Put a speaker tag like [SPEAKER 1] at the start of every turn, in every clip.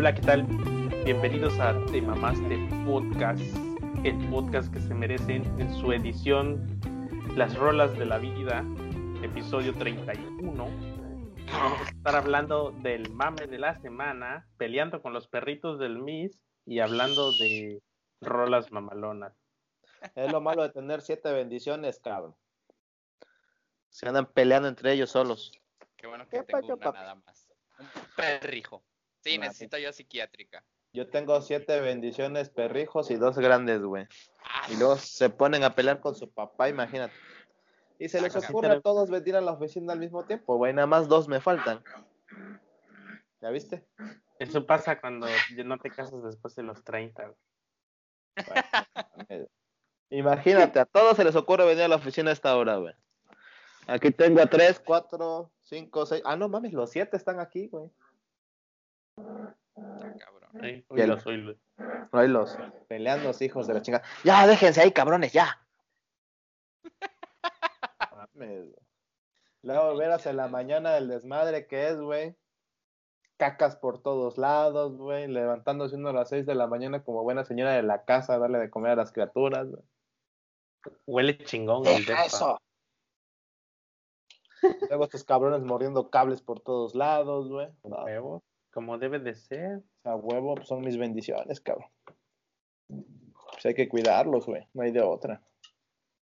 [SPEAKER 1] Hola, ¿qué tal? Bienvenidos a Te Mamaste Podcast, el podcast que se merecen en su edición Las Rolas de la Vida, episodio 31. Vamos a estar hablando del mame de la semana, peleando con los perritos del Miss y hablando de rolas mamalonas.
[SPEAKER 2] Es lo malo de tener siete bendiciones, cabrón. Se andan peleando entre ellos solos.
[SPEAKER 3] Qué bueno que tengo una nada más. Un perrijo. Sí,
[SPEAKER 2] Ah,
[SPEAKER 3] necesito yo psiquiátrica.
[SPEAKER 2] Yo tengo siete bendiciones perrijos y dos grandes, güey. Y luego se ponen a pelear con su papá, imagínate. Y se les ocurre a todos venir a la oficina al mismo tiempo, güey. Nada más dos me faltan. ¿Ya viste?
[SPEAKER 1] Eso pasa cuando no te casas después de los 30. güey.
[SPEAKER 2] Imagínate, a todos se les ocurre venir a la oficina a esta hora, güey. Aquí tengo a tres, cuatro, cinco, seis. Ah, no mames, los siete están aquí, güey. El-
[SPEAKER 1] oílos, oílos.
[SPEAKER 2] Ahí los peleando los hijos de la chingada. Ya, déjense ahí, cabrones, ya. Mames. Luego veras en la mañana el desmadre que es, güey. Cacas por todos lados, güey. Levantándose uno a las seis de la mañana como buena señora de la casa a darle de comer a las criaturas, güey.
[SPEAKER 1] Huele chingón el depa.
[SPEAKER 2] eso. Luego estos cabrones mordiendo cables por todos lados, güey. No,
[SPEAKER 1] como debe de ser.
[SPEAKER 2] a huevo pues, son mis bendiciones, cabrón. Pues hay que cuidarlos, güey. No hay de otra.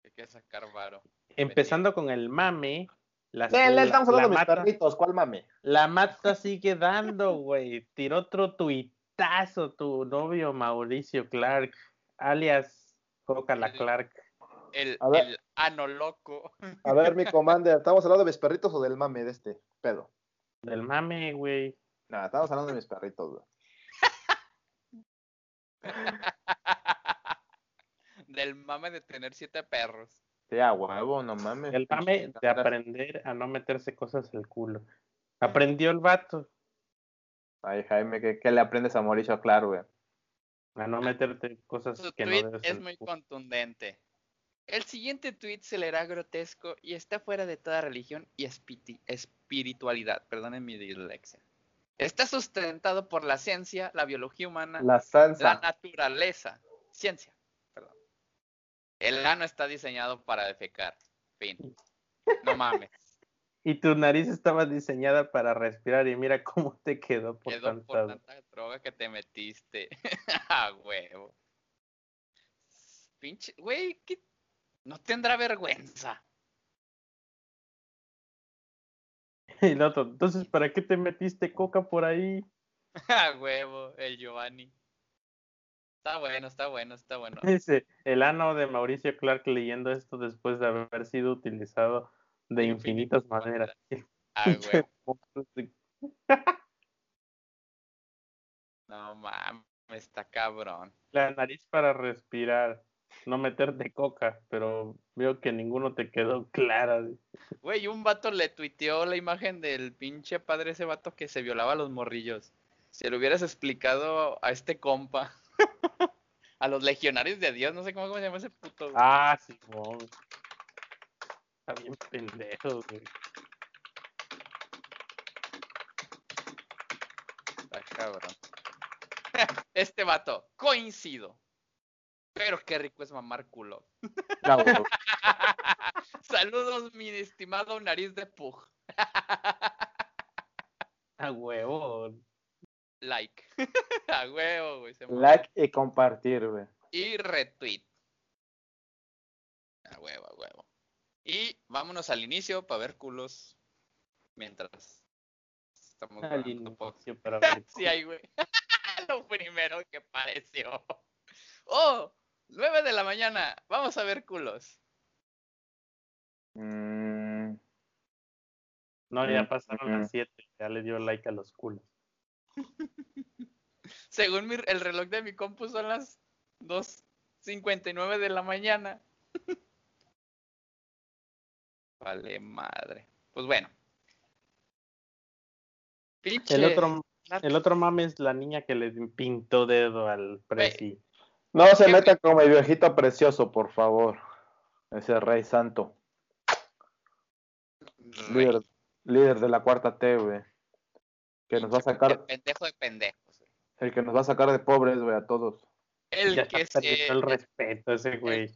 [SPEAKER 3] Hay que sacar varo.
[SPEAKER 1] Empezando con el mame. La,
[SPEAKER 2] Ven,
[SPEAKER 1] la-
[SPEAKER 2] estamos hablando de mis
[SPEAKER 1] mata,
[SPEAKER 2] perritos, ¿cuál mame?
[SPEAKER 1] la mata sigue dando, güey. Tiró otro tuitazo tu novio Mauricio Clark, alias Coca la Clark.
[SPEAKER 3] El,
[SPEAKER 2] A ver.
[SPEAKER 3] el ano loco.
[SPEAKER 2] A ver, mi commander, ¿estamos hablando de mis perritos o del mame de este pedo?
[SPEAKER 1] Del mame, güey.
[SPEAKER 2] Nada, estamos hablando de mis perritos, güey.
[SPEAKER 3] Del mame de tener siete perros.
[SPEAKER 2] Sí, a huevo, no mames.
[SPEAKER 1] El mame de aprender a no meterse cosas al culo. Aprendió el vato
[SPEAKER 2] Ay, Jaime, ¿qué, qué le aprendes a Mauricio Claro, güey?
[SPEAKER 1] a no meterte cosas
[SPEAKER 3] Su
[SPEAKER 1] que no
[SPEAKER 3] tweet
[SPEAKER 1] debes
[SPEAKER 3] es
[SPEAKER 1] al
[SPEAKER 3] muy
[SPEAKER 1] culo.
[SPEAKER 3] contundente. El siguiente tweet se leerá grotesco y está fuera de toda religión y espiti- espiritualidad. Perdonen mi dislexia. Está sustentado por la ciencia, la biología humana,
[SPEAKER 2] La
[SPEAKER 3] naturaleza. Ciencia, perdón. El ano está diseñado para defecar. Fin. No mames.
[SPEAKER 1] Y tu nariz estaba diseñada para respirar y mira cómo te quedó por
[SPEAKER 3] Quedó por
[SPEAKER 1] tanta...
[SPEAKER 3] tanta droga que te metiste. A huevo. Pinche, güey, ¿qué? no tendrá vergüenza.
[SPEAKER 1] el otro, entonces, ¿para qué te metiste coca por ahí?
[SPEAKER 3] A huevo, el Giovanni. Está bueno, está bueno, está bueno.
[SPEAKER 1] Dice, el ano de Mauricio Clark leyendo esto después de haber sido utilizado de infinitas maneras.
[SPEAKER 3] No mames, está cabrón.
[SPEAKER 1] La nariz para respirar, no meterte coca, pero veo que ninguno te quedó clara.
[SPEAKER 3] Güey, un vato le tuiteó la imagen del pinche padre ese vato que se violaba a los morrillos. Si le hubieras explicado a este compa, a los legionarios de Dios, no sé cómo, cómo se llama ese puto. güey.
[SPEAKER 1] Ah, sí, no. Está bien pendejo, güey.
[SPEAKER 3] Está cabrón. Este vato, coincido. Pero qué rico es mamar culo. Saludos, mi estimado nariz de pug.
[SPEAKER 1] A huevo.
[SPEAKER 3] Like. A huevo, güey.
[SPEAKER 2] Like y compartir, güey.
[SPEAKER 3] Y retweet. A huevo, a huevo. Y vámonos al inicio para ver culos. Mientras estamos
[SPEAKER 1] Al
[SPEAKER 3] grabando
[SPEAKER 1] inicio para ver.
[SPEAKER 3] Sí, ahí, güey. Lo primero que pareció. Oh, 9 de la mañana. Vamos a ver culos.
[SPEAKER 2] Mm,
[SPEAKER 1] No, ya
[SPEAKER 2] Mm,
[SPEAKER 1] pasaron
[SPEAKER 2] mm.
[SPEAKER 1] las 7. Ya le dio like a los culos.
[SPEAKER 3] Según mi- el reloj de mi compu son las 2.59 de la mañana. Vale, madre. Pues bueno.
[SPEAKER 1] El otro, el otro mame es la niña que le pintó dedo al presi.
[SPEAKER 2] No se
[SPEAKER 3] ¿Qué-
[SPEAKER 2] meta con mi viejito precioso, por favor. Ese rey santo.
[SPEAKER 3] Rey.
[SPEAKER 2] Líder, líder de la cuarta T, güey. Que nos va a sacar.
[SPEAKER 3] Pendejo de pendejos.
[SPEAKER 2] El que nos va a sacar de pobres, güey, a todos.
[SPEAKER 3] El
[SPEAKER 1] ya
[SPEAKER 3] que se,
[SPEAKER 1] el respeto ese güey.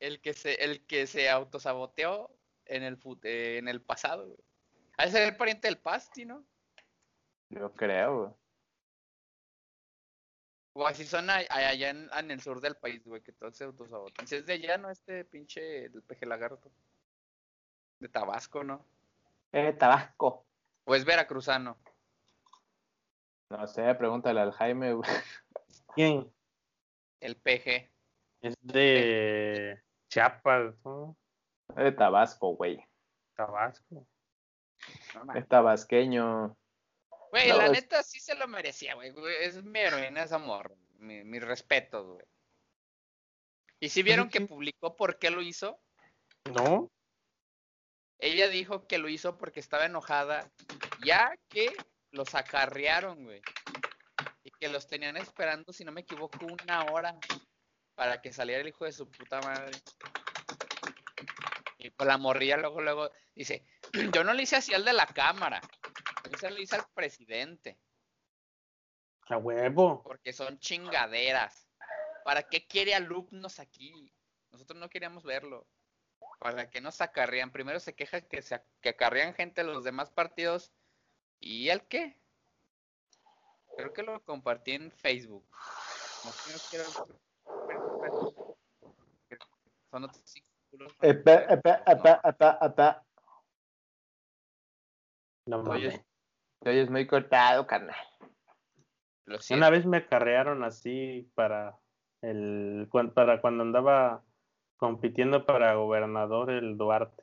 [SPEAKER 3] el que se, el que se autosaboteó en el eh, en el pasado, güey. Ha de ser el pariente del Pasti, ¿no?
[SPEAKER 2] Yo creo, güey.
[SPEAKER 3] O así son allá en, en el sur del país, güey, que todos se autosabotean. Si es de allá, ¿no? Este pinche, el peje lagarto. De Tabasco, ¿no?
[SPEAKER 2] Eh, Tabasco.
[SPEAKER 3] O es veracruzano.
[SPEAKER 2] No sé, pregúntale al Jaime, güey.
[SPEAKER 1] ¿Quién?
[SPEAKER 3] El PG.
[SPEAKER 1] Es de Chiapas, ¿no?
[SPEAKER 2] Es de Tabasco, güey.
[SPEAKER 1] Tabasco.
[SPEAKER 3] No.
[SPEAKER 2] Es tabasqueño.
[SPEAKER 3] Güey,
[SPEAKER 2] No,
[SPEAKER 3] la
[SPEAKER 2] es-
[SPEAKER 3] neta sí se lo merecía, güey. Es mi heroína esa morra. Mi, mis respetos, güey. ¿Y si vieron que publicó por qué lo hizo?
[SPEAKER 1] ¿No?
[SPEAKER 3] Ella dijo que lo hizo porque estaba enojada, ya que los acarrearon, güey. Y que los tenían esperando, si no me equivoco, una hora para que saliera el hijo de su puta madre. Y pues la morrilla luego, luego dice, yo no le hice así al de la cámara, se lo hice al presidente,
[SPEAKER 1] A huevo.
[SPEAKER 3] porque son chingaderas. ¿Para qué quiere alumnos aquí? Nosotros no queríamos verlo. ¿Para qué nos acarrean? Primero se queja que, se, que acarrean gente de los demás partidos. ¿Y el qué? Creo que lo compartí en Facebook. No quiero- Son otros círculos.
[SPEAKER 2] Epe, epe, epe, epe, epe.
[SPEAKER 1] No mames.
[SPEAKER 2] Te oyes muy cortado, carnal.
[SPEAKER 3] Lo siento.
[SPEAKER 1] Una vez me acarrearon así para el para cuando andaba compitiendo para gobernador el Duarte,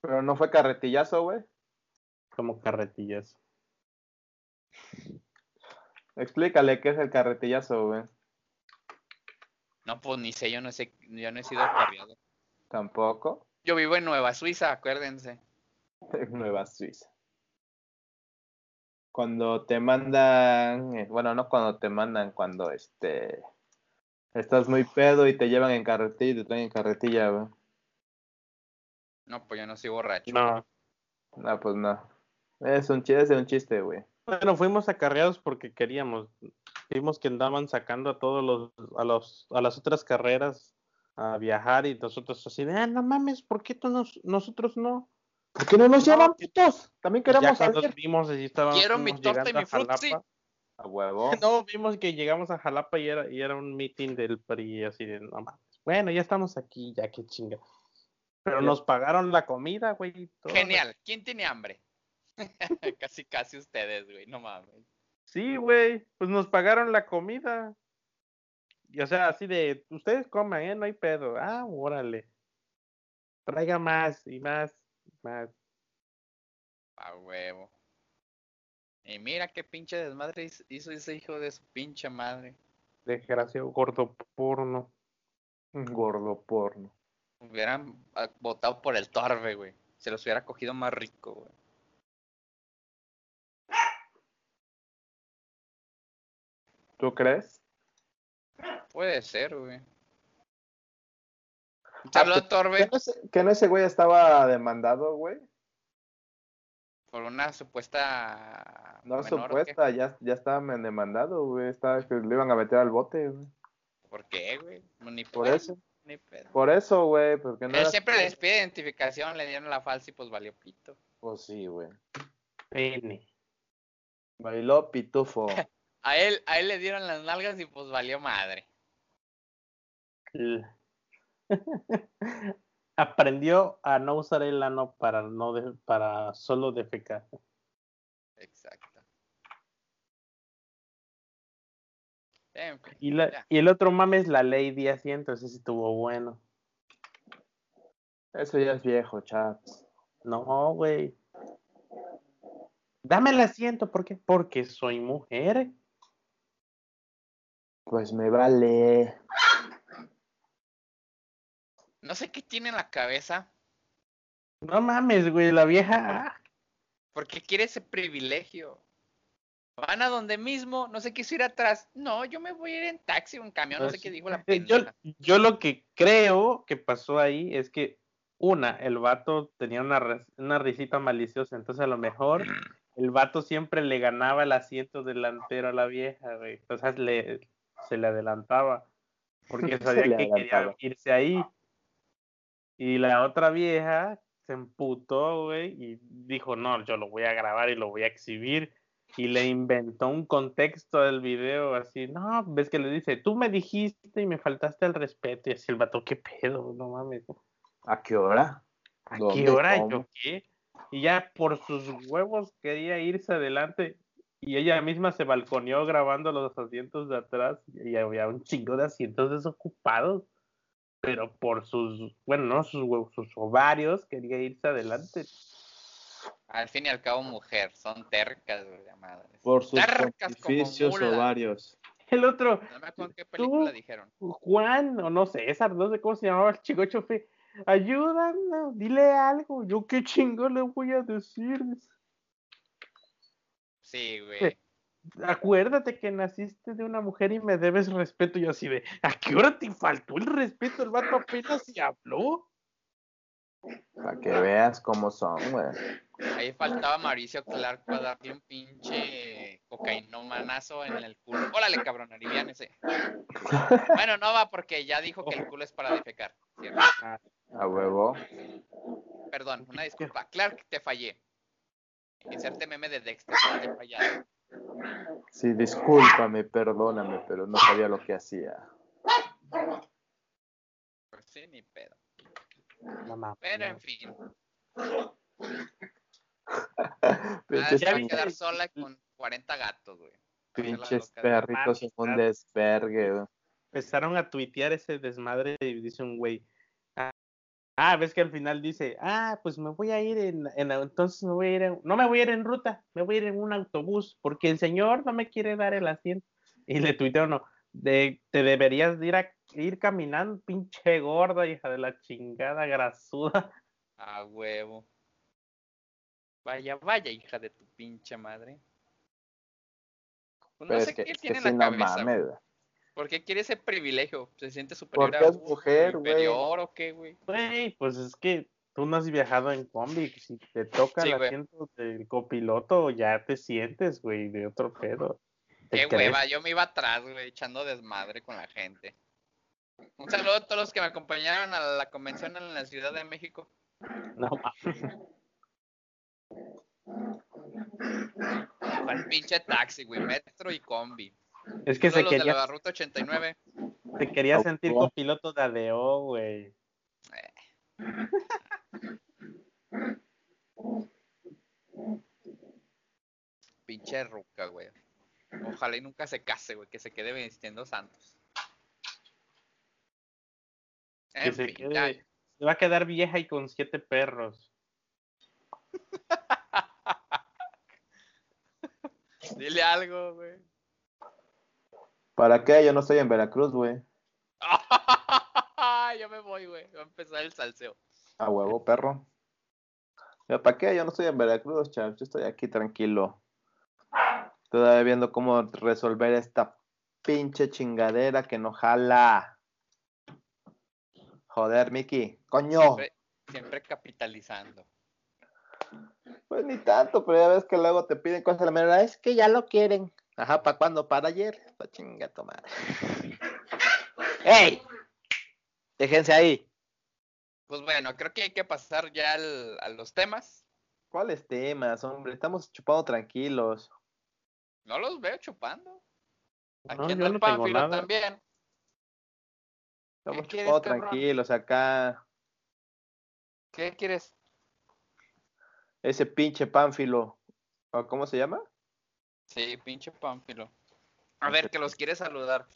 [SPEAKER 2] Pero no fue carretillazo, güey.
[SPEAKER 1] como carretillas.
[SPEAKER 2] Explícale qué es el carretillazo, güey.
[SPEAKER 3] No, pues ni sé, yo no sé, yo no he sido acarreado.
[SPEAKER 2] Tampoco.
[SPEAKER 3] Yo vivo en Nueva Suiza, acuérdense.
[SPEAKER 2] En Nueva Suiza. Cuando te mandan, eh, bueno, no cuando te mandan, cuando este estás muy pedo y te llevan en carretilla y te traen en carretilla, güey.
[SPEAKER 3] No, pues yo no soy borracho.
[SPEAKER 1] No.
[SPEAKER 2] No, pues no. Es un chiste, es un chiste, güey.
[SPEAKER 1] Bueno, fuimos acarreados porque queríamos. Vimos que andaban sacando a todos los a los a las otras carreras a viajar y nosotros así de, ah, no mames, ¿por qué tú nos- nosotros no?
[SPEAKER 2] ¿Por qué no nos
[SPEAKER 1] No,
[SPEAKER 2] llevan putos? También
[SPEAKER 1] Ya
[SPEAKER 2] queremos
[SPEAKER 1] cuando
[SPEAKER 2] salir.
[SPEAKER 1] vimos estábamos
[SPEAKER 3] Quiero mi torta y
[SPEAKER 1] llegando
[SPEAKER 3] mi
[SPEAKER 1] a
[SPEAKER 3] frutzi.
[SPEAKER 1] Jalapa.
[SPEAKER 2] A huevo.
[SPEAKER 1] No, vimos que llegamos a Jalapa y era, y era un meeting del PRI, así de, no mames. Bueno, ya estamos aquí, ya que chinga. Pero nos pagaron la comida, güey. todo.
[SPEAKER 3] Genial. ¿Quién tiene hambre? casi, casi ustedes, güey. No mames.
[SPEAKER 1] Sí, güey, pues nos pagaron la comida. Y o sea, así de, ustedes coman, ¿eh? No hay pedo. Ah, órale. Traiga más y más, más.
[SPEAKER 3] A huevo. Y mira qué pinche desmadre hizo- hizo ese hijo de su pinche madre.
[SPEAKER 1] Desgraciado gordo porno.
[SPEAKER 2] Gordo porno.
[SPEAKER 3] Hubieran ah, votado por el Torbe, güey. Se los hubiera cogido más rico, güey.
[SPEAKER 2] ¿Tú crees?
[SPEAKER 3] Puede ser, güey.
[SPEAKER 2] Ah,
[SPEAKER 3] Charlo
[SPEAKER 2] pues,
[SPEAKER 3] Torbe
[SPEAKER 2] ¿Que no ese- que no ese güey estaba demandado, güey?
[SPEAKER 3] por una supuesta.
[SPEAKER 2] No, supuesta, ya, ya estaba demandado, güey. Estaba que le iban a meter al bote, güey.
[SPEAKER 3] ¿Por qué, güey? No, Ni
[SPEAKER 2] Por
[SPEAKER 3] pedo,
[SPEAKER 2] eso.
[SPEAKER 3] Ni pedo.
[SPEAKER 2] Por eso, güey, porque no
[SPEAKER 3] Él
[SPEAKER 2] era-
[SPEAKER 3] siempre les pide identificación, le dieron la falsa y pues valió pito.
[SPEAKER 2] Pues sí, güey.
[SPEAKER 1] Pene.
[SPEAKER 2] Bailó pitufo.
[SPEAKER 3] A él, a él le dieron las nalgas y pues valió madre.
[SPEAKER 1] Aprendió a no usar el ano para no de- para solo defecar.
[SPEAKER 3] Exacto. Fin,
[SPEAKER 1] Y, la- y el otro mames la ley de asientos, ese sí estuvo bueno.
[SPEAKER 2] Eso ya es viejo, chat.
[SPEAKER 1] No, güey. Dame el asiento, ¿por qué? Porque soy mujer.
[SPEAKER 2] Pues me vale.
[SPEAKER 3] No sé qué tiene en la cabeza,
[SPEAKER 1] No mames, güey, la vieja.
[SPEAKER 3] porque quiere ese privilegio. Van a donde mismo, no sé qué ir atrás. No, yo me voy a ir en taxi o en camión, no sé qué dijo la
[SPEAKER 1] Eh, Yo,
[SPEAKER 3] pendeja.
[SPEAKER 1] yo lo que creo que pasó ahí es que, una, el vato tenía una, ris- una risita maliciosa, entonces a lo mejor el vato siempre le ganaba el asiento delantero a la vieja, güey. O sea, le, se le adelantaba. Porque sabía que quería irse ahí. Y la otra vieja se emputó, güey, y dijo, no, yo lo voy a grabar y lo voy a exhibir. Y le inventó un contexto del video, así, no, ves que le dice, tú me dijiste y me faltaste el respeto. Y así el vato, ¿qué pedo? No mames.
[SPEAKER 2] ¿A qué hora?
[SPEAKER 1] ¿A qué hora? ¿Y yo qué? Y ya por sus huevos quería irse adelante. Y ella misma se balconeó grabando los asientos de atrás. Y había un chingo de asientos desocupados. Pero por sus, bueno, no sus huevos, sus ovarios quería irse adelante.
[SPEAKER 3] Al fin y al cabo, mujer, son tercas, madre.
[SPEAKER 2] Por sus
[SPEAKER 3] Tercas
[SPEAKER 2] ovarios.
[SPEAKER 1] El otro,
[SPEAKER 3] No me acuerdo en qué película
[SPEAKER 1] Tú-
[SPEAKER 3] dijeron.
[SPEAKER 1] Juan, o no sé, César, no sé cómo se llamaba el chico chofe. Ayúdame, dile algo. Yo qué chingo le voy a decir.
[SPEAKER 3] Sí, güey.
[SPEAKER 1] Acuérdate que naciste de una mujer y me debes respeto. Y yo así de, ¿a qué hora te faltó el respeto? El vato apenas se habló.
[SPEAKER 2] Para que veas cómo son, güey.
[SPEAKER 3] Ahí faltaba Mauricio Clark para darle un pinche cocainómanazo en el culo. Órale, cabrón, aliviánese. Bueno, no va porque ya dijo que el culo es para defecar. ¿cierto?
[SPEAKER 2] A huevo.
[SPEAKER 3] Perdón, una disculpa. Clark, te fallé. Inserte meme de Dexter, te he fallado.
[SPEAKER 2] Sí, discúlpame, perdóname, pero no sabía lo que hacía.
[SPEAKER 3] Pues sí, ni pedo.
[SPEAKER 1] Mamá.
[SPEAKER 3] Pero en fin.
[SPEAKER 2] Pinches,
[SPEAKER 3] Ah, se va a
[SPEAKER 2] pin-
[SPEAKER 3] quedar sola con 40 gatos, güey.
[SPEAKER 2] pinches perritos en un desvergue, güey.
[SPEAKER 1] Empezaron a tuitear ese desmadre y dice un güey. Ah, ves que al final dice, ah, pues me voy a ir en, en- entonces me voy a ir en, no me voy a ir en ruta, me voy a ir en un autobús, porque el señor no me quiere dar el asiento. Y le tuiteo, no, de, te deberías de ir a ir caminando, pinche gorda, hija de la chingada grasuda.
[SPEAKER 3] A huevo. Vaya, vaya, hija de tu pinche madre. Pues no
[SPEAKER 2] Pero
[SPEAKER 3] sé
[SPEAKER 2] es que,
[SPEAKER 3] qué tiene en la cabeza.
[SPEAKER 2] mames.
[SPEAKER 3] ¿Por qué quiere ese privilegio? ¿Se siente superior
[SPEAKER 2] Porque
[SPEAKER 3] a
[SPEAKER 2] es mujer, güey.
[SPEAKER 3] o qué, güey?
[SPEAKER 1] Güey, pues es que tú no has viajado en combi, si te toca
[SPEAKER 3] Sí,
[SPEAKER 1] el
[SPEAKER 3] güey.
[SPEAKER 1] asiento del copiloto, ya te sientes, güey, de otro pedo.
[SPEAKER 3] Qué
[SPEAKER 1] crees.
[SPEAKER 3] hueva, yo me iba atrás, güey, echando desmadre con la gente. Un saludo a todos los que me acompañaron a la convención en la Ciudad de México.
[SPEAKER 1] No, mames.
[SPEAKER 3] Con pinche taxi, güey, metro y combi.
[SPEAKER 1] Es que
[SPEAKER 3] Todos
[SPEAKER 1] se
[SPEAKER 3] los de
[SPEAKER 1] quería,
[SPEAKER 3] la ruta 89.
[SPEAKER 1] se quería
[SPEAKER 2] Oh,
[SPEAKER 1] sentir
[SPEAKER 2] oh.
[SPEAKER 1] copiloto de ADO, güey.
[SPEAKER 3] Pinche ruca, güey. Ojalá y nunca se case, güey, que se quede vistiendo santos.
[SPEAKER 1] Que
[SPEAKER 3] En
[SPEAKER 1] se
[SPEAKER 3] fin,
[SPEAKER 1] quede- se va a quedar vieja y con siete perros.
[SPEAKER 3] Dile algo, güey.
[SPEAKER 2] ¿Para qué? Yo no estoy en Veracruz, güey.
[SPEAKER 3] ya me voy, güey. Va a empezar el salseo.
[SPEAKER 2] A huevo, perro. ¿Para qué? Yo no estoy en Veracruz, chaval. Yo estoy aquí tranquilo. Todavía viendo cómo resolver esta pinche chingadera que no jala. Joder, Miki. Coño.
[SPEAKER 3] Siempre, siempre capitalizando.
[SPEAKER 2] Pues ni tanto, pero ya ves que luego te piden cosas de la manera. Es que ya lo quieren. Ajá, ¿para cuándo? ¿Para ayer? Pa' chinga tu madre. ¡Ey! Déjense ahí.
[SPEAKER 3] Pues bueno, creo que hay que pasar ya al- a los temas.
[SPEAKER 2] ¿Cuáles temas, hombre? Estamos chupando tranquilos.
[SPEAKER 3] No los veo chupando. Aquí
[SPEAKER 1] No,
[SPEAKER 3] el
[SPEAKER 1] no tengo
[SPEAKER 3] Pánfilo
[SPEAKER 1] nada.
[SPEAKER 3] también.
[SPEAKER 2] Estamos
[SPEAKER 3] quieres,
[SPEAKER 2] chupando
[SPEAKER 3] cabrón?
[SPEAKER 2] tranquilos acá.
[SPEAKER 3] ¿Qué quieres?
[SPEAKER 2] Ese pinche pánfilo. ¿o ¿Cómo se llama?
[SPEAKER 3] Sí, pinche Pánfilo. A ver, que los quiere saludar.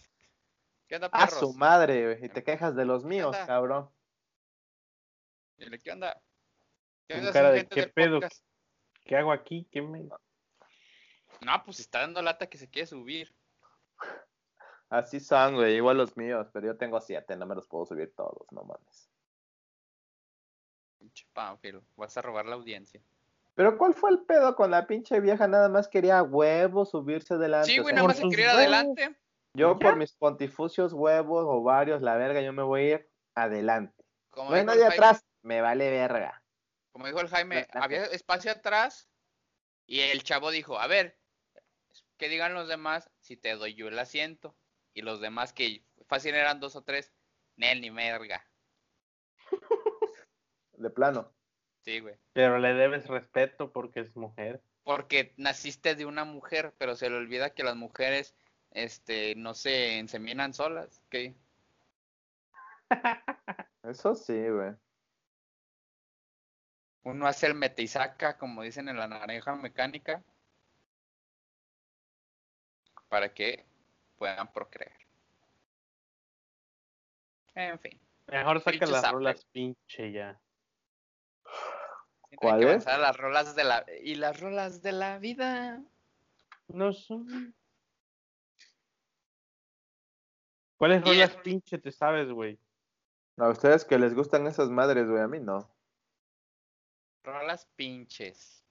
[SPEAKER 3] ¿Qué onda,
[SPEAKER 2] A
[SPEAKER 3] perros?
[SPEAKER 2] su madre, güey, y te quejas de los míos, cabrón.
[SPEAKER 3] Dile, ¿Qué onda? ¿Qué onda,
[SPEAKER 1] cara de,
[SPEAKER 3] gente
[SPEAKER 1] ¿qué
[SPEAKER 3] del
[SPEAKER 1] pedo?
[SPEAKER 3] podcast?
[SPEAKER 1] ¿Qué hago aquí? ¿Qué me...
[SPEAKER 3] No, pues está dando lata que se quiere subir.
[SPEAKER 2] Así son, güey, igual los míos, pero yo tengo siete, no me los puedo subir todos, no mames.
[SPEAKER 3] Pinche Pánfilo. Vas a robar la audiencia.
[SPEAKER 2] Pero ¿cuál fue el pedo con la pinche vieja? Nada más quería a huevo subirse delante.
[SPEAKER 3] Sí, güey, nada más se quería ir
[SPEAKER 1] huevos.
[SPEAKER 3] adelante.
[SPEAKER 2] Yo
[SPEAKER 1] ¿Ya?
[SPEAKER 2] por mis pontifucios huevos o varios, la verga, yo me voy a ir adelante.
[SPEAKER 3] Como
[SPEAKER 2] No hay nadie
[SPEAKER 3] Jaime-
[SPEAKER 2] atrás, me vale verga.
[SPEAKER 3] Como dijo el Jaime,
[SPEAKER 2] Adelante.
[SPEAKER 3] había espacio atrás Y el chavo dijo, a ver, que digan los demás si te doy yo el asiento. Y los demás que fácil eran dos o tres, Nel ni merga.
[SPEAKER 2] De plano.
[SPEAKER 3] Sí, güey.
[SPEAKER 1] Pero le debes respeto porque es mujer.
[SPEAKER 3] Porque naciste de una mujer, pero se le olvida que las mujeres, este, no se enseminan solas. ¿qué?
[SPEAKER 2] Eso sí, güey.
[SPEAKER 3] Uno hace el mete y saca, como dicen en la naranja mecánica, para que puedan procrear. En fin.
[SPEAKER 1] Mejor saca las rolas pinche ya.
[SPEAKER 3] Tienen
[SPEAKER 2] ¿Cuál
[SPEAKER 3] que
[SPEAKER 2] es?
[SPEAKER 3] las rolas de la y las rolas de la vida.
[SPEAKER 1] No son. ¿Cuáles
[SPEAKER 3] Y-
[SPEAKER 1] rolas pinche te sabes, güey?
[SPEAKER 2] A ustedes que les gustan esas madres, güey, a mí no.
[SPEAKER 3] Rolas pinches.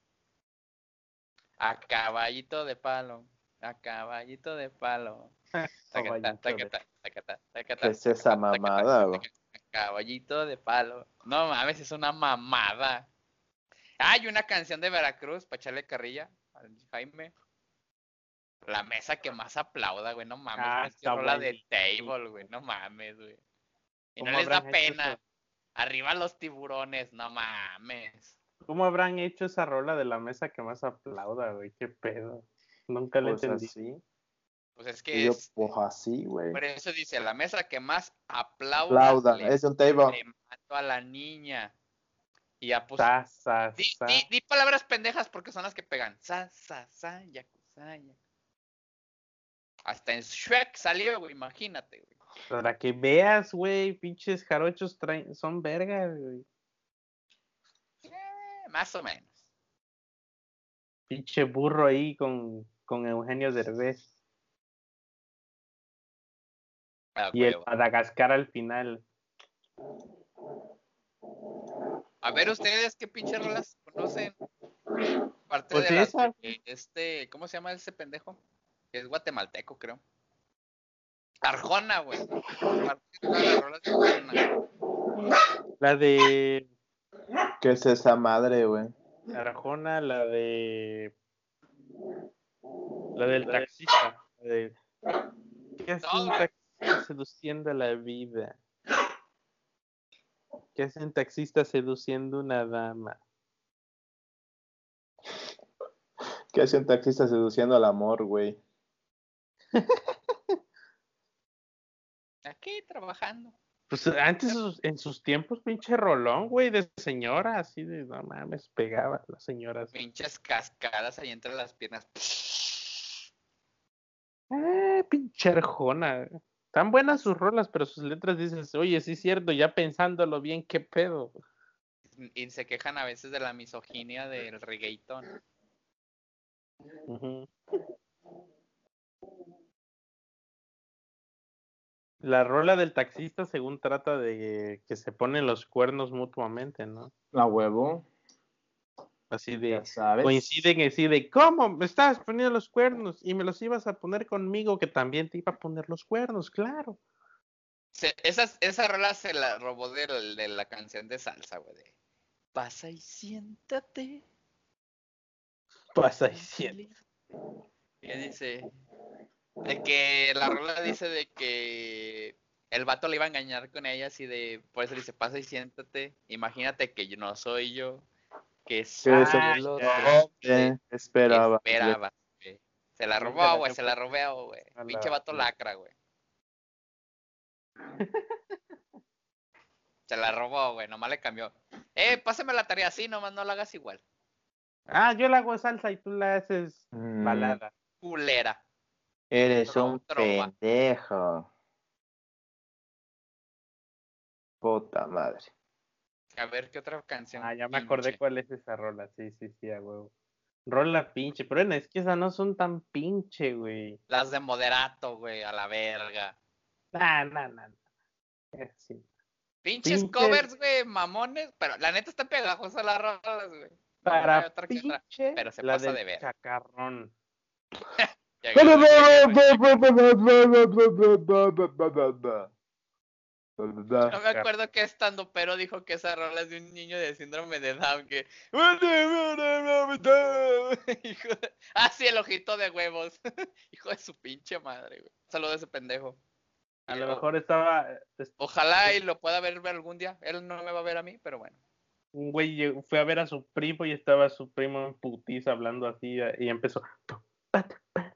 [SPEAKER 3] A caballito de palo. A caballito de palo.
[SPEAKER 2] ¿Qué es esa mamada, güey?
[SPEAKER 3] Caballito de palo. No mames, es una mamada. Hay una canción de Veracruz para echarle carrilla al Jaime. La mesa que más aplauda, güey. No mames.
[SPEAKER 1] Ah,
[SPEAKER 3] pinche
[SPEAKER 1] está
[SPEAKER 3] rola de table, güey. No mames, güey. Y no
[SPEAKER 1] ¿Cómo
[SPEAKER 3] les da pena.
[SPEAKER 1] eso?
[SPEAKER 3] Arriba los tiburones, no mames.
[SPEAKER 1] ¿Cómo habrán hecho esa rola de la mesa que más aplauda, güey? ¿Qué pedo? Nunca le
[SPEAKER 2] Pues
[SPEAKER 1] entendí.
[SPEAKER 2] así.
[SPEAKER 3] Pues es que
[SPEAKER 2] yo,
[SPEAKER 3] es,
[SPEAKER 2] pues así, güey.
[SPEAKER 3] por eso dice, la mesa que más aplauda,
[SPEAKER 2] Aplauda,
[SPEAKER 3] le,
[SPEAKER 2] es un table.
[SPEAKER 3] le mato a la niña. Y ya pues,
[SPEAKER 1] Sa, sa,
[SPEAKER 3] di,
[SPEAKER 1] sa.
[SPEAKER 3] di- di palabras pendejas porque son las que pegan. Sa, sa, sa, yakuza, yaku. Hasta en Shrek salió, güey, imagínate, güey.
[SPEAKER 1] Para que veas, güey, pinches jarochos traen, son vergas, güey.
[SPEAKER 3] Eh, más o menos.
[SPEAKER 1] Pinche burro ahí con, con Eugenio Derbez. Y el. Madagascar al final.
[SPEAKER 3] A ver ustedes qué pinches rolas conocen. Parte
[SPEAKER 1] Pues
[SPEAKER 3] de las
[SPEAKER 1] esa.
[SPEAKER 3] este, ¿cómo se llama ese pendejo? Que es guatemalteco, creo. Arjona, güey. Parte de todas las rolas de Arjona.
[SPEAKER 1] La de
[SPEAKER 2] ¿Qué es esa madre, güey?
[SPEAKER 1] Arjona, la de. La del taxista. La de, ¿Qué hace un taxista seduciendo la vida? ¿Qué hace un taxista seduciendo una dama?
[SPEAKER 2] ¿Qué hace un taxista seduciendo al amor, güey?
[SPEAKER 3] Aquí trabajando.
[SPEAKER 1] Pues antes en sus tiempos, pinche rolón, güey, de señora, así de no mames, pegaba las señoras.
[SPEAKER 3] Pinches cascadas ahí entre las piernas.
[SPEAKER 1] Eh, pinche arjona. Tan buenas sus rolas, pero sus letras dices, oye, sí es cierto, ya pensándolo bien, qué pedo.
[SPEAKER 3] Y se quejan a veces de la misoginia del reggaetón.
[SPEAKER 1] La rola del taxista, según trata de que se ponen los cuernos mutuamente, ¿no?
[SPEAKER 2] A huevo.
[SPEAKER 1] Así de,
[SPEAKER 2] sabes.
[SPEAKER 1] coinciden así de, ¿cómo? Me estabas poniendo los cuernos y me los ibas a poner conmigo, que también te iba a poner los cuernos, claro.
[SPEAKER 3] Se- esa, esa rola se la robó del- de, la canción de salsa, güey. de, Pasa y siéntate.
[SPEAKER 1] Pasa y siente.
[SPEAKER 3] ¿Qué dice? De que la rola dice de que el vato le iba a engañar con ella, así de, por eso le dice, pasa y siéntate. Imagínate que yo no soy yo, que lo
[SPEAKER 2] esperaba.
[SPEAKER 3] que esperaba, güey. Se la robó,
[SPEAKER 1] se la
[SPEAKER 3] güey, se la
[SPEAKER 1] robó.
[SPEAKER 3] güey. Pinche vato lacra, güey. Se la robó, güey, nomás le cambió. Eh, pásame la tarea así, nomás no la hagas igual.
[SPEAKER 1] Ah, yo la hago salsa y tú la haces
[SPEAKER 2] Mm,
[SPEAKER 1] balada.
[SPEAKER 3] Culera.
[SPEAKER 2] Eres
[SPEAKER 3] Tro-
[SPEAKER 2] un pendejo. Puta madre.
[SPEAKER 3] A ver, ¿qué otra canción?
[SPEAKER 1] Ah, ya me acordé cuál es esa rola. Sí, sí, sí, a huevo. Rola pinche, pero bueno, es que esas no son tan pinche, güey.
[SPEAKER 3] Las de moderato, güey, a la verga.
[SPEAKER 1] Nah, nah, nah. nah. Sí.
[SPEAKER 3] Pinches
[SPEAKER 1] Pinches-
[SPEAKER 3] covers, güey, mamones, pero la neta está pegajosa las rolas, güey.
[SPEAKER 1] Para
[SPEAKER 3] otra,
[SPEAKER 1] pinche,
[SPEAKER 3] pero se
[SPEAKER 1] la
[SPEAKER 3] pasa de ver.
[SPEAKER 1] chacarrón.
[SPEAKER 3] No me acuerdo que estando pero dijo que esa rola es de un niño de síndrome de Down que Hijo de- Ah, sí, el ojito de huevos. Hijo de su pinche madre, güey. Saludos a ese pendejo.
[SPEAKER 1] A lo mejor estaba es-
[SPEAKER 3] Ojalá y lo pueda ver algún día. Él no me va a ver a mí, pero bueno.
[SPEAKER 1] un güey fue a ver a su primo y estaba su primo en putiza hablando así y empezó pat, pat,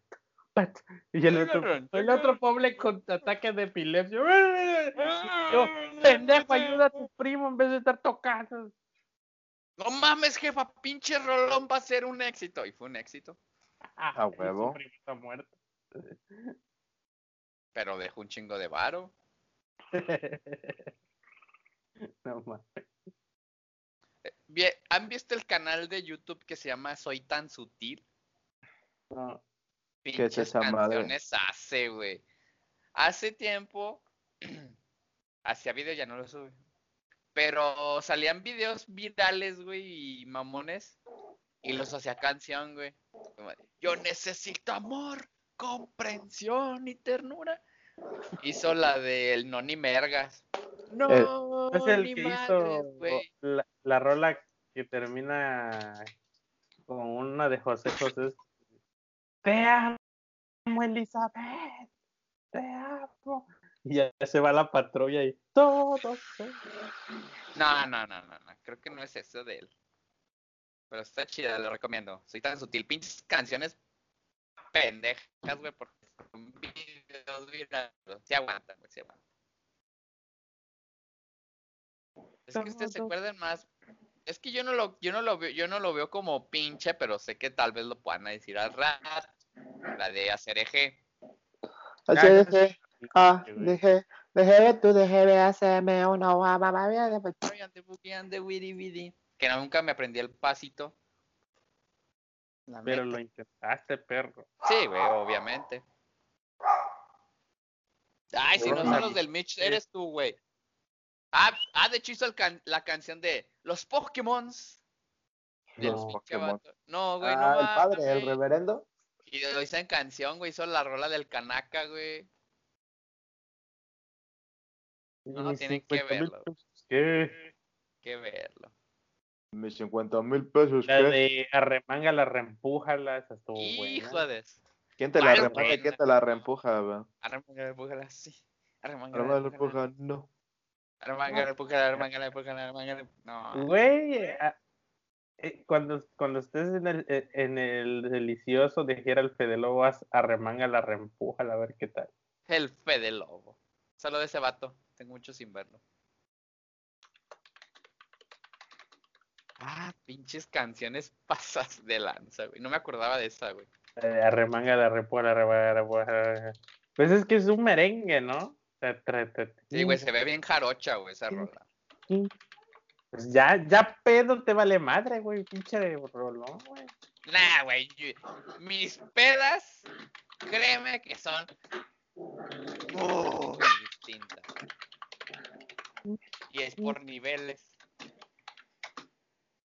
[SPEAKER 1] pat, y el otro, el otro pobre con ataque de epilepsia Yo, pendejo ayuda a tu primo en vez de estar tocando
[SPEAKER 3] No mames, jefa, pinche rolón va a ser un éxito. Y fue un éxito.
[SPEAKER 2] A
[SPEAKER 1] Y su
[SPEAKER 2] huevo.
[SPEAKER 1] primo está muerto
[SPEAKER 3] Pero dejó un chingo de varo.
[SPEAKER 1] no mames
[SPEAKER 3] Bien, ¿Han visto el canal de YouTube que se llama Soy tan sutil?
[SPEAKER 1] no.
[SPEAKER 2] ¿Qué es esa madre?
[SPEAKER 3] hace, güey. Hace tiempo hacía videos, ya no lo sube. Pero salían videos virales, güey, y mamones. Y los hacía canción, güey. Yo necesito amor, comprensión y ternura. Hizo la del no ni mergas. No,
[SPEAKER 1] es el
[SPEAKER 3] ni
[SPEAKER 1] que
[SPEAKER 3] madres,
[SPEAKER 1] hizo la, la rola que termina con una de José José. Te amo, Elizabeth. Te amo. Y ya se va la patrulla y todo. se-
[SPEAKER 3] No, no, no, no, no. Creo que no es eso de él. Pero está chida, lo recomiendo. Soy tan sutil. Pinches canciones pendejas, güey, porque son videos virales. Se aguantan, güey, se aguantan. Es que ustedes se acuerdan más. Es que yo no lo, yo no lo veo, yo no lo veo como pinche, pero sé que tal vez lo puedan decir al rat. La de hacer eje.
[SPEAKER 2] Así
[SPEAKER 1] Ah,
[SPEAKER 2] dejé, ah, dejé, dejé, tú dejé de hacerme una.
[SPEAKER 3] Que nunca me aprendí el pasito. La
[SPEAKER 1] Pero lo intentaste, perro.
[SPEAKER 3] Sí, güey, obviamente. Ay, si no son los del Mitch, eres tú, güey. Ah, ah, de hecho hizo el can- la canción de los Pokémon. De los
[SPEAKER 2] Los
[SPEAKER 3] pinche
[SPEAKER 2] Pokémon.
[SPEAKER 3] No, güey, no
[SPEAKER 2] Ah, el padre, el reverendo.
[SPEAKER 3] Y lo hizo en canción, güey, hizo la rola del Kanaka, güey. No,
[SPEAKER 1] Mis
[SPEAKER 3] tienen que
[SPEAKER 1] 50 mil
[SPEAKER 3] verlo.
[SPEAKER 1] ¿Qué?
[SPEAKER 3] Que verlo.
[SPEAKER 2] Mis 50 mil pesos,
[SPEAKER 1] La
[SPEAKER 2] ¿qué?
[SPEAKER 1] de arremanga, la reempújala, esa estuvo
[SPEAKER 3] Hijo de...
[SPEAKER 2] ¿Quién te la
[SPEAKER 3] ¿Cuál
[SPEAKER 2] remanga y
[SPEAKER 3] buena?
[SPEAKER 2] quién te la reempuja, güey?
[SPEAKER 3] Arremanga, empújala, sí. Arremanga,
[SPEAKER 2] Armando la
[SPEAKER 3] empújala.
[SPEAKER 2] empuja, no.
[SPEAKER 3] Arremanga, empújala, arremanga, empújala, arremanga, No.
[SPEAKER 1] Güey, eh, cuando, cuando estés en el, eh, en el delicioso de Gerald Fede Lobo, haz arremanga, la reempújala, a ver qué tal.
[SPEAKER 3] El Fede Lobo. Solo de ese vato. Tengo mucho sin verlo. Ah, pinches canciones pasas de lanza, güey. No me acordaba de esa, güey.
[SPEAKER 1] Eh, arremanga, la reempújala, arremanga, la reempújala. Pues es que es un merengue, ¿no?
[SPEAKER 3] Sí, güey, se ve bien jarocha, güey, esa rola.
[SPEAKER 1] Pues ya, ya pedo te vale madre, güey, pinche rolón, güey.
[SPEAKER 3] Nah, güey. Mis pedas, créeme que son muy distintas. Y es por niveles.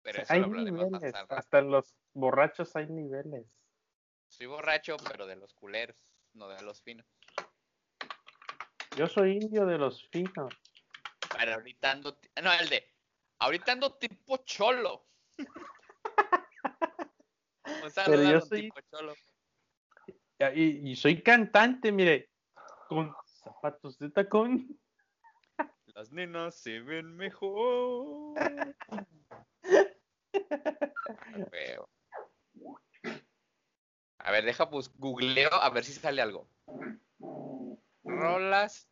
[SPEAKER 3] Pero eso
[SPEAKER 1] hay
[SPEAKER 3] lo hablaremos más
[SPEAKER 1] niveles,
[SPEAKER 3] tarde.
[SPEAKER 1] hasta en los borrachos hay niveles.
[SPEAKER 3] Soy borracho, pero de los culeros, no de los finos.
[SPEAKER 1] Yo soy indio de los finos.
[SPEAKER 3] Pero ahorita ando. No, el de. Ahorita ando tipo cholo. Saludo
[SPEAKER 1] Pero yo soy-
[SPEAKER 3] tipo cholo.
[SPEAKER 1] Y, y soy cantante, mire, con zapatos de tacón.
[SPEAKER 3] Las nenas se ven mejor. A ver, deja pues googleo a ver si sale algo. Rolas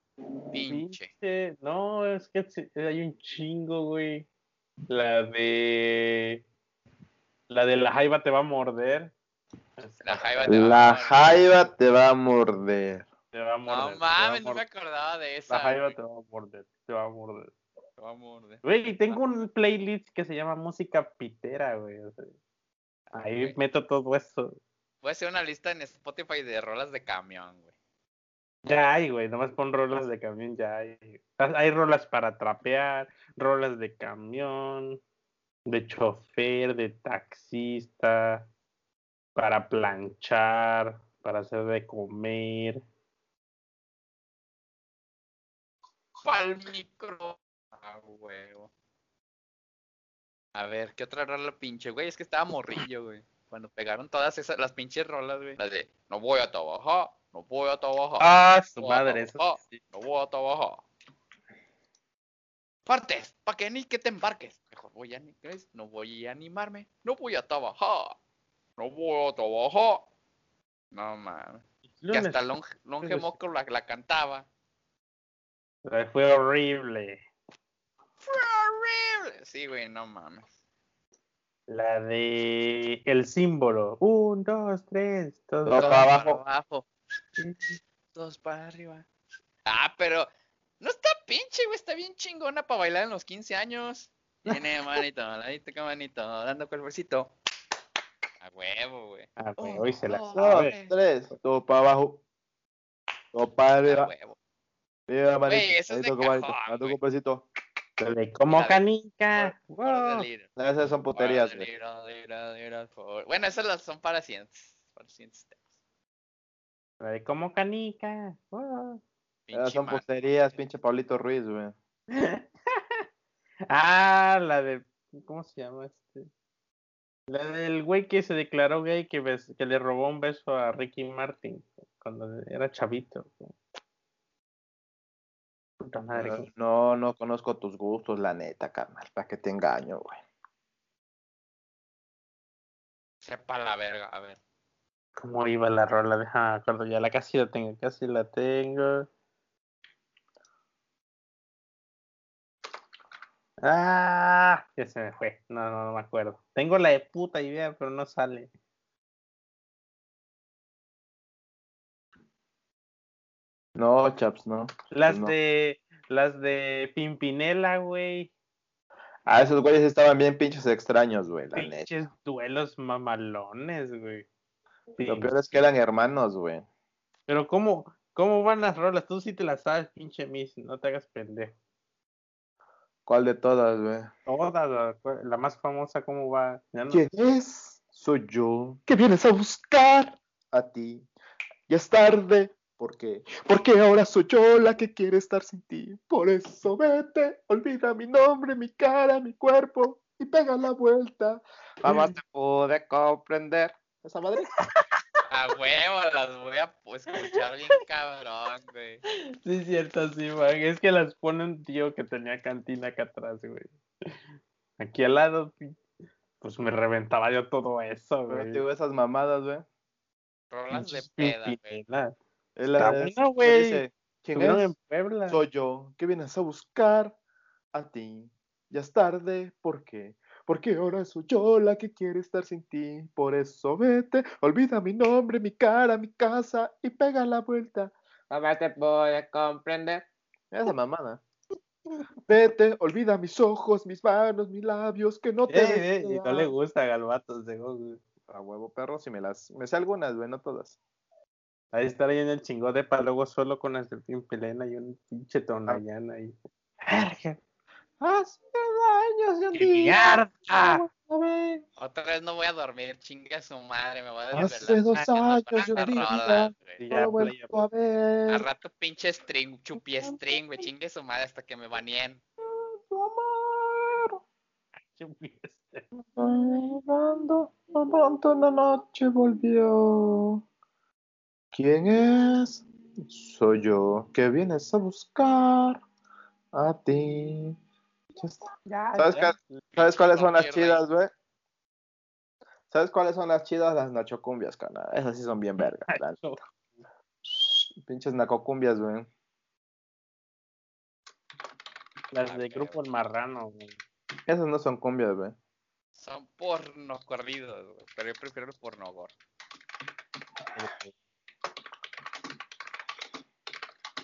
[SPEAKER 3] pinche.
[SPEAKER 1] Pinche, No, es que hay un chingo, güey. La de. La de la jaiba te va a morder.
[SPEAKER 3] La jaiba te va a
[SPEAKER 2] La
[SPEAKER 3] morder.
[SPEAKER 2] jaiba te va a morder.
[SPEAKER 1] Te va a morder.
[SPEAKER 3] No mames, no me acordaba de
[SPEAKER 1] La
[SPEAKER 3] esa.
[SPEAKER 1] jaiba
[SPEAKER 3] güey.
[SPEAKER 1] te va a morder. Te va a morder.
[SPEAKER 3] Te va a morder.
[SPEAKER 1] Güey, tengo un playlist que se llama Música Pitera, güey. o sea, ahí meto todo eso.
[SPEAKER 3] Voy a hacer una lista en Spotify de rolas de camión, güey.
[SPEAKER 1] Ya hay, güey, nomás pon rolas de camión, ya hay. Hay rolas para trapear, rolas de camión, de chofer, de taxista, para planchar, para hacer de comer.
[SPEAKER 3] pa'l micro. Ah, huevo. A ver, ¿qué otra rola pinche, güey? Es que estaba morrillo, güey. Cuando pegaron todas esas, las pinches rolas, güey. Las de, no voy a trabajar, no voy a trabajar.
[SPEAKER 1] Ah, su
[SPEAKER 3] no voy a
[SPEAKER 1] madre, eso
[SPEAKER 3] trabajar,
[SPEAKER 1] sí.
[SPEAKER 3] No voy a trabajar. Partes, pa' que ni que te embarques. Mejor voy a, no voy a animarme. No voy a trabajar. No voy a trabajar. No mames. Que hasta Longe, Longe. Moco la, la cantaba.
[SPEAKER 1] Fue horrible.
[SPEAKER 3] Fue horrible. Sí, güey, no mames.
[SPEAKER 1] La de el símbolo. Un, dos, tres. Todo
[SPEAKER 2] No, para abajo.
[SPEAKER 3] abajo. Dos para arriba. Ah, pero no está pinche, güey. Está bien chingona para bailar en los 15 años. Tiene manito, ladito manito, dando cuerpecito. A huevo, güey.
[SPEAKER 1] Güey,
[SPEAKER 3] Oh,
[SPEAKER 1] hoy se la sabe.
[SPEAKER 2] Dos, tres, todo para abajo. Todo para
[SPEAKER 3] A
[SPEAKER 2] arriba.
[SPEAKER 3] huevo.
[SPEAKER 2] Mira, manito.
[SPEAKER 3] Eso es
[SPEAKER 2] pesito.
[SPEAKER 1] De como canica. Wow.
[SPEAKER 2] Esas son puterías,
[SPEAKER 3] Bueno, esas las son para siguientes. Para temas.
[SPEAKER 1] La de como canica.
[SPEAKER 3] Pinche
[SPEAKER 2] son puterías, pinche Pablito Ruiz, güey.
[SPEAKER 1] Ah, la de. ¿Cómo se llama este? La del güey que se declaró gay que, bes- que le robó un beso a Ricky Martin cuando era chavito. Puta madre.
[SPEAKER 2] No,
[SPEAKER 1] ¿cómo-
[SPEAKER 2] No, no conozco tus gustos, la neta, carnal. ¿Para qué te engaño, güey?
[SPEAKER 3] Sepa la verga, a ver.
[SPEAKER 1] ¿Cómo iba la rola? Deja, acuerdo ya, la casi la tengo, casi la tengo. Ah, ya se me fue. No, no, no me acuerdo. Tengo la de puta idea, pero no sale.
[SPEAKER 2] No, chaps, no.
[SPEAKER 1] Las
[SPEAKER 2] no.
[SPEAKER 1] de las de Pimpinela, güey.
[SPEAKER 2] Ah, esos güeyes estaban bien pinches extraños, güey, la neta.
[SPEAKER 1] Pinches duelos mamalones, güey.
[SPEAKER 2] Lo peor es que eran hermanos, güey.
[SPEAKER 1] Pero cómo, cómo van las rolas, tú sí te las sabes, pinche Miss, no te hagas pendejo.
[SPEAKER 2] ¿Cuál de todas, güey?
[SPEAKER 1] Todas, la, la más famosa, ¿cómo va? Ya no-
[SPEAKER 2] ¿Quién es? Soy yo. ¿Qué vienes a buscar? A ti. Ya es tarde. ¿Por qué? Porque ahora soy yo la que quiere estar sin ti. Por eso vete, olvida mi nombre, mi cara, mi cuerpo y pega la vuelta. Jamás te pude comprender. ¿Esa madre?
[SPEAKER 3] A huevo, las voy a pues, escuchar bien cabrón, güey.
[SPEAKER 1] Sí, es cierto, sí, man. Es que las pone un tío que tenía cantina acá atrás, güey. Aquí al lado, pues me reventaba yo todo eso,
[SPEAKER 2] Pero,
[SPEAKER 1] güey.
[SPEAKER 2] tío, esas mamadas, güey.
[SPEAKER 3] Rolas de peda, güey.
[SPEAKER 1] Bueno,
[SPEAKER 2] que
[SPEAKER 1] güey.
[SPEAKER 2] ¿Quién es?
[SPEAKER 1] en Puebla.
[SPEAKER 2] Soy yo. ¿Qué vienes a buscar? A ti. Ya es tarde. ¿Por qué? Porque ahora soy yo la que quiere estar sin ti. Por eso vete, olvida mi nombre, mi cara, mi casa y pega la vuelta. Jamás te voy a comprender. Esa mamada. Vete, olvida mis ojos, mis manos, mis labios, que no te
[SPEAKER 1] Eh, eh, y no le gusta Galvatos de güey.
[SPEAKER 2] A huevo perro, si me las. Me sé algunas, güey, no todas.
[SPEAKER 1] Ahí estar ahí en el chingón de luego solo con las de Pimpelena y un pinche tonayana ahí. Verga.
[SPEAKER 2] Hace años de un
[SPEAKER 1] ¡Qué
[SPEAKER 2] día.
[SPEAKER 1] mierda!
[SPEAKER 2] joven,
[SPEAKER 3] Otra vez no voy a dormir, chinga su madre, me voy a
[SPEAKER 2] Hace
[SPEAKER 3] desvelar.
[SPEAKER 2] dos
[SPEAKER 3] sacando
[SPEAKER 2] años yo vuelvo a ver.
[SPEAKER 3] Al rato pinche string, chupi string, güey, chingue su madre hasta que me baneen.
[SPEAKER 2] Tu amor.
[SPEAKER 1] chupiste.
[SPEAKER 2] Bailando, tan pronto la noche volvió. ¿Quién es? Soy yo que vienes a buscar a ti. Ya, ¿Sabes,
[SPEAKER 1] ya.
[SPEAKER 2] qué- ¿Sabes cuáles son las chidas, güey? ¿Sabes cuáles son las chidas? Las nachocumbias, carnal. Esas sí son bien vergas. Pinches nacocumbias, güey.
[SPEAKER 1] Las
[SPEAKER 3] Ah,
[SPEAKER 1] de Grupo El Marrano, güey.
[SPEAKER 2] Esas no son cumbias, güey.
[SPEAKER 3] Son porno corridos, güey, pero yo prefiero el porno gore.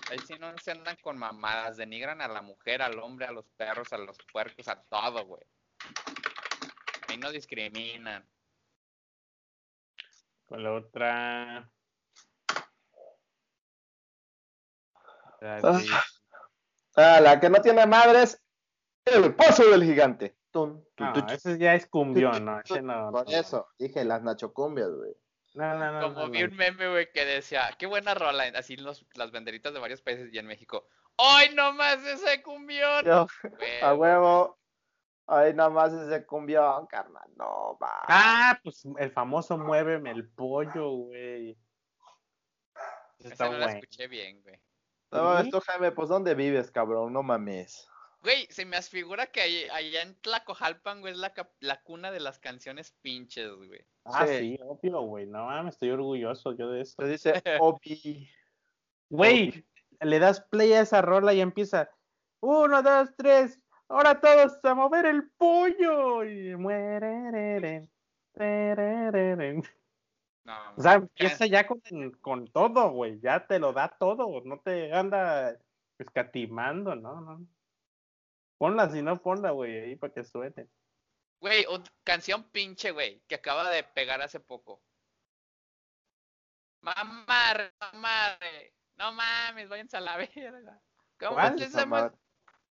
[SPEAKER 3] Ahí sí no se andan con mamadas, denigran a la mujer, al hombre, a los perros, a los puercos, a todo, güey. Ahí no discriminan.
[SPEAKER 1] Con la otra.
[SPEAKER 2] Ah. Ah, la que no tiene madres, el pozo del gigante. Tun, tun,
[SPEAKER 1] No,
[SPEAKER 2] tun, tun.
[SPEAKER 1] ese ya es cumbión, ¿no? Ese no.
[SPEAKER 2] Por
[SPEAKER 1] no.
[SPEAKER 2] eso, dije las nachocumbias, güey.
[SPEAKER 1] No, no, no.
[SPEAKER 3] Como
[SPEAKER 1] no,
[SPEAKER 3] vi
[SPEAKER 1] no.
[SPEAKER 3] un meme, güey, que decía, qué buena rola, así los, las banderitas de varios países y en México. ¡Ay, nomás ese cumbión!
[SPEAKER 2] Yo, a
[SPEAKER 3] Huevo.
[SPEAKER 2] Ay, nada más ese cumbión, carnal. No, va.
[SPEAKER 1] Ah, pues el famoso Muéveme el pollo, güey. Está
[SPEAKER 3] no la
[SPEAKER 1] bueno.
[SPEAKER 3] escuché bien, güey.
[SPEAKER 2] No mames,
[SPEAKER 1] ¿Sí?
[SPEAKER 2] tú, Jaime, pues ¿dónde vives, cabrón? No mames.
[SPEAKER 3] Güey, se me asfigura que ahí- allá en Tlacojalpan, güey, es la, la cuna de las canciones pinches, güey.
[SPEAKER 1] Ah,
[SPEAKER 2] Sí.
[SPEAKER 1] sí, obvio, güey. No mames, estoy orgulloso yo de eso.
[SPEAKER 2] Se dice Obi.
[SPEAKER 1] Güey, le das play a esa rola y empieza. Uno, dos, tres. Ahora todos a mover el pollo. Y terereren.
[SPEAKER 3] No,
[SPEAKER 1] O sea, empieza ya con, con todo, güey. Ya te lo da todo. No te anda escatimando, ¿no? no. Ponla, si no, ponla, güey, ahí para que suene.
[SPEAKER 3] Güey, canción pinche, güey, que acaba de pegar hace poco. Mamarre, mamarre. No mames, váyanse a la verga. ¿Cómo,
[SPEAKER 1] ¿Cuál?
[SPEAKER 3] se llama?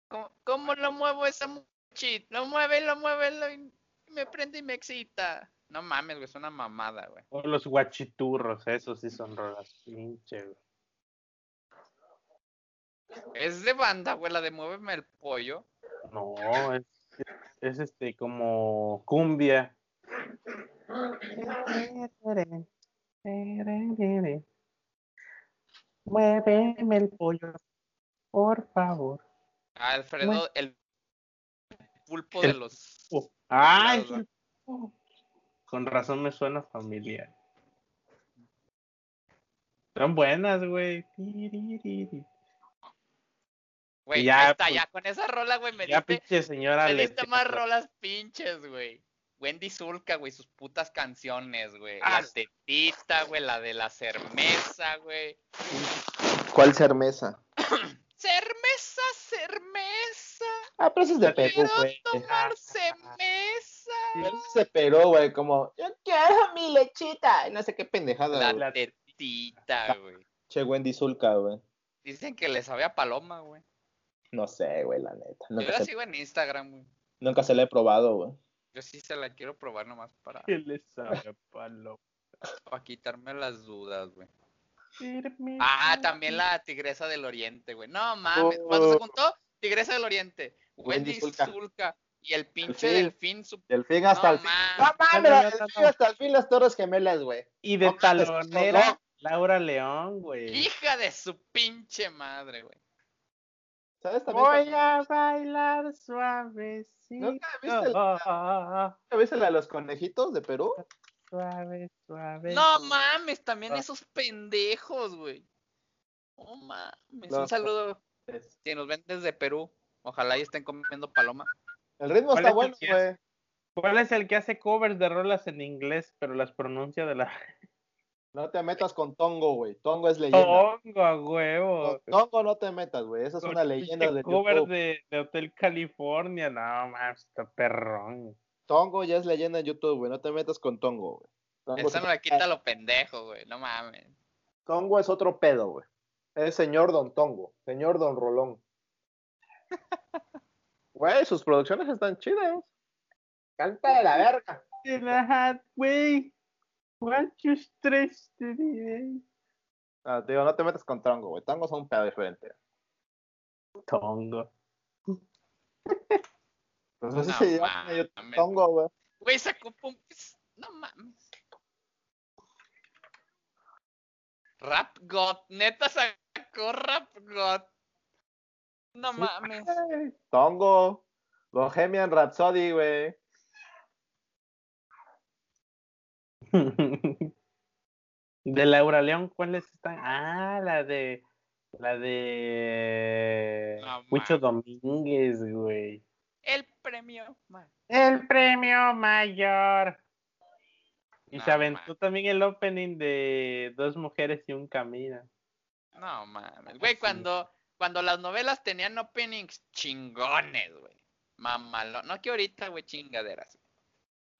[SPEAKER 3] ¿Cómo, cómo lo muevo esa muchit? Lo mueve, lo mueve, lo y me prende y me excita. No mames, güey, es una mamada, güey.
[SPEAKER 1] O los guachiturros, esos sí son rolas. Pinche, güey.
[SPEAKER 3] Es de banda, güey, la de Muéveme el pollo.
[SPEAKER 1] No, es, es este como cumbia. Muéveme el pollo, por favor.
[SPEAKER 3] Alfredo, el pulpo de los.
[SPEAKER 1] Ay, con razón me suena familiar. Son buenas, güey.
[SPEAKER 3] Güey,
[SPEAKER 1] ya,
[SPEAKER 3] ahí está,
[SPEAKER 1] pues,
[SPEAKER 3] ya con esa rola, güey, me
[SPEAKER 1] Ya
[SPEAKER 3] diste,
[SPEAKER 1] pinche señora
[SPEAKER 3] me diste más rolas pinches, güey. Wendy Zulka, güey, sus putas canciones, güey.
[SPEAKER 1] Ah.
[SPEAKER 3] La tetita, güey, la de la cermesa, güey.
[SPEAKER 2] ¿Cuál cermeza?
[SPEAKER 3] Cermesa, cermeza.
[SPEAKER 2] Ah, pero eso es de Perú,
[SPEAKER 3] Quiero
[SPEAKER 2] güey.
[SPEAKER 3] tomar cermesa.
[SPEAKER 2] Pero eso es de Perú, güey, como, yo quiero mi lechita. Y no sé qué pendejada,
[SPEAKER 3] La
[SPEAKER 2] güey.
[SPEAKER 1] la-
[SPEAKER 3] tetita, güey.
[SPEAKER 2] Che, Wendy Zulka, güey.
[SPEAKER 3] Dicen que le sabe a paloma, güey.
[SPEAKER 2] No sé, güey, la neta.
[SPEAKER 3] Yo
[SPEAKER 2] Nunca
[SPEAKER 3] la
[SPEAKER 2] se,
[SPEAKER 3] sigo en Instagram, güey.
[SPEAKER 2] nunca se la he probado, güey.
[SPEAKER 3] Yo sí se la quiero probar nomás para,
[SPEAKER 1] Que le sabe a palo.
[SPEAKER 3] para quitarme las dudas, güey. Ah, también la Tigresa del Oriente, güey. No mames. Cuando se
[SPEAKER 2] Oh.
[SPEAKER 3] juntó Tigresa del Oriente,
[SPEAKER 2] Wendy Zulka.
[SPEAKER 3] Zulka y el pinche
[SPEAKER 2] Delfín.
[SPEAKER 3] delfín. su-
[SPEAKER 2] Del fin hasta
[SPEAKER 3] No
[SPEAKER 2] el fin. No mames,
[SPEAKER 1] No, no,
[SPEAKER 2] del
[SPEAKER 1] no,
[SPEAKER 2] fin
[SPEAKER 1] no.
[SPEAKER 2] hasta el fin las torres gemelas, güey.
[SPEAKER 1] Y de talonera. Laura León, güey.
[SPEAKER 3] Hija de su pinche madre, güey.
[SPEAKER 2] ¿Sabes también?
[SPEAKER 1] Voy a bailar suavecito.
[SPEAKER 2] ¿Nunca viste la- ¿Viste la de los conejitos de Perú?
[SPEAKER 1] Suave, suave.
[SPEAKER 3] No mames, también
[SPEAKER 1] Ah.
[SPEAKER 3] esos pendejos, güey. No mames. Un saludo si nos ven desde Perú. Ojalá y estén comiendo paloma.
[SPEAKER 2] El ritmo
[SPEAKER 1] ¿Cuál
[SPEAKER 2] está
[SPEAKER 1] es
[SPEAKER 2] bueno,
[SPEAKER 1] que
[SPEAKER 2] güey.
[SPEAKER 1] ¿Cuál es el que hace covers de rolas en inglés, pero las pronuncia de la
[SPEAKER 2] No te metas con Tongo, güey. Tongo es leyenda.
[SPEAKER 1] Tongo a huevo?
[SPEAKER 2] Tongo no te metas, güey. Esa es una leyenda de
[SPEAKER 1] cover
[SPEAKER 2] YouTube.
[SPEAKER 1] de, de Hotel California, no mames, está perrón.
[SPEAKER 2] Tongo ya es leyenda en YouTube, güey. No te metas con Tongo, güey. Tongo,
[SPEAKER 3] Eso
[SPEAKER 2] es-
[SPEAKER 3] no le quita lo pendejo, güey. No mames.
[SPEAKER 2] Tongo es otro pedo, güey. Es señor Don Tongo. Señor Don Rolón. Güey, sus producciones están chidas. Canta de la verga.
[SPEAKER 1] In you stress today.
[SPEAKER 2] Ah, te digo, no te metas con Tongo, güey. Tongo es un pedo diferente.
[SPEAKER 1] Tongo.
[SPEAKER 2] Pues así
[SPEAKER 3] No
[SPEAKER 2] YouTube,
[SPEAKER 3] mames.
[SPEAKER 2] Tongo, güey.
[SPEAKER 3] Güey, sacó pum. No mames. Rap God. Neta sacó Rap God. No mames.
[SPEAKER 2] Tongo. Bohemian Rhapsody, güey.
[SPEAKER 1] de Laura León, ¿cuáles están? Ah, la de. La de.
[SPEAKER 3] No
[SPEAKER 1] Huicho Domínguez, güey.
[SPEAKER 3] El premio. ma-
[SPEAKER 1] El premio mayor. Y
[SPEAKER 3] No,
[SPEAKER 1] se aventó
[SPEAKER 3] man.
[SPEAKER 1] también el opening de Dos mujeres y un camino.
[SPEAKER 3] No mames. Güey, cuando, cuando las novelas tenían openings chingones, güey. Mamalo. No que ahorita, güey, chingaderas.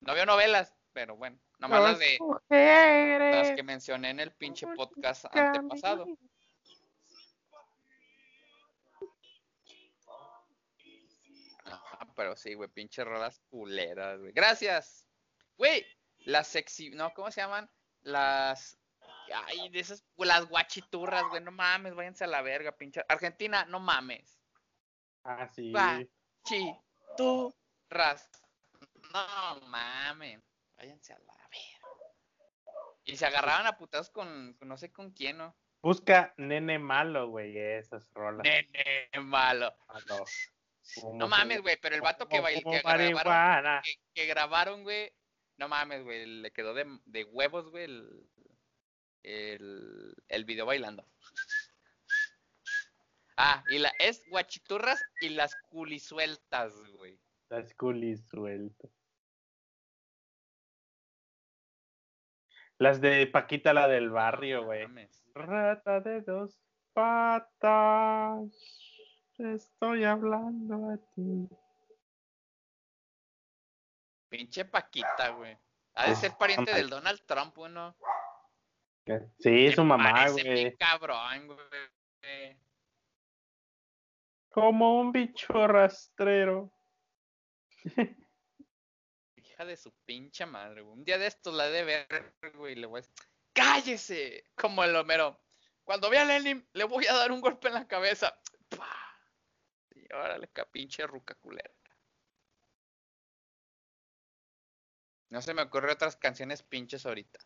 [SPEAKER 3] No veo novelas, pero bueno. Nomás las de las que mencioné en el pinche podcast antepasado. Ah, pero sí, güey, pinche rolas culeras, güey. Gracias. Güey, las sexy, no, ¿cómo se llaman? Las Ay, de esas, las guachiturras, güey, no mames, váyanse a la verga, pinche. Argentina, no mames.
[SPEAKER 1] Ah, sí.
[SPEAKER 3] Guachiturras. No mames, váyanse a la verga. Y se agarraban a putas con, con no sé con quién, ¿no?
[SPEAKER 1] Busca nene malo, güey, esas rolas.
[SPEAKER 3] Nene malo.
[SPEAKER 1] Malo.
[SPEAKER 3] No mames, güey, pero el vato que, bail- que grabaron,
[SPEAKER 1] marihuana.
[SPEAKER 3] que, que grabaron, güey, no mames, güey, le quedó de, de huevos, güey, el, el, el video bailando. Ah, y la es guachiturras y las culisueltas, güey.
[SPEAKER 1] Las culis Las de Paquita, la del barrio, güey. Rata de dos patas. Estoy hablando a ti.
[SPEAKER 3] Pinche Paquita, güey. Ha de ser pariente del Donald Trump, güey, ¿no?
[SPEAKER 1] Sí,
[SPEAKER 3] Se
[SPEAKER 1] su mamá, güey.
[SPEAKER 3] cabrón, güey.
[SPEAKER 1] Como un bicho rastrero.
[SPEAKER 3] Hija de su pinche madre, güey. Un día de estos la de ver, güey, y le voy a decir, ¡cállese! Como el Homero. Cuando vea a Lenin, le voy a dar un golpe en la cabeza. ¡Pah! Y órale, ca pinche ruca culera. No se me ocurren otras canciones pinches ahorita.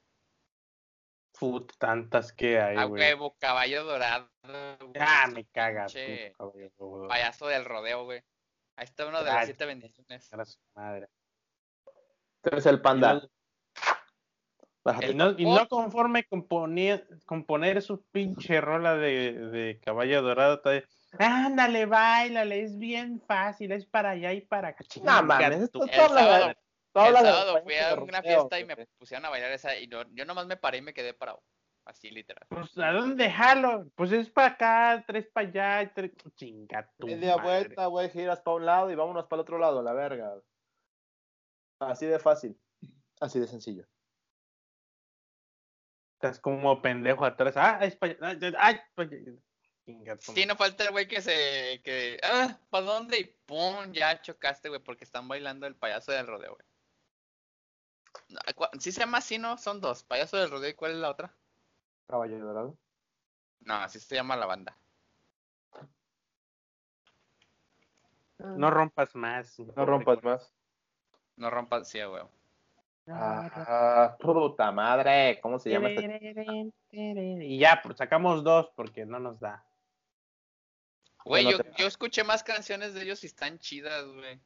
[SPEAKER 1] Put, tantas que hay,
[SPEAKER 3] A
[SPEAKER 1] güey.
[SPEAKER 3] huevo, caballo dorado. güey,
[SPEAKER 1] Ah, me cagas.
[SPEAKER 3] pinche
[SPEAKER 1] caballo, güey.
[SPEAKER 3] Payaso del rodeo, güey. Ahí está uno de las
[SPEAKER 1] Ay.
[SPEAKER 3] siete bendiciones.
[SPEAKER 1] Madre.
[SPEAKER 2] Este es el panda.
[SPEAKER 1] Y no, y no conforme con, poner- con poner su pinche rola de, de caballo dorado, todavía, ándale, bailale, es bien fácil, es para allá y para acá.
[SPEAKER 2] No mames, esto es de-
[SPEAKER 3] sábado, el fui a una fiesta y me pusieron a bailar esa y no- yo nomás me paré y me quedé parado. Así literal.
[SPEAKER 1] Pues, ¿a dónde jalo? Pues es para acá, tres para allá, y tres... Chinga tu
[SPEAKER 2] Media
[SPEAKER 1] madre.
[SPEAKER 2] vuelta, güey, giras para un lado y vámonos para el otro lado, la verga. Así de fácil. Así de sencillo.
[SPEAKER 1] Estás como pendejo atrás. Ah, es allá. Ay, pa' allá. Chinga tu
[SPEAKER 3] Sí, no falta el güey que se. que. Ah, ¿para dónde? Y pum, ya chocaste, güey, porque están bailando el payaso del rodeo, güey. No, ¿cu- Sí se llama así, ¿no? Son dos. Payaso del rodeo y ¿cuál es la otra?
[SPEAKER 2] Caballo dorado.
[SPEAKER 3] No, así se llama la banda.
[SPEAKER 1] No rompas más.
[SPEAKER 2] No rompas más.
[SPEAKER 3] No rompas, sí, güey.
[SPEAKER 2] Ah, puta madre. ¿Cómo se llama este?
[SPEAKER 1] Y ya, pues sacamos dos porque no nos da.
[SPEAKER 3] Güey, yo, yo escuché más canciones de ellos y están chidas, güey.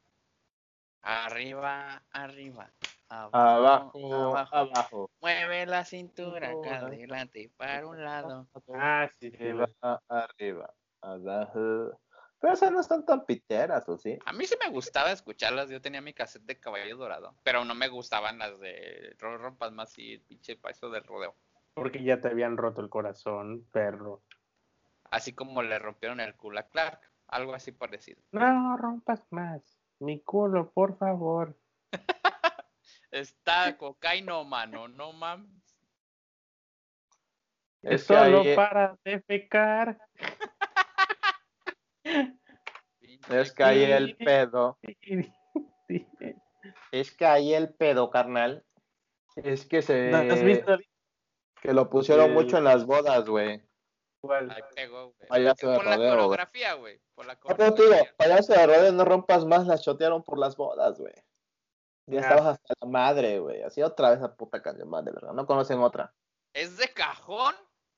[SPEAKER 3] Arriba, arriba.
[SPEAKER 2] Abajo, abajo.
[SPEAKER 3] Mueve la cintura acá
[SPEAKER 2] Abajo.
[SPEAKER 3] adelante y para un lado.
[SPEAKER 1] Ah, sí, sí.
[SPEAKER 2] Arriba, arriba, abajo. Pero esas no están tan piteras, ¿o sí?
[SPEAKER 3] A mí sí me gustaba escucharlas. Yo tenía mi cassette de Caballo Dorado. Pero no me gustaban las de Ro- Rompas más y el pinche paso del rodeo.
[SPEAKER 1] Porque ya te habían roto el corazón, perro.
[SPEAKER 3] Así como le rompieron el culo a Clark. Algo así parecido.
[SPEAKER 1] No rompas más. Mi culo, por favor.
[SPEAKER 3] Está cocaíno, mano. No mames.
[SPEAKER 1] Es
[SPEAKER 2] Es que
[SPEAKER 1] solo
[SPEAKER 2] ahí-
[SPEAKER 1] para defecar.
[SPEAKER 3] Pinche
[SPEAKER 2] Es que ahí el pedo. Es que ahí el pedo, carnal. Es que se.
[SPEAKER 1] ¿No has visto
[SPEAKER 2] Que lo pusieron
[SPEAKER 1] el-
[SPEAKER 2] mucho en las bodas, güey.
[SPEAKER 1] cuál?
[SPEAKER 3] Ahí pegó, güey.
[SPEAKER 2] Payaso de
[SPEAKER 3] Por la
[SPEAKER 2] rodeo,
[SPEAKER 3] coreografía, güey. Por la
[SPEAKER 2] No, pero te digo,
[SPEAKER 3] coreografía.
[SPEAKER 2] payaso de rodeo, no rompas más, las chotearon por las bodas, güey. Ya
[SPEAKER 1] Ah.
[SPEAKER 2] estabas hasta la madre, güey. Así otra vez esa puta canción más, de verdad. No conocen otra.
[SPEAKER 3] Es de cajón.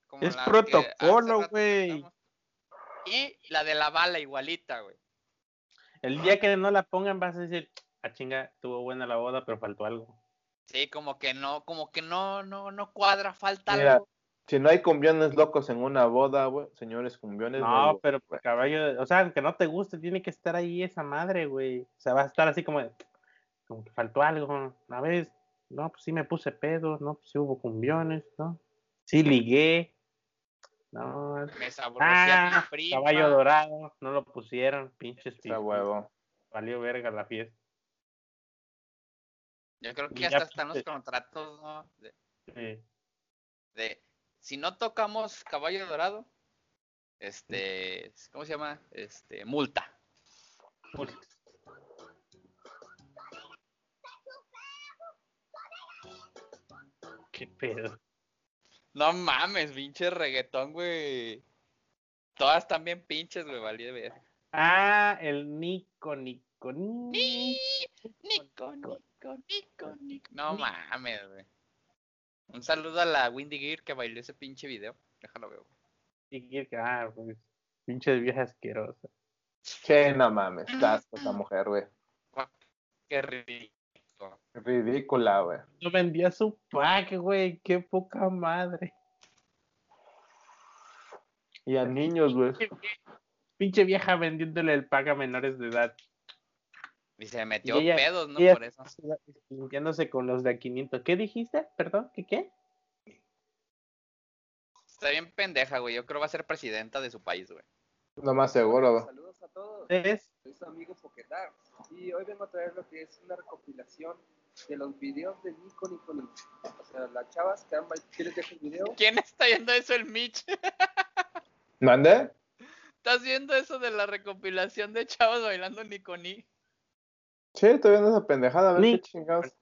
[SPEAKER 3] como
[SPEAKER 1] Es
[SPEAKER 3] la
[SPEAKER 1] protocolo, güey.
[SPEAKER 3] Y la de la bala igualita, güey.
[SPEAKER 1] El día que no la pongan vas a decir, a chinga, estuvo buena la boda, pero faltó algo.
[SPEAKER 3] Sí, como que no, como que no, no, no cuadra, falta
[SPEAKER 2] Mira,
[SPEAKER 3] algo.
[SPEAKER 2] Si no hay cumbiones locos en una boda, güey, señores cumbiones.
[SPEAKER 1] No, pero
[SPEAKER 2] güey.
[SPEAKER 1] caballo, o sea, aunque no te guste, tiene que estar ahí esa madre, güey. O sea, va a estar así como, como que faltó algo. Una vez, no, pues sí me puse pedo, no, pues sí hubo cumbiones, ¿no? Sí ligué. No,
[SPEAKER 3] Me
[SPEAKER 1] ah,
[SPEAKER 3] mi prima.
[SPEAKER 1] caballo dorado, no lo pusieron, pinches pijos.
[SPEAKER 2] huevo.
[SPEAKER 1] Valió verga la fiesta.
[SPEAKER 3] Yo creo que
[SPEAKER 1] ya
[SPEAKER 3] hasta están los contratos, ¿no? De,
[SPEAKER 1] Sí.
[SPEAKER 3] de- si no tocamos caballo dorado, este, ¿cómo se llama? Este, multa.
[SPEAKER 1] Qué pedo.
[SPEAKER 3] No mames, pinche reggaetón, güey. Todas están bien pinches, güey, valí de ver.
[SPEAKER 1] Ah, el Nico, Nico, Nico.
[SPEAKER 3] Nico, Nico, Nico, Nico. No mames, güey. Un saludo a la Windy Gear que bailó ese pinche video. Déjalo ver.
[SPEAKER 1] Y que, ah, pues, pinche vieja asquerosa.
[SPEAKER 2] Che, no mames, casco esa mujer, güey.
[SPEAKER 3] Qué rico.
[SPEAKER 2] Ridícula, güey.
[SPEAKER 1] No vendía su pack, güey. Qué poca madre.
[SPEAKER 2] Y a niños, güey.
[SPEAKER 1] Pinche vieja vendiéndole el pack a menores de edad.
[SPEAKER 3] Y se metió
[SPEAKER 1] ella-
[SPEAKER 3] pedos, ¿no? Por eso.
[SPEAKER 1] Limpiándose con los de a 500. ¿Qué dijiste? Perdón, ¿qué qué?
[SPEAKER 3] Está bien pendeja, güey. Yo creo que va a ser presidenta de su país, güey.
[SPEAKER 2] Lo más seguro, güey.
[SPEAKER 4] Todos,
[SPEAKER 1] Es
[SPEAKER 4] soy su amigo Poketar y hoy vengo a traer lo que es una recopilación de los videos de Nico Nico Nico. O sea, las chavas que han bailado, ¿quieres ver el video?
[SPEAKER 3] ¿Quién está viendo eso, el Mitch?
[SPEAKER 2] ¿Mande?
[SPEAKER 3] ¿Estás viendo eso de la recopilación de chavos bailando Niconi?
[SPEAKER 2] Sí, estoy viendo esa pendejada, a ver qué chingados.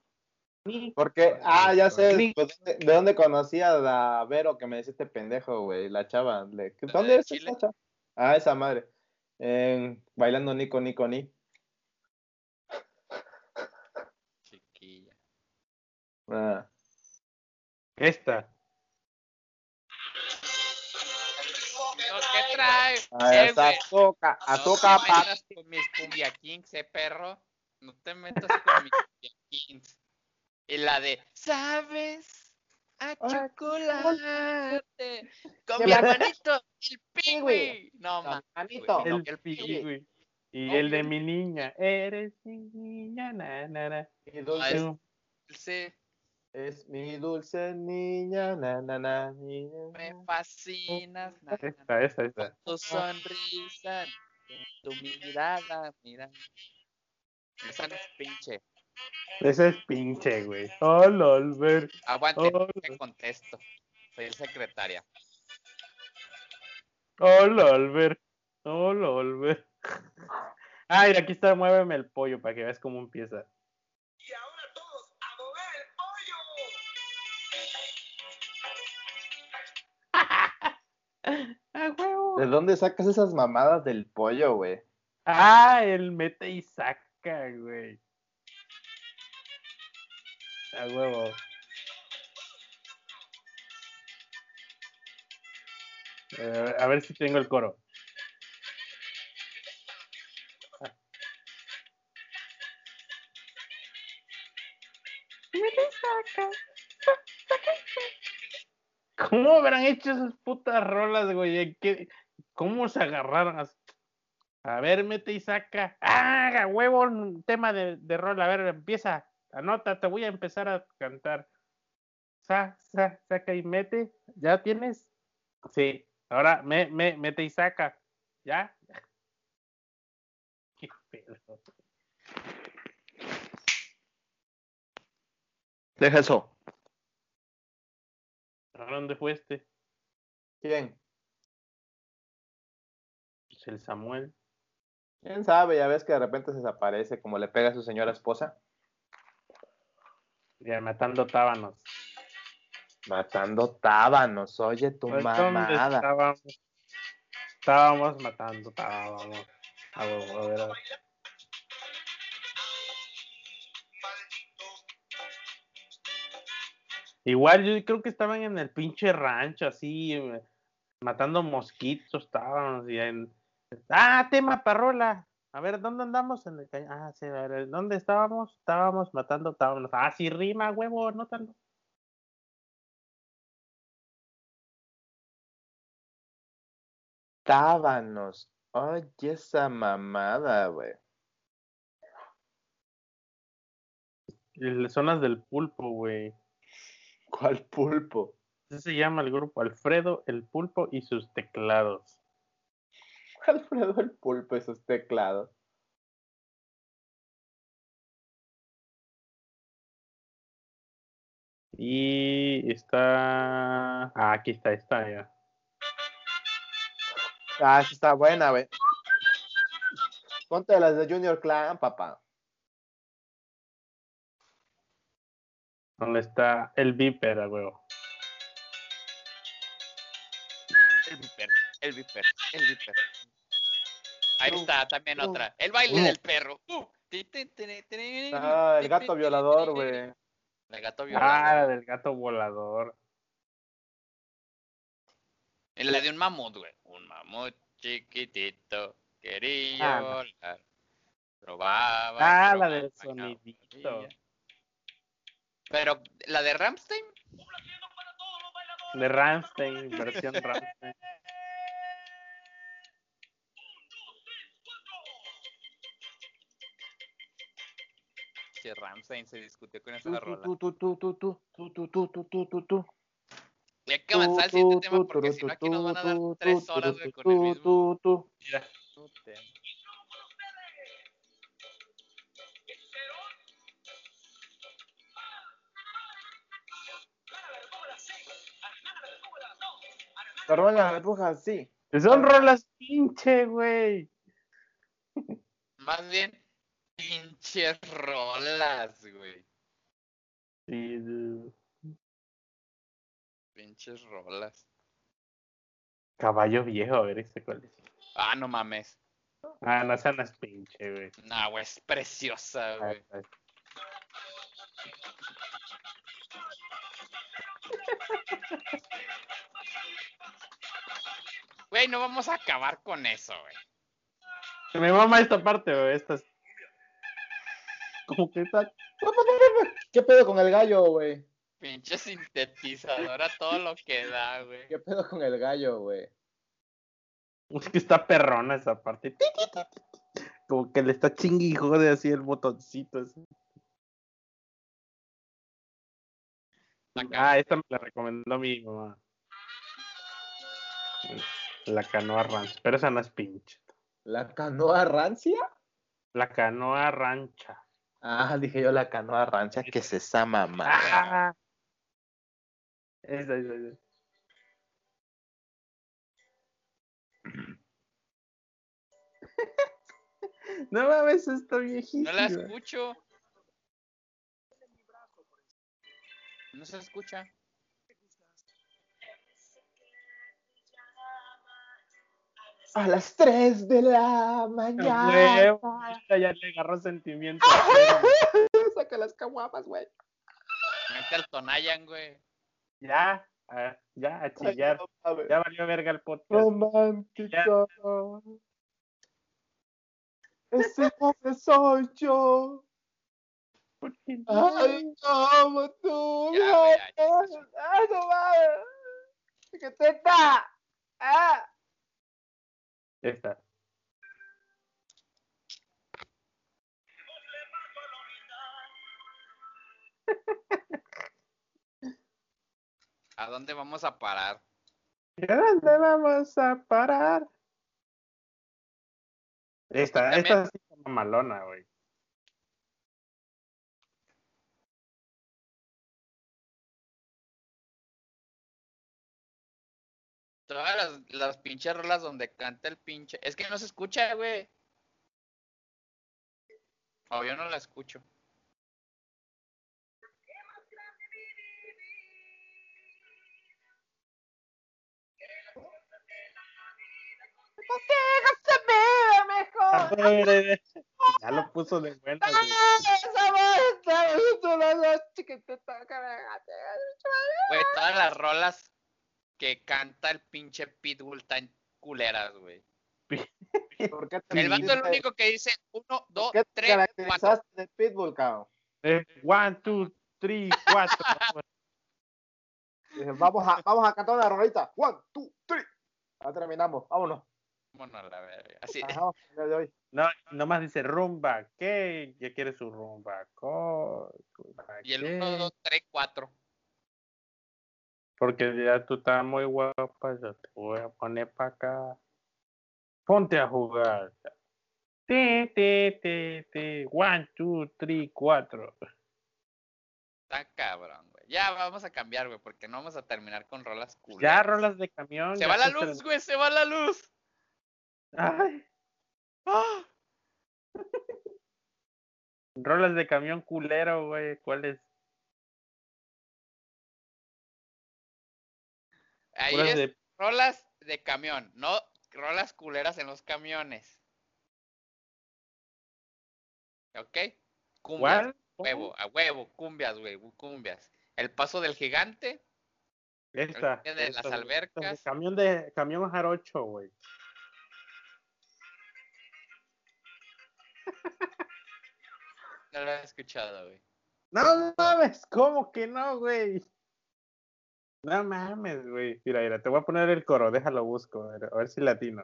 [SPEAKER 2] Porque, ah, ya sé, pues, ¿de, de dónde conocí a la Vero que me decía este pendejo, güey? La chava. le-
[SPEAKER 3] ¿La
[SPEAKER 2] ¿Dónde
[SPEAKER 3] de
[SPEAKER 2] es
[SPEAKER 3] Chile?
[SPEAKER 2] esa chava? Ah, esa madre. En- bailando Nico, Nico, Ni.
[SPEAKER 3] Chiquilla.
[SPEAKER 2] Ah.
[SPEAKER 1] Esta.
[SPEAKER 3] ¿Qué trae? Eh,
[SPEAKER 2] esa
[SPEAKER 3] güey,
[SPEAKER 2] azúcar,
[SPEAKER 3] No te metas con mis cumbia kings, eh, perro. No te metas con mis cumbia kings. Y la de, ¿sabes? A chocolate. Con mi hermanito, el pingüi. No.
[SPEAKER 2] Manito.
[SPEAKER 3] no,
[SPEAKER 1] El
[SPEAKER 3] el
[SPEAKER 1] pi,
[SPEAKER 3] pingüi.
[SPEAKER 1] Y el de mi niña. Eres mi niña, na, na, na.
[SPEAKER 2] Mi dulce,
[SPEAKER 3] Ah, Sí,
[SPEAKER 2] es mi dulce niña, na, na, na, niña.
[SPEAKER 3] me fascinas. na, na,
[SPEAKER 1] Esta, esta, esta.
[SPEAKER 3] tu sonrisa, tu mirada, mira. Esa no es pinche.
[SPEAKER 1] Ese es pinche, güey. Hola, Albert.
[SPEAKER 3] Aguante,
[SPEAKER 1] Oh.
[SPEAKER 3] te contesto. Soy el secretaria.
[SPEAKER 1] Hola, Albert. Hola, Albert. Ay, aquí está, muéveme el pollo para que veas cómo empieza.
[SPEAKER 4] Y ahora todos a mover el pollo.
[SPEAKER 1] ¡Ah, huevo!
[SPEAKER 2] ¿De dónde sacas esas mamadas del pollo, güey?
[SPEAKER 1] Ah, el mete y saca, güey. A huevo. A ver si tengo el coro. Ah. ¿Cómo habrán hecho esas putas rolas, güey? ¿Qué- ¿Cómo se agarraron? A ver, mete y saca. ¡Ah, huevo! un Tema de, de rol. A ver, empieza. Anota, te voy a empezar a cantar. Sa, sa, saca y mete. ¿Ya tienes? Sí. Ahora, me, me, mete y saca. ¿Ya? Qué pedo.
[SPEAKER 2] Deja eso.
[SPEAKER 1] ¿A dónde fue este?
[SPEAKER 2] ¿Quién?
[SPEAKER 1] Pues el Samuel.
[SPEAKER 2] ¿Quién sabe? Ya ves que de repente se desaparece como le pega a su señora esposa.
[SPEAKER 1] Ya matando tábanos.
[SPEAKER 2] Matando tábanos, oye tu
[SPEAKER 1] Pues, ¿dónde
[SPEAKER 2] mamada.
[SPEAKER 1] Estábamos, estábamos matando tábanos. A ver, a ver. Igual yo creo que estaban en el pinche rancho, así, eh, matando mosquitos, estaban, y en... Ah, tema parrola. A ver, ¿dónde andamos? En el ca- Ah, sí, a ver, ¿dónde estábamos? Estábamos matando tábanos. Ah, sí, rima, huevo, anótalo.
[SPEAKER 2] Tábanos. Oye esa mamada, güey.
[SPEAKER 1] Y Zonas del pulpo, güey.
[SPEAKER 2] ¿Cuál pulpo?
[SPEAKER 1] Así se llama el grupo Alfredo el Pulpo y sus teclados.
[SPEAKER 2] Alfredo el pulpo y sus teclados.
[SPEAKER 1] Y está. Ah, aquí está, está ya.
[SPEAKER 2] Ah, esa está buena, güey. Ponte las de Junior Clan, papá.
[SPEAKER 1] ¿Dónde está el Viper, a huevo?
[SPEAKER 3] El viper, el viper. Ahí está, también otra. El baile del perro.
[SPEAKER 2] Ah, el gato violador, güey.
[SPEAKER 3] El gato
[SPEAKER 1] Ah, del gato volador.
[SPEAKER 3] La de un mamut, güey. Un mamut chiquitito quería
[SPEAKER 1] Ah,
[SPEAKER 3] volar. Probaba.
[SPEAKER 1] Ah, la del sonidito.
[SPEAKER 3] Pero la de Ramstein,
[SPEAKER 1] De Ramstein, versión Ramstein.
[SPEAKER 3] Que Ramstein se discutió con esa rola.
[SPEAKER 2] tú, tú, tú, tú, tú, tú, tú, tú, tú, tú, tú, tú.
[SPEAKER 3] Y hay que avanzar al siguiente tema porque si no aquí nos van a dar tres horas güey, con el
[SPEAKER 2] tú,
[SPEAKER 3] mismo
[SPEAKER 2] tú, tú.
[SPEAKER 1] Mira.
[SPEAKER 3] tema.
[SPEAKER 2] Pero la repuja, sí.
[SPEAKER 1] Son rolas pinche, güey.
[SPEAKER 3] Más bien, pinches rolas, güey.
[SPEAKER 1] Sí, dude.
[SPEAKER 3] Pinches rolas.
[SPEAKER 1] Caballo viejo, a ver este cuál es.
[SPEAKER 3] Ah, no mames.
[SPEAKER 1] Ah, no, esa no es pinche, güey.
[SPEAKER 3] Nah, güey, es preciosa, güey.
[SPEAKER 1] ah,
[SPEAKER 3] Güey, no vamos a acabar con eso, güey.
[SPEAKER 1] Me mama esta parte, güey. Esta es... Como que está...
[SPEAKER 2] ¿Qué pedo con el gallo, güey?
[SPEAKER 3] Pinche sintetizadora, todo lo que da, güey.
[SPEAKER 2] ¿Qué pedo con el gallo, güey?
[SPEAKER 1] Es que está perrona esa parte. Como que le está chinguijo de así el botoncito. Ah, esta me la recomendó mi mamá. La canoa ranch. Pero esa no es pinche.
[SPEAKER 2] ¿La canoa rancia?
[SPEAKER 1] La canoa rancha.
[SPEAKER 2] Ah, dije yo la canoa rancha, que es esa mamá.
[SPEAKER 1] Ah. No mames, está viejísima.
[SPEAKER 3] No la escucho. No se escucha.
[SPEAKER 2] A las 3 de la mañana.
[SPEAKER 1] Ya le agarró sentimiento.
[SPEAKER 2] Saca las caguamas, güey.
[SPEAKER 3] Mete al Tonayan, güey.
[SPEAKER 1] Ya, ah, ya, a chillar. Ya valió verga el podcast.
[SPEAKER 2] Romántico. Ese hombre soy yo.
[SPEAKER 1] ¿Por qué no?
[SPEAKER 2] Ay, como tú.
[SPEAKER 3] Ya, güey, ya, ya.
[SPEAKER 2] Ay, no mames. ¿Qué te está? Ah.
[SPEAKER 1] Ya está.
[SPEAKER 3] ¿A dónde vamos a parar?
[SPEAKER 1] ¿Y a dónde vamos a parar? Esta,
[SPEAKER 3] También-
[SPEAKER 1] esta sí está mamalona, güey.
[SPEAKER 3] Todas las, las pinches rolas donde canta el pinche. Es que no se escucha, güey. O yo no la escucho.
[SPEAKER 1] Ya lo puso de vuelta, güey.
[SPEAKER 3] Todas las rolas que canta el pinche Pitbull tan culeras, güey.
[SPEAKER 2] ¿Por qué te
[SPEAKER 3] El vato es el único que dice uno, dos,
[SPEAKER 2] ¿Qué te
[SPEAKER 3] tres, cuatro.
[SPEAKER 2] caracterizaste de Pitbull, cabrón?
[SPEAKER 1] Eh, one, two, three, cuatro.
[SPEAKER 2] Vamos a, vamos a cantar una rolita. One, two, three. Ya terminamos, vámonos.
[SPEAKER 3] Bueno, a la verga. Así.
[SPEAKER 2] Ajá, el día de hoy.
[SPEAKER 1] No, nomás dice rumba. ¿Qué? Ya quiere su rumba. Co-
[SPEAKER 3] Y el
[SPEAKER 1] ¿qué?
[SPEAKER 3] 1, 2, 3, 4.
[SPEAKER 1] Porque ya tú estás muy guapa, yo te voy a poner para acá. Ponte a jugar. Ti, ti, ti, ti. One, two, three, cuatro.
[SPEAKER 3] Está cabrón, güey. Ya vamos a cambiar, güey, porque no vamos a terminar con rolas culeras.
[SPEAKER 1] Ya rolas de camión.
[SPEAKER 3] Se va la luz,
[SPEAKER 1] el-
[SPEAKER 3] güey, se va la luz.
[SPEAKER 1] Ay,
[SPEAKER 3] ¡Ah!
[SPEAKER 1] rolas de camión culero, güey. ¿Cuál es?
[SPEAKER 3] Ahí es
[SPEAKER 1] de
[SPEAKER 3] rolas de camión, no rolas culeras en los camiones. ¿Ok? Cumbias,
[SPEAKER 1] ¿Cuál?
[SPEAKER 3] huevo, a huevo, cumbias, güey, cumbias. El paso del gigante,
[SPEAKER 1] Esta.
[SPEAKER 3] El de
[SPEAKER 1] esta,
[SPEAKER 3] las albercas.
[SPEAKER 1] Esta, Camión de camión jarocho, güey.
[SPEAKER 3] no lo he escuchado, güey.
[SPEAKER 1] No mames, ¿cómo que no, güey? No mames, güey. Mira, mira, te voy a poner el coro, déjalo busco, a ver, a ver si latino.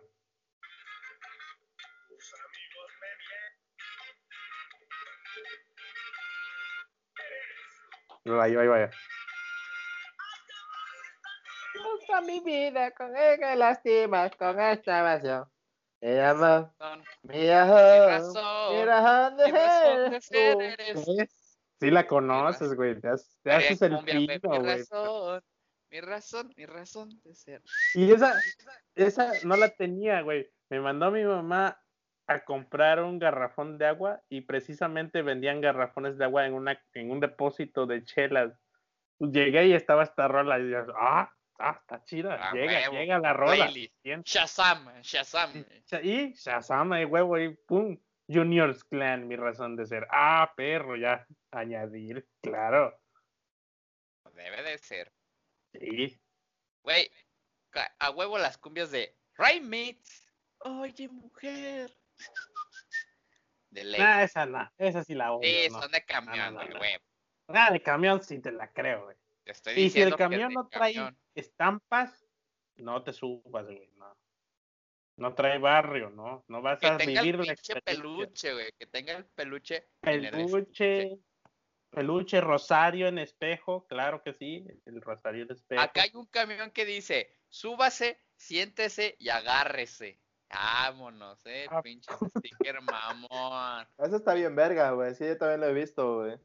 [SPEAKER 1] Vaya, vaya, vaya.
[SPEAKER 2] Usa mi vida con el que lastimas con esta pasión. Mi razón, Mi razón de
[SPEAKER 3] mi razón de
[SPEAKER 2] ser.
[SPEAKER 3] eres
[SPEAKER 1] Sí la conoces, güey. Te, haces el pino,
[SPEAKER 3] mi
[SPEAKER 1] güey.
[SPEAKER 3] Mi razón, mi razón de ser.
[SPEAKER 1] Y esa, esa no la tenía, güey. Me mandó mi mamá a comprar un garrafón de agua y precisamente vendían garrafones de agua en una en un depósito de chelas. Llegué y estaba esta rola y yo, ah, ah, está chida.
[SPEAKER 3] Ah,
[SPEAKER 1] llega,
[SPEAKER 3] huevo.
[SPEAKER 1] llega la rola.
[SPEAKER 3] Shazam, Shazam.
[SPEAKER 1] Y Shazam, ahí, huevo, y pum. Junior's Clan, mi razón de ser. Ah, perro, ya. Añadir, claro.
[SPEAKER 3] Debe de ser.
[SPEAKER 1] Sí.
[SPEAKER 3] Güey, a huevo las cumbias de Ray Meets. Oye, mujer. De ley.
[SPEAKER 1] Ah, esa no, esa sí la odio.
[SPEAKER 3] sí,
[SPEAKER 1] no.
[SPEAKER 3] son de camión,
[SPEAKER 1] no, no.
[SPEAKER 3] güey.
[SPEAKER 1] Ah, de camión sí te la creo, güey. Y si el camión no trae
[SPEAKER 3] camión.
[SPEAKER 1] estampas, no te subas, güey, no. No trae barrio, ¿no? No vas
[SPEAKER 3] Que
[SPEAKER 1] a
[SPEAKER 3] tenga el
[SPEAKER 1] vivir la experiencia.
[SPEAKER 3] peluche, güey. Que tenga el peluche.
[SPEAKER 1] Peluche, peluche, rosario en espejo, claro que sí, el rosario en espejo.
[SPEAKER 3] Acá hay un camión que dice, súbase, siéntese y agárrese. Vámonos, eh,
[SPEAKER 1] Ah,
[SPEAKER 3] pinche sticker mamón.
[SPEAKER 2] Eso está bien verga, güey. Sí, yo también lo he visto, güey.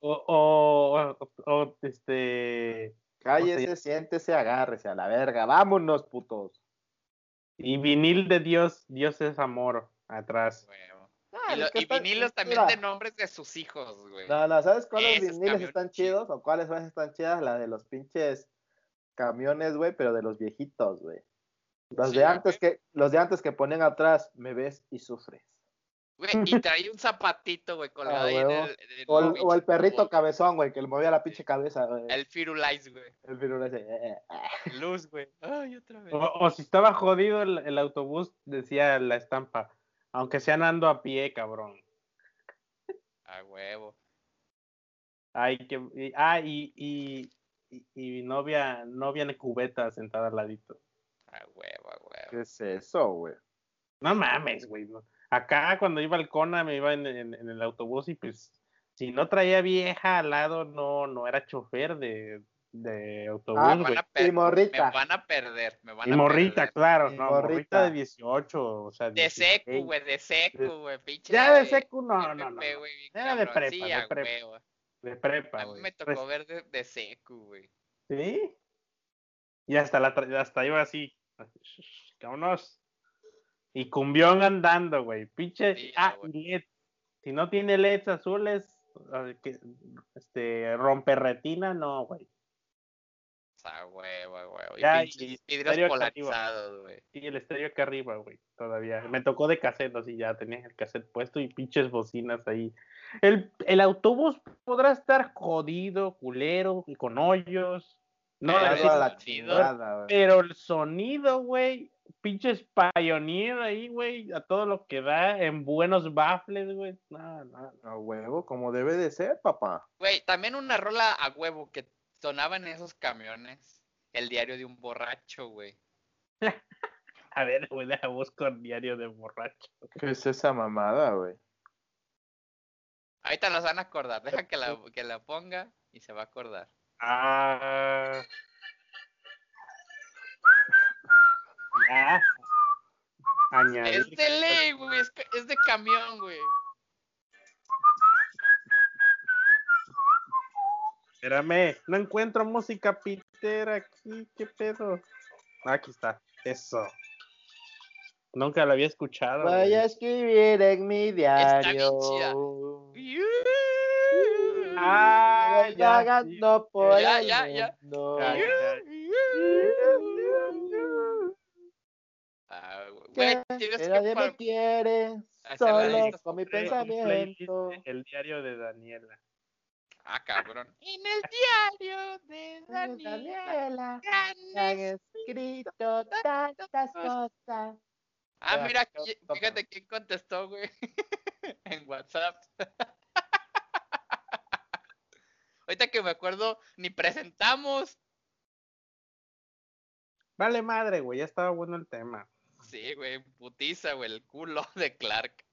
[SPEAKER 1] O, o, o- o, este,
[SPEAKER 2] Cállese, siéntese, agárrese a la verga. Vámonos, putos.
[SPEAKER 1] y vinil de Dios, Dios es amor, atrás.
[SPEAKER 3] Y, lo-
[SPEAKER 2] está-
[SPEAKER 3] vinilos también
[SPEAKER 2] mira.
[SPEAKER 3] de nombres de sus hijos, güey.
[SPEAKER 2] No, no, ¿sabes cuáles
[SPEAKER 3] Esos
[SPEAKER 2] viniles
[SPEAKER 3] camiones
[SPEAKER 2] están
[SPEAKER 3] chidos.
[SPEAKER 2] chidos? ¿O cuáles son están chidas? La de los pinches camiones, güey, pero de los viejitos, güey. Los
[SPEAKER 3] Sí,
[SPEAKER 2] de antes
[SPEAKER 3] güey.
[SPEAKER 2] que, los de antes que ponen atrás, me ves y sufres.
[SPEAKER 3] Güey, y trae un zapatito, güey, colgado
[SPEAKER 2] Ah,
[SPEAKER 3] ahí en
[SPEAKER 2] huevo.
[SPEAKER 3] el, en el
[SPEAKER 2] O el,
[SPEAKER 3] pinche
[SPEAKER 2] o el perrito cabezón, güey, que le movía la pinche cabeza, güey.
[SPEAKER 3] El Firulais, güey.
[SPEAKER 2] El pirul ese, eh, eh, eh.
[SPEAKER 3] Luz, güey. Ay, otra vez.
[SPEAKER 1] O, o si estaba jodido el, el autobús, decía la estampa, aunque sean ando a pie, cabrón.
[SPEAKER 3] A huevo.
[SPEAKER 1] Ay, que, y, ah, y, y, y, y novia, novia en cubeta sentada al ladito.
[SPEAKER 3] A huevo, a huevo.
[SPEAKER 2] ¿Qué es eso, güey?
[SPEAKER 1] No mames, güey. no. Acá cuando iba al Cona me iba en, en- en el autobús y pues si no traía vieja al lado no, no era chofer de, de autobús,
[SPEAKER 2] Ah,
[SPEAKER 3] Me
[SPEAKER 1] güey.
[SPEAKER 3] van, a per-
[SPEAKER 2] Y morrita.
[SPEAKER 3] me van a perder, me van
[SPEAKER 1] Y
[SPEAKER 3] a
[SPEAKER 1] morrita,
[SPEAKER 3] perder.
[SPEAKER 1] claro,
[SPEAKER 2] Y
[SPEAKER 1] no, morrita.
[SPEAKER 2] morrita.
[SPEAKER 1] de 18, o sea,
[SPEAKER 3] De
[SPEAKER 1] 16.
[SPEAKER 3] secu, güey, de secu, güey, pinche.
[SPEAKER 1] Ya de secu, no, no, no, no.
[SPEAKER 3] bien
[SPEAKER 1] Era de prepa,
[SPEAKER 3] Sí,
[SPEAKER 1] de
[SPEAKER 3] a
[SPEAKER 1] prepa.
[SPEAKER 3] huevo.
[SPEAKER 1] De prepa,
[SPEAKER 3] A mí me tocó
[SPEAKER 1] Pues,
[SPEAKER 3] ver de, de secu, güey.
[SPEAKER 1] ¿Sí? Y hasta la tra- hasta iba así. Vámonos. Y cumbión andando, güey. Pinche.
[SPEAKER 3] Sí,
[SPEAKER 1] ah, y LED. Si no tiene LEDs azules, ah, este, rompe retina, no, güey.
[SPEAKER 3] A huevo, a huevo. Y
[SPEAKER 1] Ya,
[SPEAKER 3] pinches
[SPEAKER 1] y
[SPEAKER 3] vidrios polarizados, güey.
[SPEAKER 1] Y el estéreo acá arriba, güey. Todavía. Me tocó de cassette, así ya tenía el cassette puesto y pinches bocinas ahí. El, el autobús podrá estar jodido, culero, y con hoyos. No,
[SPEAKER 2] la
[SPEAKER 3] sonido-
[SPEAKER 2] chingada.
[SPEAKER 1] Pero el sonido, güey, pinches Pioneer ahí, güey, a todo lo que da en buenos baffles, güey. No, no, no.
[SPEAKER 2] A huevo, como debe de ser, papá.
[SPEAKER 3] Güey, también una rola a huevo que sonaba en esos camiones. El diario de un borracho, güey.
[SPEAKER 1] A ver, güey, deja busco el diario de borracho.
[SPEAKER 2] ¿Qué es esa mamada, güey?
[SPEAKER 3] Ahorita las van a acordar. Deja que la, que la ponga y se va a acordar.
[SPEAKER 1] Ah. Ya. Añadir.
[SPEAKER 3] Es de ley, güey. Es de camión, güey.
[SPEAKER 1] Espérame, no encuentro música pitera aquí, ¿qué pedo? Aquí está, eso. Nunca lo había escuchado.
[SPEAKER 2] Voy
[SPEAKER 1] güey.
[SPEAKER 2] a escribir en mi diario.
[SPEAKER 1] Ah,
[SPEAKER 2] Voy
[SPEAKER 1] ya,
[SPEAKER 2] por
[SPEAKER 3] Ya,
[SPEAKER 2] el
[SPEAKER 3] ya, ya.
[SPEAKER 2] mundo.
[SPEAKER 1] Ya, ya.
[SPEAKER 3] Güey,
[SPEAKER 2] que,
[SPEAKER 3] tienes
[SPEAKER 2] que nadie me quiere, solo
[SPEAKER 3] la
[SPEAKER 2] con mi pensamiento.
[SPEAKER 1] El diario de Daniela.
[SPEAKER 3] Ah, cabrón. En el diario de Daniela.
[SPEAKER 2] Han escrito tantas cosas.
[SPEAKER 3] Ah, mira, fíjate quién contestó, güey. en WhatsApp. Ahorita que me acuerdo, ni presentamos.
[SPEAKER 1] Vale madre, güey, ya estaba bueno el tema.
[SPEAKER 3] Sí, güey, putiza, güey, el culo de Clark.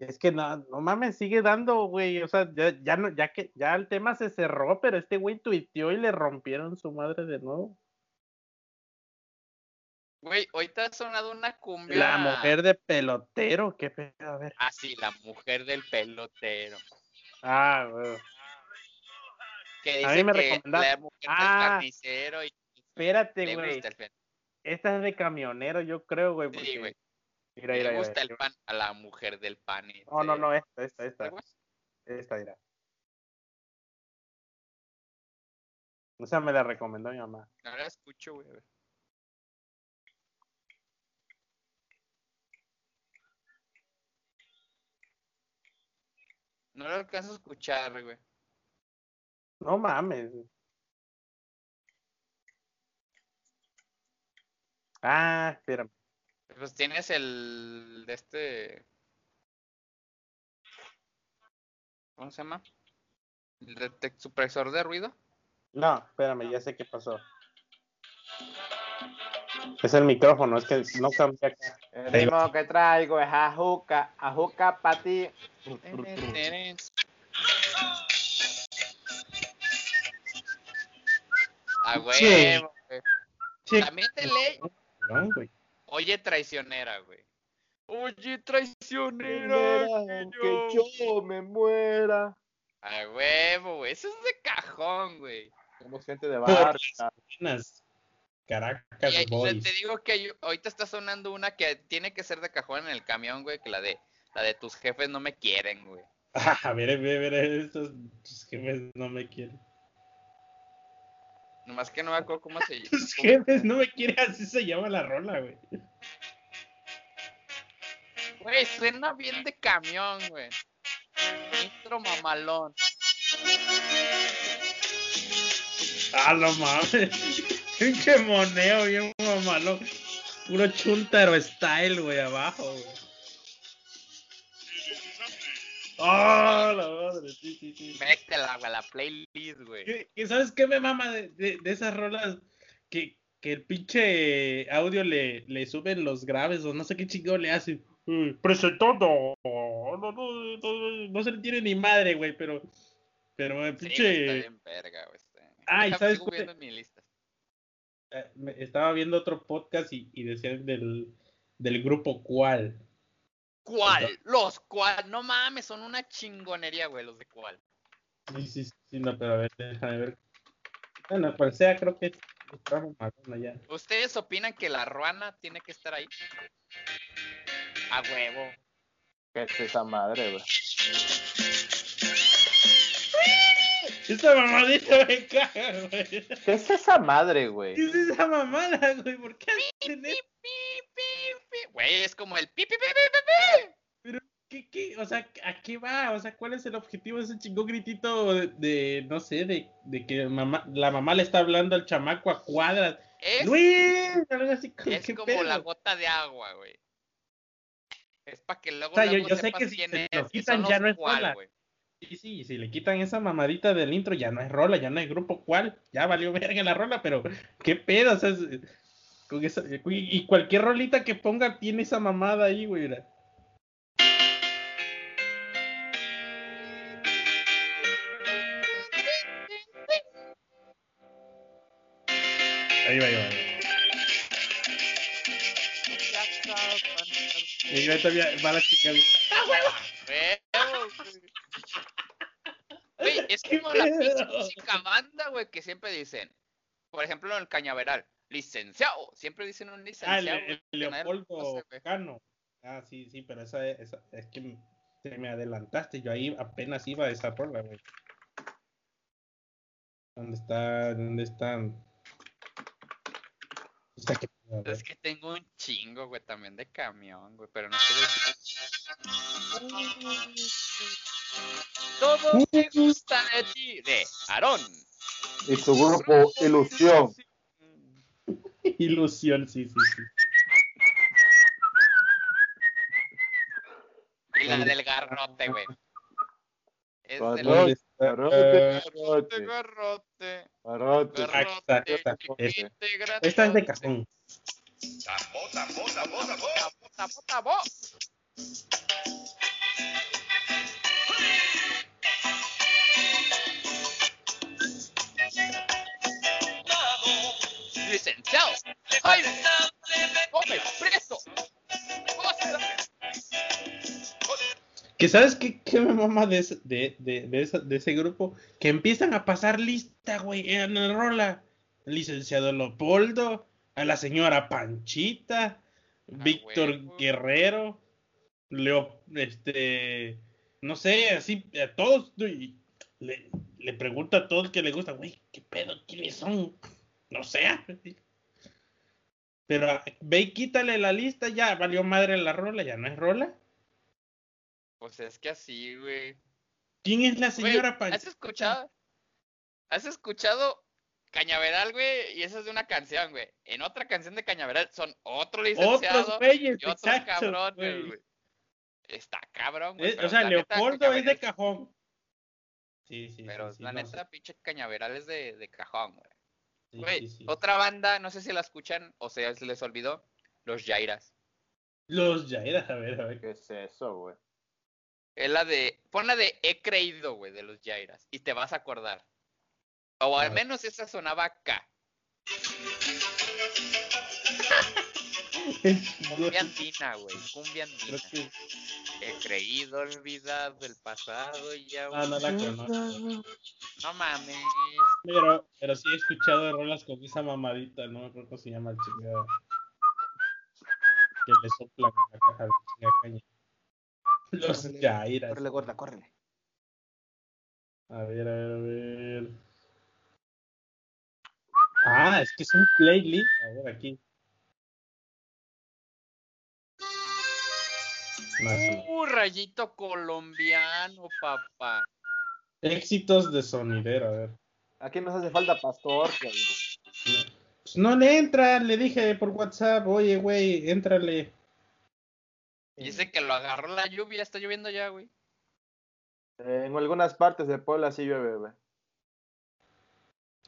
[SPEAKER 1] Es que no, no mames, sigue dando, güey. O sea, ya, ya no, ya que ya el tema se cerró, pero este güey tuiteó y le rompieron su madre de nuevo.
[SPEAKER 3] Güey, ahorita ha sonado una cumbia.
[SPEAKER 1] La mujer de pelotero, qué pedo, a ver.
[SPEAKER 3] Ah, sí, la mujer del pelotero.
[SPEAKER 1] Ah, güey.
[SPEAKER 3] Que
[SPEAKER 1] A
[SPEAKER 3] dice
[SPEAKER 1] mí me
[SPEAKER 3] que
[SPEAKER 1] recomendaron-
[SPEAKER 3] la mujer del
[SPEAKER 1] Ah,
[SPEAKER 3] carnicero y
[SPEAKER 1] Espérate, güey. Esta es de camionero, yo creo, güey.
[SPEAKER 3] Sí, güey.
[SPEAKER 1] Mira,
[SPEAKER 3] Le
[SPEAKER 1] mira, mira,
[SPEAKER 3] gusta el pan a la mujer del pan.
[SPEAKER 1] No, no, no, esta, esta, esta. Esta, mira. Esa me la recomendó mi mamá.
[SPEAKER 3] No la escucho, güey. No lo alcanzo a escuchar, güey.
[SPEAKER 1] No mames. Ah, espérame.
[SPEAKER 3] Pues tienes el de este. ¿Cómo se llama? El supresor de ruido.
[SPEAKER 1] No, espérame, ya sé qué pasó. Es el micrófono, es que no cambié acá.
[SPEAKER 2] El ritmo que traigo es ajuca, ajuca para ti.
[SPEAKER 3] A
[SPEAKER 1] Sí.
[SPEAKER 3] huevo, güey.
[SPEAKER 1] Sí.
[SPEAKER 3] También de ley.
[SPEAKER 1] No, güey.
[SPEAKER 3] Oye, traicionera, güey. Oye, traicionera.
[SPEAKER 2] Que yo me muera.
[SPEAKER 3] A huevo, güey. Eso es de cajón, güey.
[SPEAKER 2] Somos gente de.
[SPEAKER 1] Buenas. Caracas
[SPEAKER 3] Y ahí-
[SPEAKER 1] Boys.
[SPEAKER 3] te digo que hay- ahorita está sonando una que tiene que ser de cajón en el camión, güey, que la de la de tus jefes no me quieren, güey.
[SPEAKER 1] A ver, a ver, a ver, estos tus jefes no me quieren.
[SPEAKER 3] Nomás que no me acuerdo cómo se llama.
[SPEAKER 1] Tus jefes no me quieren, así se llama la rola, güey.
[SPEAKER 3] Güey, suena bien de camión, güey. Intro mamalón.
[SPEAKER 1] Ah, no mames. Pinche moneo, bien mamalo. Puro chuntaro style, güey, abajo, güey. ¡Oh, la madre! Sí, sí, sí.
[SPEAKER 3] Métela, güey, a la playlist, güey.
[SPEAKER 1] ¿Qué- qué- ¿Sabes qué me mama de, de- de esas rolas? Que, que el pinche audio le, le suben los graves o no sé qué chingo le hacen. Mm, Presentando. No, no, no, no, se le tiene ni madre, güey, pero. Pero el pinche.
[SPEAKER 3] está bien verga, güey. está-
[SPEAKER 1] Ay, ¿sabes
[SPEAKER 3] sigo viendo en mi lista.
[SPEAKER 1] eh, estaba viendo otro podcast y, y decían del, del grupo cuál.
[SPEAKER 3] ¿Cuál? Los cuál. No mames, son una chingonería, güey, los de cuál.
[SPEAKER 1] Sí, sí, sí, no, pero a ver, déjame ver. Bueno, pues sea, creo que ya.
[SPEAKER 3] ¿Ustedes opinan que la ruana tiene que estar ahí? A huevo.
[SPEAKER 2] ¿Qué es esa madre, güey?
[SPEAKER 1] Esta mamadita me caga, güey.
[SPEAKER 2] ¿Qué es esa madre, güey?
[SPEAKER 1] ¿Qué es esa mamada, güey? ¿Por qué hacen
[SPEAKER 3] Pi,
[SPEAKER 1] eso?
[SPEAKER 3] Güey, es como el pi, pi, pi, pi, pi, pi.
[SPEAKER 1] ¿Qué, qué? O sea, ¿a qué va? O sea, ¿cuál es el objetivo de ese chingón gritito de, de, no sé, de, de que mamá, la mamá le está hablando al chamaco a cuadras?
[SPEAKER 3] Es,
[SPEAKER 1] ¡Luis! Algo así,
[SPEAKER 3] es
[SPEAKER 1] ¿qué
[SPEAKER 3] como
[SPEAKER 1] pedo?
[SPEAKER 3] la gota de agua, güey. Es para que luego,
[SPEAKER 1] O sea, yo-
[SPEAKER 3] luego
[SPEAKER 1] yo sé que si se
[SPEAKER 3] es,
[SPEAKER 1] lo quitan, ya no es rola.
[SPEAKER 3] güey.
[SPEAKER 1] Sí, sí, si le quitan esa mamadita del intro, ya no es rola, ya no hay grupo cuál, ya valió verga la rola, pero qué pedo, o sea, es- con esa- y cualquier rolita que ponga tiene esa mamada ahí, güey. mira. Ahí va, ahí va. ahí va. Todavía va la chica.
[SPEAKER 3] Huevo, güey. Es
[SPEAKER 1] ¿Qué
[SPEAKER 3] como la música banda, güey, que siempre dicen. Por ejemplo, en el cañaveral, licenciado. Siempre dicen un
[SPEAKER 1] Ah, el,
[SPEAKER 3] licenciado.
[SPEAKER 1] el
[SPEAKER 3] que nadie lo
[SPEAKER 1] Leopoldo. Cano. Ah, sí, sí, pero esa, esa es que te me adelantaste. Yo ahí apenas iba a esa rola, güey. ¿Dónde está? ¿Dónde están?
[SPEAKER 3] Es que tengo un chingo, güey, también de camión, güey, pero no quiero decir. Todo me gusta de ti, de Aarón.
[SPEAKER 2] Y su grupo Ilusión.
[SPEAKER 1] Ilusión, sí, sí, sí.
[SPEAKER 3] Y la del garrote, güey. Es del
[SPEAKER 2] Garrote,
[SPEAKER 1] ¿Dónde
[SPEAKER 2] garrote,
[SPEAKER 3] garrote,
[SPEAKER 2] garrote,
[SPEAKER 3] garrote,
[SPEAKER 2] garrote.
[SPEAKER 1] Exacto,
[SPEAKER 3] garrote,
[SPEAKER 1] exacto.
[SPEAKER 3] chiquite,
[SPEAKER 1] Esta es de cajón.
[SPEAKER 3] Bota, bota, bo. Licenciado. ¡Ay! ¡Come preso!
[SPEAKER 1] Que sabes qué, qué me mama de ese, de, de, de, esa- de ese grupo? Que empiezan a pasar lista, güey, en el rola. El licenciado Leopoldo, a la señora Panchita, Víctor
[SPEAKER 3] huevo.
[SPEAKER 1] Guerrero, Leo, este, no sé, así, a todos, le, le pregunta a todos que le gusta, güey, ¿qué pedo? ¿Quiénes son? No sé. Pero ve y quítale la lista, ya valió madre la rola, ya no es rola.
[SPEAKER 3] Pues es que así, güey.
[SPEAKER 1] ¿Quién es la
[SPEAKER 3] Güey,
[SPEAKER 1] señora
[SPEAKER 3] ¿Has
[SPEAKER 1] Panchita?
[SPEAKER 3] escuchado? ¿Has escuchado Cañaveral, güey? Y esa es de una canción, güey. En otra canción de Cañaveral son otro licenciado
[SPEAKER 1] Otros güeyes,
[SPEAKER 3] y otros
[SPEAKER 1] exacto,
[SPEAKER 3] cabrones,
[SPEAKER 1] güey.
[SPEAKER 3] güey. Está cabrón, güey.
[SPEAKER 1] Es- o sea, Leopoldo es de cajón. Sí, sí,
[SPEAKER 3] Pero
[SPEAKER 1] sí, sí,
[SPEAKER 3] la
[SPEAKER 1] no
[SPEAKER 3] neta, pinche Cañaveral es de, de cajón, güey. Güey,
[SPEAKER 1] sí, sí.
[SPEAKER 3] otra banda, no sé si la escuchan o sea, se les olvidó. Los Jairas.
[SPEAKER 1] Los Jairas, a ver, a ver.
[SPEAKER 2] ¿Qué es eso, güey?
[SPEAKER 3] Es la de. Pon la de He creído, güey, de los Jairas. Y te vas a acordar. O
[SPEAKER 1] A
[SPEAKER 3] al
[SPEAKER 1] ver.
[SPEAKER 3] menos esa sonaba acá. Cumbia andina, güey. Cumbia andina.
[SPEAKER 1] Que-
[SPEAKER 3] He creído olvidar del pasado y ya.
[SPEAKER 1] Ah, no la conozco.
[SPEAKER 3] No mames.
[SPEAKER 1] Pero, pero sí he escuchado de rolas con esa mamadita, no me acuerdo cómo se llama el chingado. Que le soplan en la caja de chinga caña. Los
[SPEAKER 5] Córrele,
[SPEAKER 1] Jairas.
[SPEAKER 5] Córrele, gorda, córrele.
[SPEAKER 1] A ver, a ver, a ver. Ah, es que es un playlist. A ver, aquí.
[SPEAKER 3] Uh, rayito colombiano, papá.
[SPEAKER 1] Éxitos de sonidero, a ver.
[SPEAKER 2] Aquí nos hace falta pastor, cabrón.
[SPEAKER 1] Pues no le entra, le dije por WhatsApp, oye, güey, éntrale.
[SPEAKER 3] Dice que lo agarró la lluvia, está lloviendo ya, güey.
[SPEAKER 2] Eh, en algunas partes de Puebla sí llueve, güey.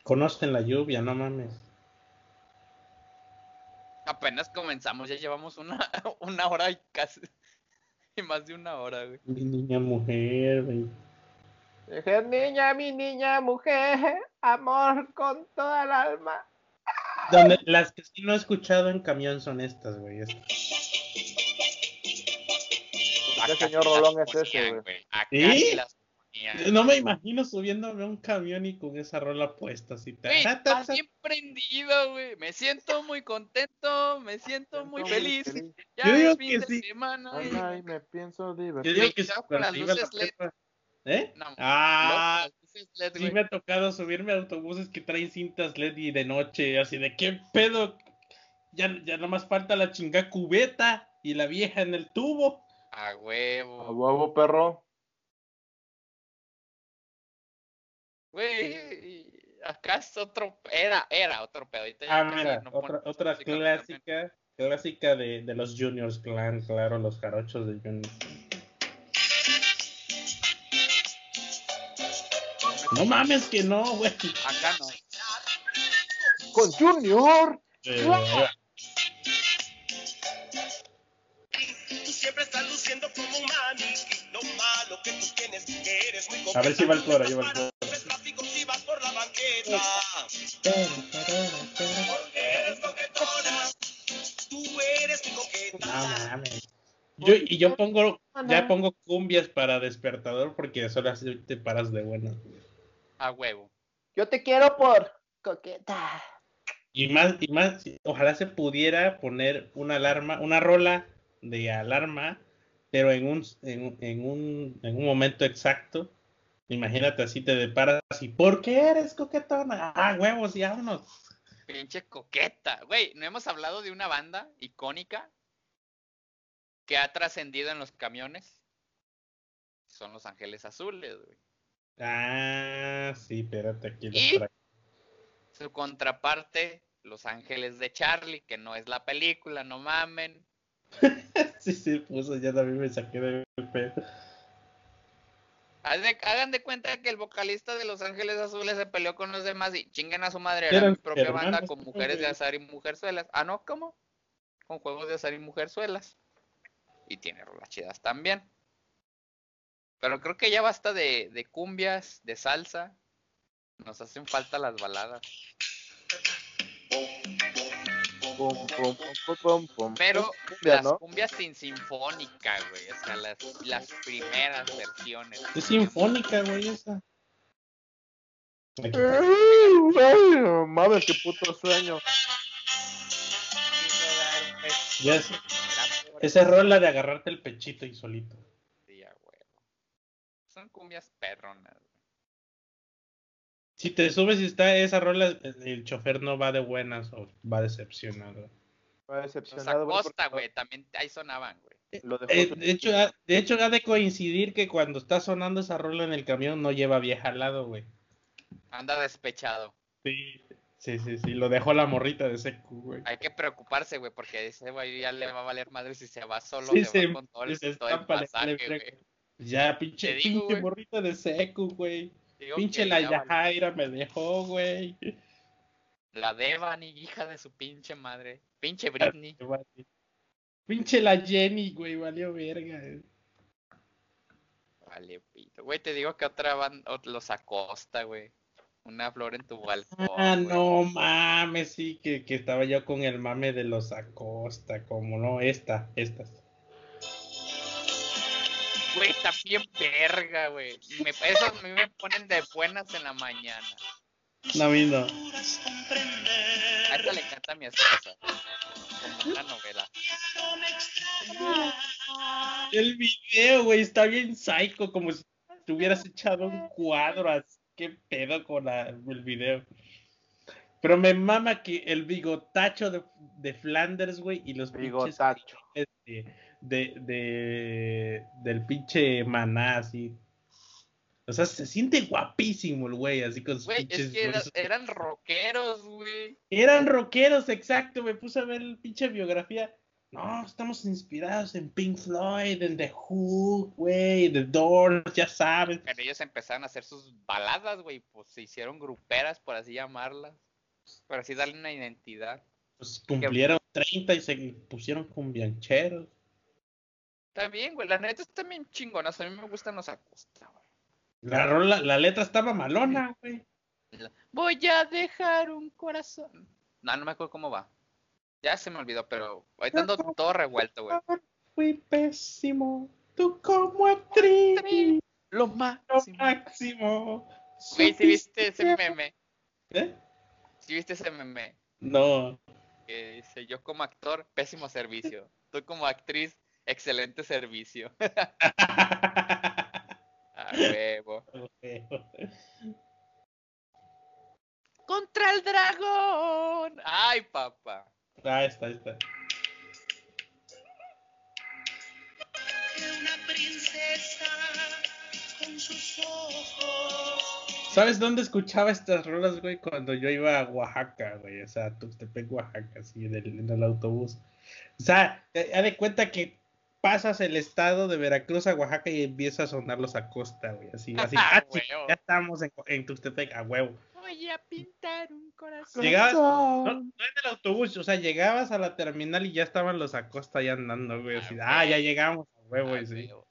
[SPEAKER 1] Conocen la lluvia, no mames.
[SPEAKER 3] Apenas comenzamos, ya llevamos una, una hora y casi. Y más de una hora, güey.
[SPEAKER 1] Mi niña mujer, güey.
[SPEAKER 2] Dije, niña, mi niña, mujer, amor con toda el alma.
[SPEAKER 1] Donde, las que sí no he escuchado en camión son estas, güey. estas.
[SPEAKER 2] ¿Qué
[SPEAKER 3] Acá
[SPEAKER 2] señor Rolón es ese, güey?
[SPEAKER 3] Acá
[SPEAKER 1] ¿Sí?
[SPEAKER 3] las.
[SPEAKER 1] No me imagino subiéndome a un camión y con esa rola puesta así. ta-
[SPEAKER 3] Güey,
[SPEAKER 1] ta- ta-
[SPEAKER 3] vas bien prendido, güey. Me siento muy contento, me siento muy feliz.
[SPEAKER 2] feliz.
[SPEAKER 3] Ya
[SPEAKER 1] Yo digo
[SPEAKER 3] es fin
[SPEAKER 1] que
[SPEAKER 3] de
[SPEAKER 1] sí.
[SPEAKER 3] semana.
[SPEAKER 2] Ay,
[SPEAKER 3] güey.
[SPEAKER 2] ay, me pienso
[SPEAKER 1] Yo
[SPEAKER 2] divertir.
[SPEAKER 1] digo
[SPEAKER 3] Güey,
[SPEAKER 1] que
[SPEAKER 3] con las luces LED.
[SPEAKER 1] prepa. ¿Eh?
[SPEAKER 3] No,
[SPEAKER 1] Ah,
[SPEAKER 3] luces LED,
[SPEAKER 1] sí me ha tocado subirme a autobuses que traen cintas LED y de noche, así de qué pedo. Ya, ya nomás falta la chinga cubeta y la vieja en el tubo.
[SPEAKER 3] A
[SPEAKER 2] A
[SPEAKER 3] huevo.
[SPEAKER 2] huevo, perro.
[SPEAKER 3] Güey, acá es otro. Era, era otro pedo.
[SPEAKER 1] Ah, mira,
[SPEAKER 3] no
[SPEAKER 1] otra, otra clásica, clásica de, de los Juniors Clan, claro, los jarochos de Juniors. No mames que no, güey.
[SPEAKER 3] Acá no.
[SPEAKER 2] Con Junior.
[SPEAKER 1] Eh, ahí va.
[SPEAKER 6] Tú siempre estás luciendo como un maniquí. Lo malo que tú tienes, que eres muy
[SPEAKER 1] A ver si va el coro, ahí va el coro.
[SPEAKER 6] Porque eres coquetona. Tú eres mi coqueta.
[SPEAKER 1] No mames. Yo, y yo pongo, ya pongo cumbias para despertador porque solo así te paras de bueno.
[SPEAKER 3] A huevo.
[SPEAKER 2] Yo te quiero por coqueta.
[SPEAKER 1] Y más, y más, ojalá se pudiera poner una alarma, una rola de alarma, pero en un, en, un- en un, en un momento exacto. Imagínate así te deparas y ¿por qué eres coquetona? Ah, huevos, y vámonos.
[SPEAKER 3] Pinche coqueta. Güey, no hemos hablado de una banda icónica que ha trascendido en los camiones. Son Los Ángeles Azules, güey.
[SPEAKER 1] Ah, sí, espérate aquí.
[SPEAKER 3] Y-. Su contraparte, Los Ángeles de Charlie, que no es la película, no mamen.
[SPEAKER 1] Sí, sí, puso, ya también me saqué de pedo.
[SPEAKER 3] Hagan de cuenta que el vocalista de Los Ángeles Azules se peleó con los demás y chinguen a su madre. Era mi propia
[SPEAKER 1] hermanos,
[SPEAKER 3] banda con
[SPEAKER 1] ¿no,
[SPEAKER 3] mujeres de azar y mujerzuelas. Ah, no, ¿cómo? Con juegos de azar y mujerzuelas. Y tiene rolas chidas también. Pero creo que ya basta de, de cumbias, de salsa. Nos hacen falta las baladas.
[SPEAKER 2] Pum, pum, pum, pum, pum, pum.
[SPEAKER 3] Pero
[SPEAKER 2] Cumbia,
[SPEAKER 3] las
[SPEAKER 2] ¿no?
[SPEAKER 3] cumbias sin sinfónica, güey. O sea, las, las primeras versiones.
[SPEAKER 1] Es sinfónica, güey, esa.
[SPEAKER 2] Mames, qué puto sueño.
[SPEAKER 1] Ya es- esa es rola de agarrarte el pechito y solito.
[SPEAKER 3] Sí, a huevo. Son cumbias perronas.
[SPEAKER 1] Si te subes y está esa rola, el chofer no va de buenas o va decepcionado.
[SPEAKER 2] Va
[SPEAKER 3] Los
[SPEAKER 2] decepcionado, güey, porque
[SPEAKER 3] güey, también ahí sonaban, güey.
[SPEAKER 1] Eh,
[SPEAKER 2] su-
[SPEAKER 1] de hecho, ha- de hecho, ha de coincidir que cuando está sonando esa rola en el camión no lleva vieja al lado, güey.
[SPEAKER 3] Anda despechado.
[SPEAKER 1] Sí, sí, sí, sí, lo dejó la morrita de secu, güey.
[SPEAKER 3] Hay que preocuparse, güey, porque ese güey ya le va a valer madre si se va solo,
[SPEAKER 1] Sí,
[SPEAKER 3] se
[SPEAKER 1] se-
[SPEAKER 3] va con todo el,
[SPEAKER 1] se
[SPEAKER 3] todo el pasaje, güey.
[SPEAKER 1] Ya, pinche,
[SPEAKER 3] digo,
[SPEAKER 1] pinche morrita de secu, güey.
[SPEAKER 3] Digo
[SPEAKER 1] Pinche la
[SPEAKER 3] vale.
[SPEAKER 1] Yajaira me dejó, güey.
[SPEAKER 3] La Devani, hija de su pinche madre. Pinche Britney.
[SPEAKER 1] Pinche la Jenny, güey, valió verga.
[SPEAKER 3] Vale, pito. Güey, te digo que otra banda, los Acosta, güey. Una flor en tu balcón.
[SPEAKER 1] Ah,
[SPEAKER 3] güey.
[SPEAKER 1] no mames, sí, que, que estaba yo con el mame de los Acosta, como no, esta, estas.
[SPEAKER 3] Güey, está bien verga, güey. Me, esos a mí me ponen de buenas en la mañana.
[SPEAKER 1] No, a mí no.
[SPEAKER 3] A esta le encanta a mi esposa. Como una novela.
[SPEAKER 1] El video, güey, está bien psycho, como si te hubieras echado un cuadro así. Qué pedo con la- el video. Pero me mama que el bigotacho de, de Flanders, güey, y los pinches
[SPEAKER 2] Bigotacho.
[SPEAKER 1] De, de, de- del pinche maná, así. O sea, se siente guapísimo el güey, así con sus
[SPEAKER 3] Güey,
[SPEAKER 1] pinches.
[SPEAKER 3] es que era- eran rockeros, güey.
[SPEAKER 1] Eran rockeros, exacto. Me puse a ver el pinche biografía. No, estamos inspirados en Pink Floyd, en The Who, güey, The Doors, ya sabes.
[SPEAKER 3] Pero ellos empezaron a hacer sus baladas, güey. Pues se hicieron gruperas, por así llamarlas. Por así darle una identidad.
[SPEAKER 1] Pues cumplieron 30 y se pusieron con biancheros.
[SPEAKER 3] Está bien, güey. La neta está bien chingonas. A mí me gustan los Acosta, güey.
[SPEAKER 1] La, rola, la letra estaba malona, güey.
[SPEAKER 3] Voy a dejar un corazón. No, no me acuerdo cómo va. Ya se me olvidó, pero ahorita ando todo revuelto, güey.
[SPEAKER 1] Fui pésimo. Tú como actriz.
[SPEAKER 3] Lo
[SPEAKER 1] Lo
[SPEAKER 3] máximo.
[SPEAKER 1] máximo.
[SPEAKER 3] Güey, si viste ese meme.
[SPEAKER 1] ¿Eh?
[SPEAKER 3] Si viste ese meme.
[SPEAKER 1] No.
[SPEAKER 3] Que dice, yo como actor, pésimo servicio. Tú como actriz, excelente servicio. A huevo. ¡Contra el dragón! ¡Ay, papá!
[SPEAKER 1] Ah, está, está.
[SPEAKER 6] Una princesa con sus ojos.
[SPEAKER 1] ¿Sabes dónde escuchaba estas rolas, güey? Cuando yo iba a Oaxaca, güey. O sea, Tuxtepec, Oaxaca, así, en el, en el autobús. O sea, haz de cuenta que pasas el estado de Veracruz a Oaxaca y empieza a sonar los Acosta, güey. Así, así.
[SPEAKER 3] Ah,
[SPEAKER 1] ah,
[SPEAKER 3] huevo.
[SPEAKER 1] ya estamos en, en Tuxtepec, a huevo.
[SPEAKER 3] Voy a pintar un corazón.
[SPEAKER 1] Llegabas, no, no en el autobús, o sea, llegabas a la terminal y ya estaban los Acosta ahí andando, güey. Así,
[SPEAKER 3] Ah,
[SPEAKER 1] ah, ya
[SPEAKER 3] güey.
[SPEAKER 1] llegamos, a huevo,
[SPEAKER 3] Ah,
[SPEAKER 1] y sí.
[SPEAKER 3] huevo.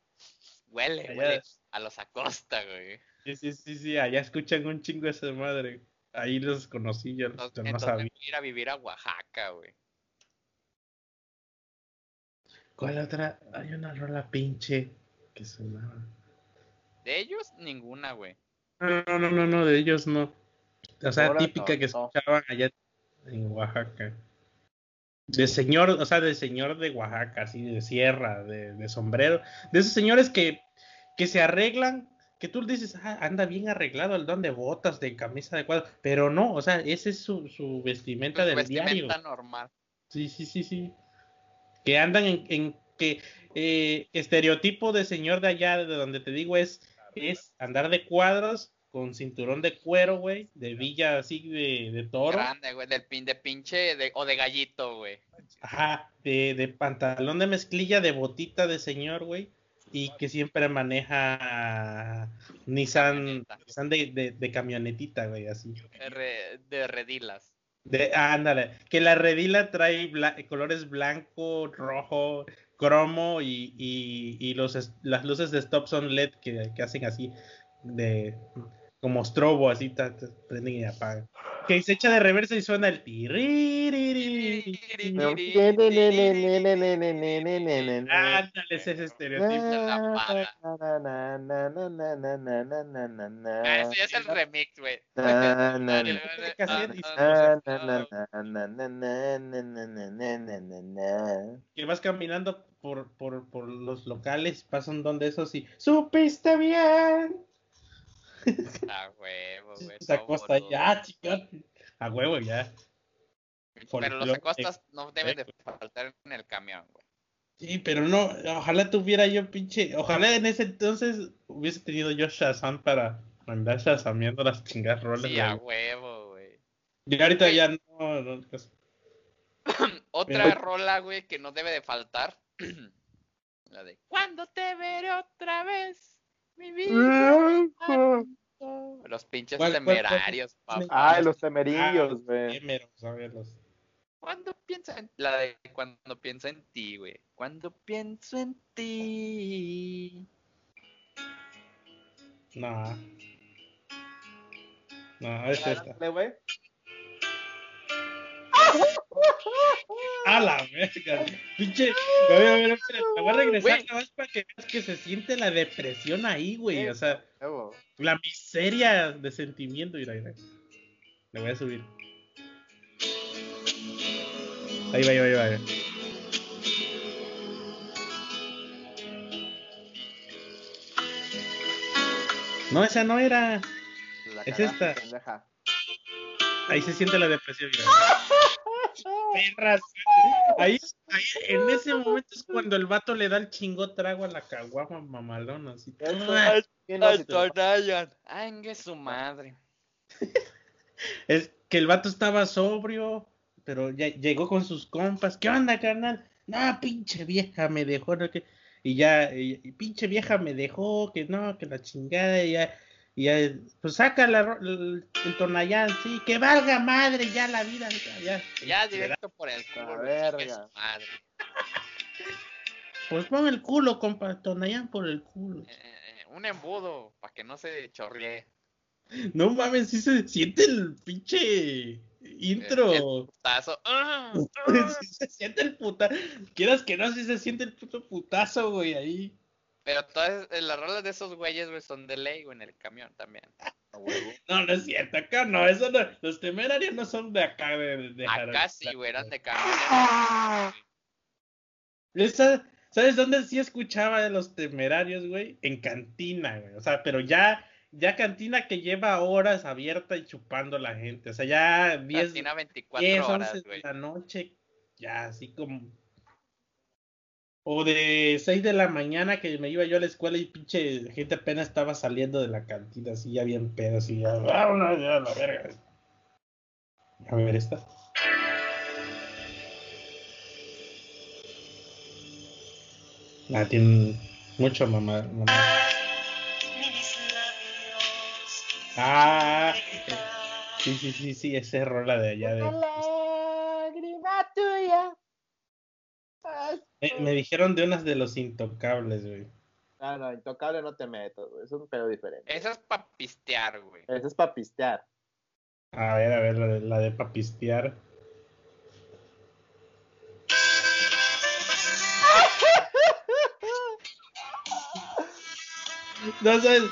[SPEAKER 3] Huele,
[SPEAKER 1] Allá
[SPEAKER 3] huele a los Acosta, güey.
[SPEAKER 1] Sí, sí, sí, sí, allá escuchan un chingo esa madre. Ahí los conocí, yo,
[SPEAKER 3] Entonces,
[SPEAKER 1] yo no
[SPEAKER 3] entonces
[SPEAKER 1] sabía.
[SPEAKER 3] ir a vivir a Oaxaca, güey.
[SPEAKER 1] ¿Cuál otra? Hay una rola pinche que sonaba.
[SPEAKER 3] De ellos, ninguna, güey.
[SPEAKER 1] No, no, no, no, no, de ellos no. O sea,
[SPEAKER 2] Ahora
[SPEAKER 1] típica
[SPEAKER 2] no,
[SPEAKER 1] que
[SPEAKER 2] no.
[SPEAKER 1] escuchaban allá en Oaxaca. De señor, o sea, de señor de Oaxaca, así, de sierra, de, de sombrero. De esos señores que, que se arreglan que tú dices, ah, anda bien arreglado el don de botas, de camisa de cuadro, pero no, o sea, ese es su, su vestimenta
[SPEAKER 3] Su
[SPEAKER 1] del
[SPEAKER 3] vestimenta
[SPEAKER 1] diario.
[SPEAKER 3] normal.
[SPEAKER 1] Sí, sí, sí, sí. Que andan en, en que eh, estereotipo de señor de allá, de donde te digo, es, es andar de cuadros con cinturón de cuero, güey, de villa así de, de toro.
[SPEAKER 3] Grande, güey, del pin de pinche de, o de gallito, güey.
[SPEAKER 1] Ajá, de, de pantalón de mezclilla, de botita de señor, güey. Y que siempre maneja Nissan. Nissan de, de, camionetita, güey, así.
[SPEAKER 3] De redilas.
[SPEAKER 1] De, ándale, que la redila trae bla- colores blanco, rojo, cromo y, y, y los, las luces de stop son LED que, que hacen así, de como strobo, así prenden y apagan que se echa de reversa y suena el Ándale, ese estereotipo.
[SPEAKER 3] Es el remix.
[SPEAKER 1] Que vas caminando por, por, los locales, pasan donde eso sí. Supiste bien
[SPEAKER 3] a huevo, güey.
[SPEAKER 1] Acosta
[SPEAKER 3] boludo.
[SPEAKER 1] ya, chica. A huevo ya.
[SPEAKER 3] Pero los acostas no deben de faltar en el camión, güey.
[SPEAKER 1] Sí, pero no, ojalá tuviera yo pinche, ojalá en ese entonces hubiese tenido yo Shazam para andar shazameando las chingas rolas.
[SPEAKER 3] Sí, a
[SPEAKER 1] güey.
[SPEAKER 3] huevo, güey.
[SPEAKER 1] Y ahorita
[SPEAKER 3] Güey.
[SPEAKER 1] ya no, no, pues,
[SPEAKER 3] Otra
[SPEAKER 1] Pero-
[SPEAKER 3] rola, güey, que no debe de faltar. La de ¿Cuándo te veré otra vez? Mi vida. Los pinches
[SPEAKER 1] ¿Cuál- cuál- cuál?
[SPEAKER 3] temerarios, papá.
[SPEAKER 2] Ay, los temerillos,
[SPEAKER 1] ah,
[SPEAKER 2] güey.
[SPEAKER 3] Cuando piensa en la de cuando piensa en ti, güey. Cuando pienso en ti.
[SPEAKER 1] No. No, es esta.
[SPEAKER 2] Güey.
[SPEAKER 1] A la verga. Pinche. A ver, a ver, voy a regresar nada más para que veas que se siente la depresión ahí, güey. O sea, la miseria de sentimiento. Mira, mira. Le voy a subir. Ahí va, ahí va, ahí va. ahí va. No, esa no era.
[SPEAKER 2] La
[SPEAKER 1] Es esta.
[SPEAKER 2] pendeja.
[SPEAKER 1] Ahí se siente la depresión, mira. Perras. Ahí, ahí, en ese momento es cuando el vato le da el chingo trago a la caguama mamalona. Así. ¡Ah!
[SPEAKER 2] ¿quién no se te-
[SPEAKER 3] Ay, su madre.
[SPEAKER 1] Es que el vato estaba sobrio, pero ya llegó con sus compas. ¿Qué onda, carnal? No, pinche vieja me dejó, no que. Y ya, y, y pinche vieja me dejó, que no, que la chingada, y ya, y ya, pues saca la ro- el, el Tonayán, sí, que valga madre ya la vida, ya,
[SPEAKER 3] directo por el culo.
[SPEAKER 2] verga.
[SPEAKER 3] madre.
[SPEAKER 1] Pues pon el culo, compa, Tonayán por el culo.
[SPEAKER 3] Eh, eh, un embudo para que no se chorree.
[SPEAKER 1] No mames, sí se siente el pinche intro. Sí se siente el puta. Quieras que no, sí se siente el puto putazo, güey, ahí.
[SPEAKER 3] Pero todas las rolas de esos güeyes, güey, son de ley, güey, en el camión también.
[SPEAKER 2] A huevo.
[SPEAKER 1] No, no es cierto, acá no, eso no. Los temerarios no son de acá, de, de
[SPEAKER 3] Acá sí, güey, eran de camión.
[SPEAKER 1] Esa- ¿Sabes dónde sí escuchaba de los temerarios, güey? En cantina, güey. O sea, pero ya, ya cantina que lleva horas abierta y chupando la gente. O sea, ya 10,
[SPEAKER 3] Cantina 24
[SPEAKER 1] 10
[SPEAKER 3] horas,
[SPEAKER 1] 11 de
[SPEAKER 3] güey.
[SPEAKER 1] la noche, ya así como. O de 6 de la mañana que me iba yo a la escuela y pinche gente apenas estaba saliendo de la cantina, así ya bien pedo, así ya, vámonos ya a la verga. A ver esta. Ah, tiene mucho mamá. mamá. Ah, sí, sí, sí, sí, esa es rola de allá de. Me dijeron de unas de los intocables, güey.
[SPEAKER 2] Ah, no, intocable no te meto, güey. Es un pedo diferente.
[SPEAKER 3] Esa es pa' pistear, güey.
[SPEAKER 2] Ese es para pistear.
[SPEAKER 1] A ver, a ver, la de, la de papistear. No sabes.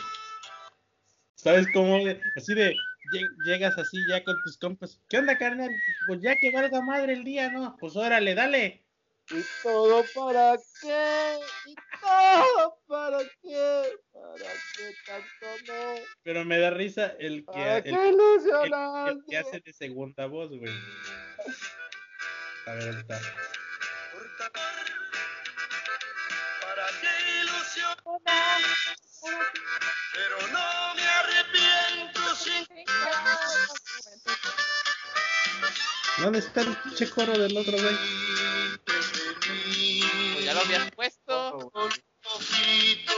[SPEAKER 1] ¿Sabes cómo? de- Así de. lle- Llegas así ya con tus compas. ¿Qué onda, carnal? Pues ya que valga madre el día, ¿no? Pues órale, dale.
[SPEAKER 2] ¿Y todo para qué? ¿Y todo para qué? ¿Para qué tanto no?
[SPEAKER 1] Pero me da risa el que,
[SPEAKER 2] ¿Para
[SPEAKER 1] el,
[SPEAKER 2] qué
[SPEAKER 1] el- el que hace de segunda voz, güey. A ver, ahí está.
[SPEAKER 6] ¿Para qué ilusionar? Pero no me arrepiento sin
[SPEAKER 1] ¿Dónde está el pinche coro del otro, güey?
[SPEAKER 3] Habías puesto.
[SPEAKER 6] un poquito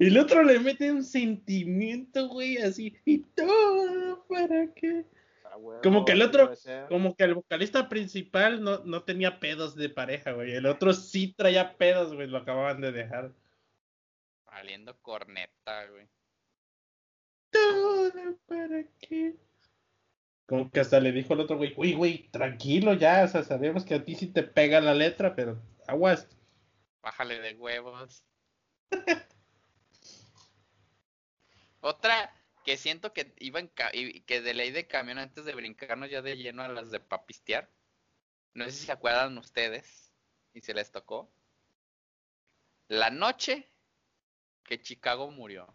[SPEAKER 3] El
[SPEAKER 1] otro le mete un sentimiento, güey, así. ¿Y todo para qué?
[SPEAKER 2] Ah,
[SPEAKER 1] Como que el otro-. Como que el vocalista principal no, no tenía pedos de pareja, güey. El otro sí traía pedos, güey. Lo acababan de dejar.
[SPEAKER 3] Valiendo corneta, güey.
[SPEAKER 1] ¿Todo para qué? Como que hasta le dijo al otro, güey, uy, güey, tranquilo ya. O sea, sabemos que a ti sí te pega la letra, pero aguas.
[SPEAKER 3] Bájale de huevos. Otra que siento que iba en que de ley de camión antes de brincarnos ya de lleno a las de papistear. No sé si se acuerdan ustedes y se les tocó. La noche que Chicago murió.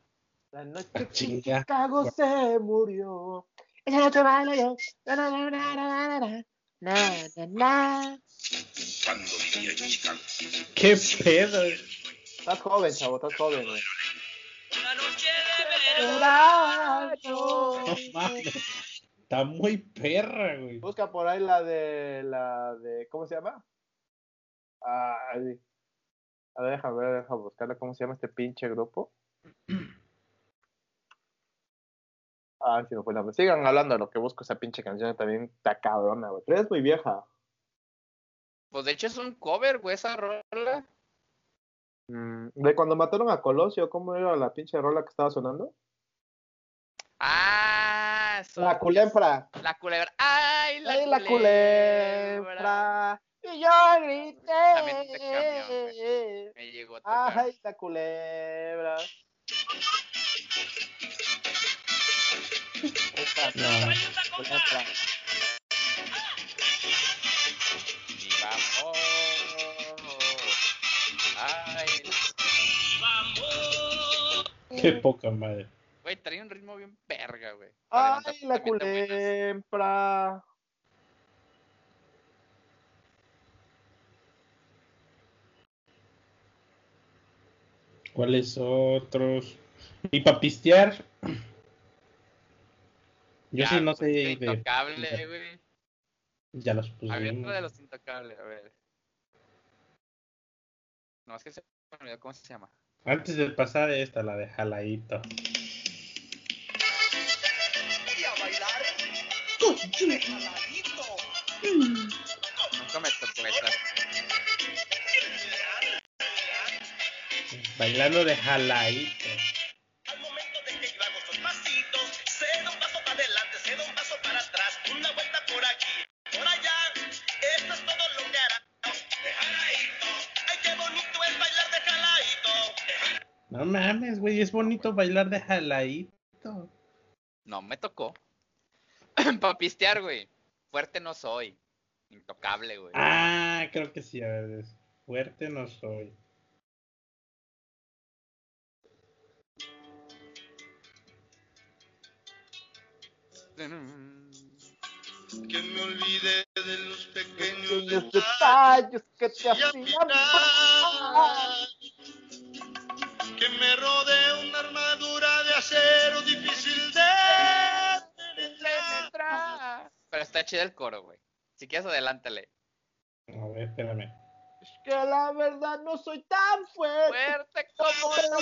[SPEAKER 2] La noche
[SPEAKER 1] Chinga.
[SPEAKER 2] Chicago se murió. Esa noche bailo yo. Na, na, na, na, na, na, na, na.
[SPEAKER 6] Cuando vivía en Chicago.
[SPEAKER 1] ¿Qué pedo?
[SPEAKER 2] Estás joven, chavo, estás joven, güey.
[SPEAKER 6] Una noche de
[SPEAKER 2] verano.
[SPEAKER 1] No mames. Está muy perra, güey.
[SPEAKER 2] Busca por ahí la de. la de. ¿Cómo se llama? Ah, sí. A ver, déjame ver, déjame buscarla. ¿Cómo se llama este pinche grupo? Ah, si no fue la Sigan hablando de lo que busco esa pinche canción también está cabrona, güey. Pero es muy vieja.
[SPEAKER 3] Pues de hecho es un cover, güey, esa rola.
[SPEAKER 2] Mm, de cuando mataron a Colosio, ¿cómo era la pinche rola que estaba sonando?
[SPEAKER 3] Ah, son-
[SPEAKER 2] La culebra.
[SPEAKER 3] La culebra. ¡Ay, la,
[SPEAKER 2] Ay, la
[SPEAKER 3] culebra!
[SPEAKER 2] culebra. Y yo
[SPEAKER 3] También este camión,
[SPEAKER 2] grité.
[SPEAKER 3] Me llegó a tocar.
[SPEAKER 2] Ay, la culebra. Esta
[SPEAKER 1] No.
[SPEAKER 2] culebra.
[SPEAKER 3] Y vamos. Ay,
[SPEAKER 1] Qué poca madre.
[SPEAKER 3] güey, trae un ritmo bien verga, güey.
[SPEAKER 2] Ay, la culebra.
[SPEAKER 1] ¿Cuáles otros? Y para pistear. Yo
[SPEAKER 3] Ya,
[SPEAKER 1] sí no sé
[SPEAKER 3] pues,
[SPEAKER 1] de.
[SPEAKER 3] Intocable, güey.
[SPEAKER 1] Ya los
[SPEAKER 3] Había
[SPEAKER 1] pusimos.
[SPEAKER 3] otra de los intocables, a ver. No, es que se me olvidó cómo se llama.
[SPEAKER 1] Antes de pasar esta, la de Jalaito.
[SPEAKER 6] Y a bailar. Jaladito.
[SPEAKER 3] Nunca me tocó esa.
[SPEAKER 1] Bailando de Jalaito. Mames, güey, es bonito bailar de Jalaito.
[SPEAKER 3] No, me tocó. pa' pistear, güey. Fuerte no soy. Intocable, güey.
[SPEAKER 1] Ah, creo que sí, a ver, es fuerte no soy.
[SPEAKER 6] Que me olvide de los pequeños
[SPEAKER 2] Pequeños
[SPEAKER 6] detalles.
[SPEAKER 2] detalles que te hacían
[SPEAKER 6] que me rodee una armadura de acero difícil de penetrar.
[SPEAKER 3] Pero está chido el coro, güey. Si quieres, adelántale.
[SPEAKER 1] A ver, espérame.
[SPEAKER 2] Es que la verdad no soy tan fuerte.
[SPEAKER 3] Fuerte como
[SPEAKER 2] pero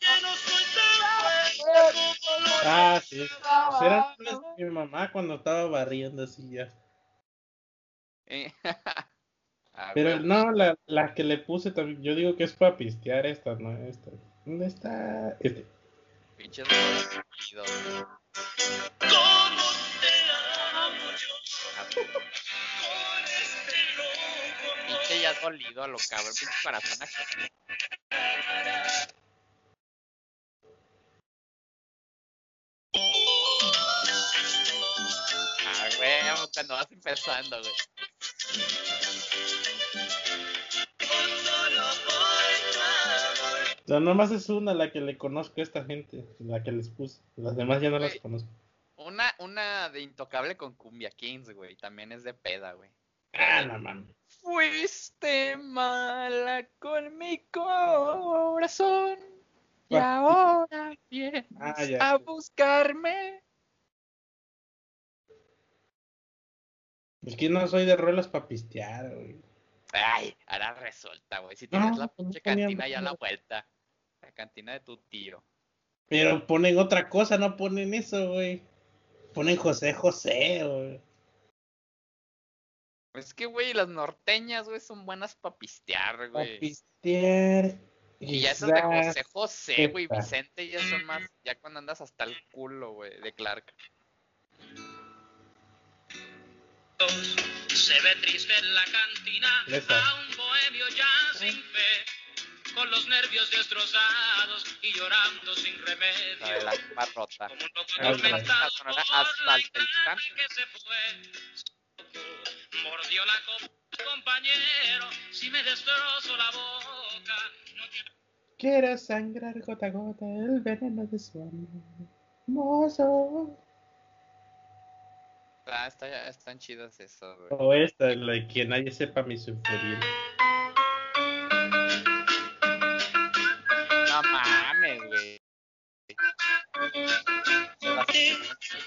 [SPEAKER 6] Que no soy tan fuerte como lo
[SPEAKER 1] Ah, sí. Eran rolas de mi mamá cuando estaba barriendo así ya.
[SPEAKER 3] Eh, ah,
[SPEAKER 1] Pero no, la, la que le puse también, yo digo que es para pistear esta, no esta. ¿Dónde está este?
[SPEAKER 3] Pinche no
[SPEAKER 6] ¿Cómo te amo yo?
[SPEAKER 3] Pinche ya dolido a lo cabrón, pinche corazón aquí. Ah, güey, cuando vas empezando, güey.
[SPEAKER 1] No, nomás es una la que le conozco a esta gente, la que les puse. Las demás ya no las conozco.
[SPEAKER 3] Una, una de Intocable con Cumbia Kings, güey. También es de peda, güey.
[SPEAKER 1] Ah, no mames.
[SPEAKER 3] Fuiste mala con mi corazón. Y
[SPEAKER 1] Ah.
[SPEAKER 3] ahora vienes
[SPEAKER 1] Ah, ya.
[SPEAKER 3] a buscarme.
[SPEAKER 1] Es que no soy de rolas para pistear, güey.
[SPEAKER 3] Ay, ahora resulta, güey. Si
[SPEAKER 1] No,
[SPEAKER 3] tienes la
[SPEAKER 1] no
[SPEAKER 3] pinche cantina ya a la vuelta. La cantina de tu tío.
[SPEAKER 1] Pero ponen otra cosa, no ponen eso, güey. Ponen José José, güey.
[SPEAKER 3] Es que, güey, las norteñas, güey, son buenas para pistear,
[SPEAKER 1] Para
[SPEAKER 3] güey.
[SPEAKER 1] pistear.
[SPEAKER 3] Y ya esas de José José, güey. Vicente, ya son más, ya cuando andas hasta el culo, güey, de Clark.
[SPEAKER 6] Se ve triste en la cantina a un bohemio ya sin fe, con los nervios destrozados y llorando sin remedio.
[SPEAKER 3] La de la cama rota.
[SPEAKER 6] Como un
[SPEAKER 3] hasta el Beltrán.
[SPEAKER 6] que se fue. Mordió la copa, compañero, si me destrozo la boca. No quiero
[SPEAKER 1] Quiero sangrar gota a gota el veneno de su amor. Mozo.
[SPEAKER 3] Ah, está, están chidas eso, güey.
[SPEAKER 1] O esta, la de que nadie sepa mi sufrir.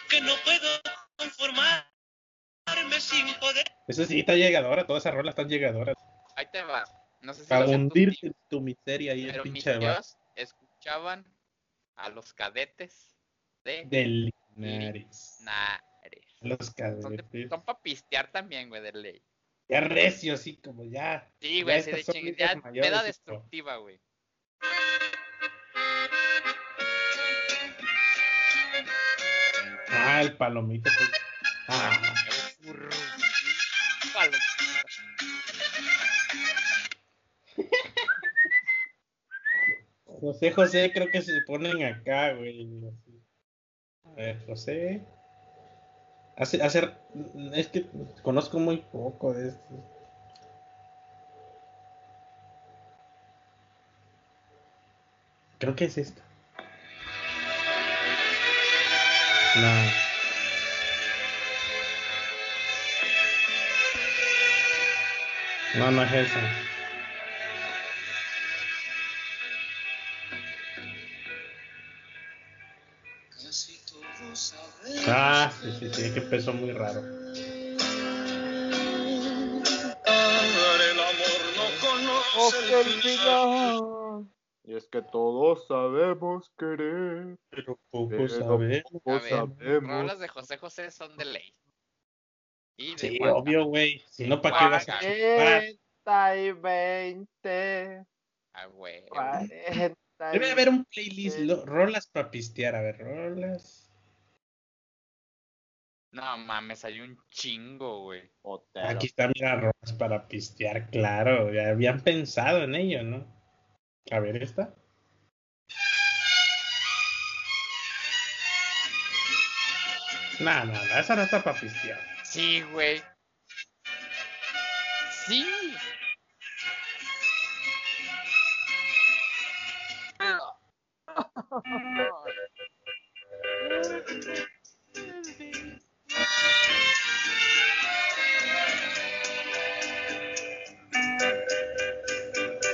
[SPEAKER 6] Que no puedo conformarme sin poder.
[SPEAKER 1] Esa sí está llegadora, todas esas rolas están llegadoras.
[SPEAKER 3] Ahí te va. No sé si
[SPEAKER 1] Para hundirte en tu miseria y el pinche
[SPEAKER 3] escuchaban a los cadetes de
[SPEAKER 1] de Linares.
[SPEAKER 3] Nares.
[SPEAKER 1] Los
[SPEAKER 3] Son,
[SPEAKER 1] cadetes.
[SPEAKER 3] son para pistear también, güey, de ley.
[SPEAKER 1] Ya recio, así como ya.
[SPEAKER 3] Sí,
[SPEAKER 1] Ya
[SPEAKER 3] güey, de
[SPEAKER 1] son
[SPEAKER 3] ching-
[SPEAKER 1] ligas
[SPEAKER 3] ya peda destructiva, güey.
[SPEAKER 1] Ah, el palomito. pues. Ah. José José creo que se ponen acá, güey. A ver, José. Hace, hace, es que conozco muy poco de esto. Creo que es esta. No. No, es esa. Ah, sí, sí, sí, que empezó muy raro.
[SPEAKER 2] Y es que todos sabemos querer.
[SPEAKER 1] Pero poco
[SPEAKER 2] Pero
[SPEAKER 1] sabemos.
[SPEAKER 2] poco
[SPEAKER 3] A ver,
[SPEAKER 2] sabemos.
[SPEAKER 3] rolas de José José son de ley. Y de
[SPEAKER 1] Sí,
[SPEAKER 3] Juan
[SPEAKER 1] obvio, güey. Si no, ¿para qué vas a?
[SPEAKER 2] 40 y 20.
[SPEAKER 3] Ah, güey.
[SPEAKER 2] 40 y
[SPEAKER 1] Debe haber un playlist, lo- rolas para pistear. A ver, rolas.
[SPEAKER 3] No mames, hay un chingo, güey.
[SPEAKER 1] Aquí está, mira, rolas para pistear, claro. Ya habían pensado en ello, ¿no? A ver, esta. No, no, no, esa no está para pistear.
[SPEAKER 3] Sí, güey. Sí.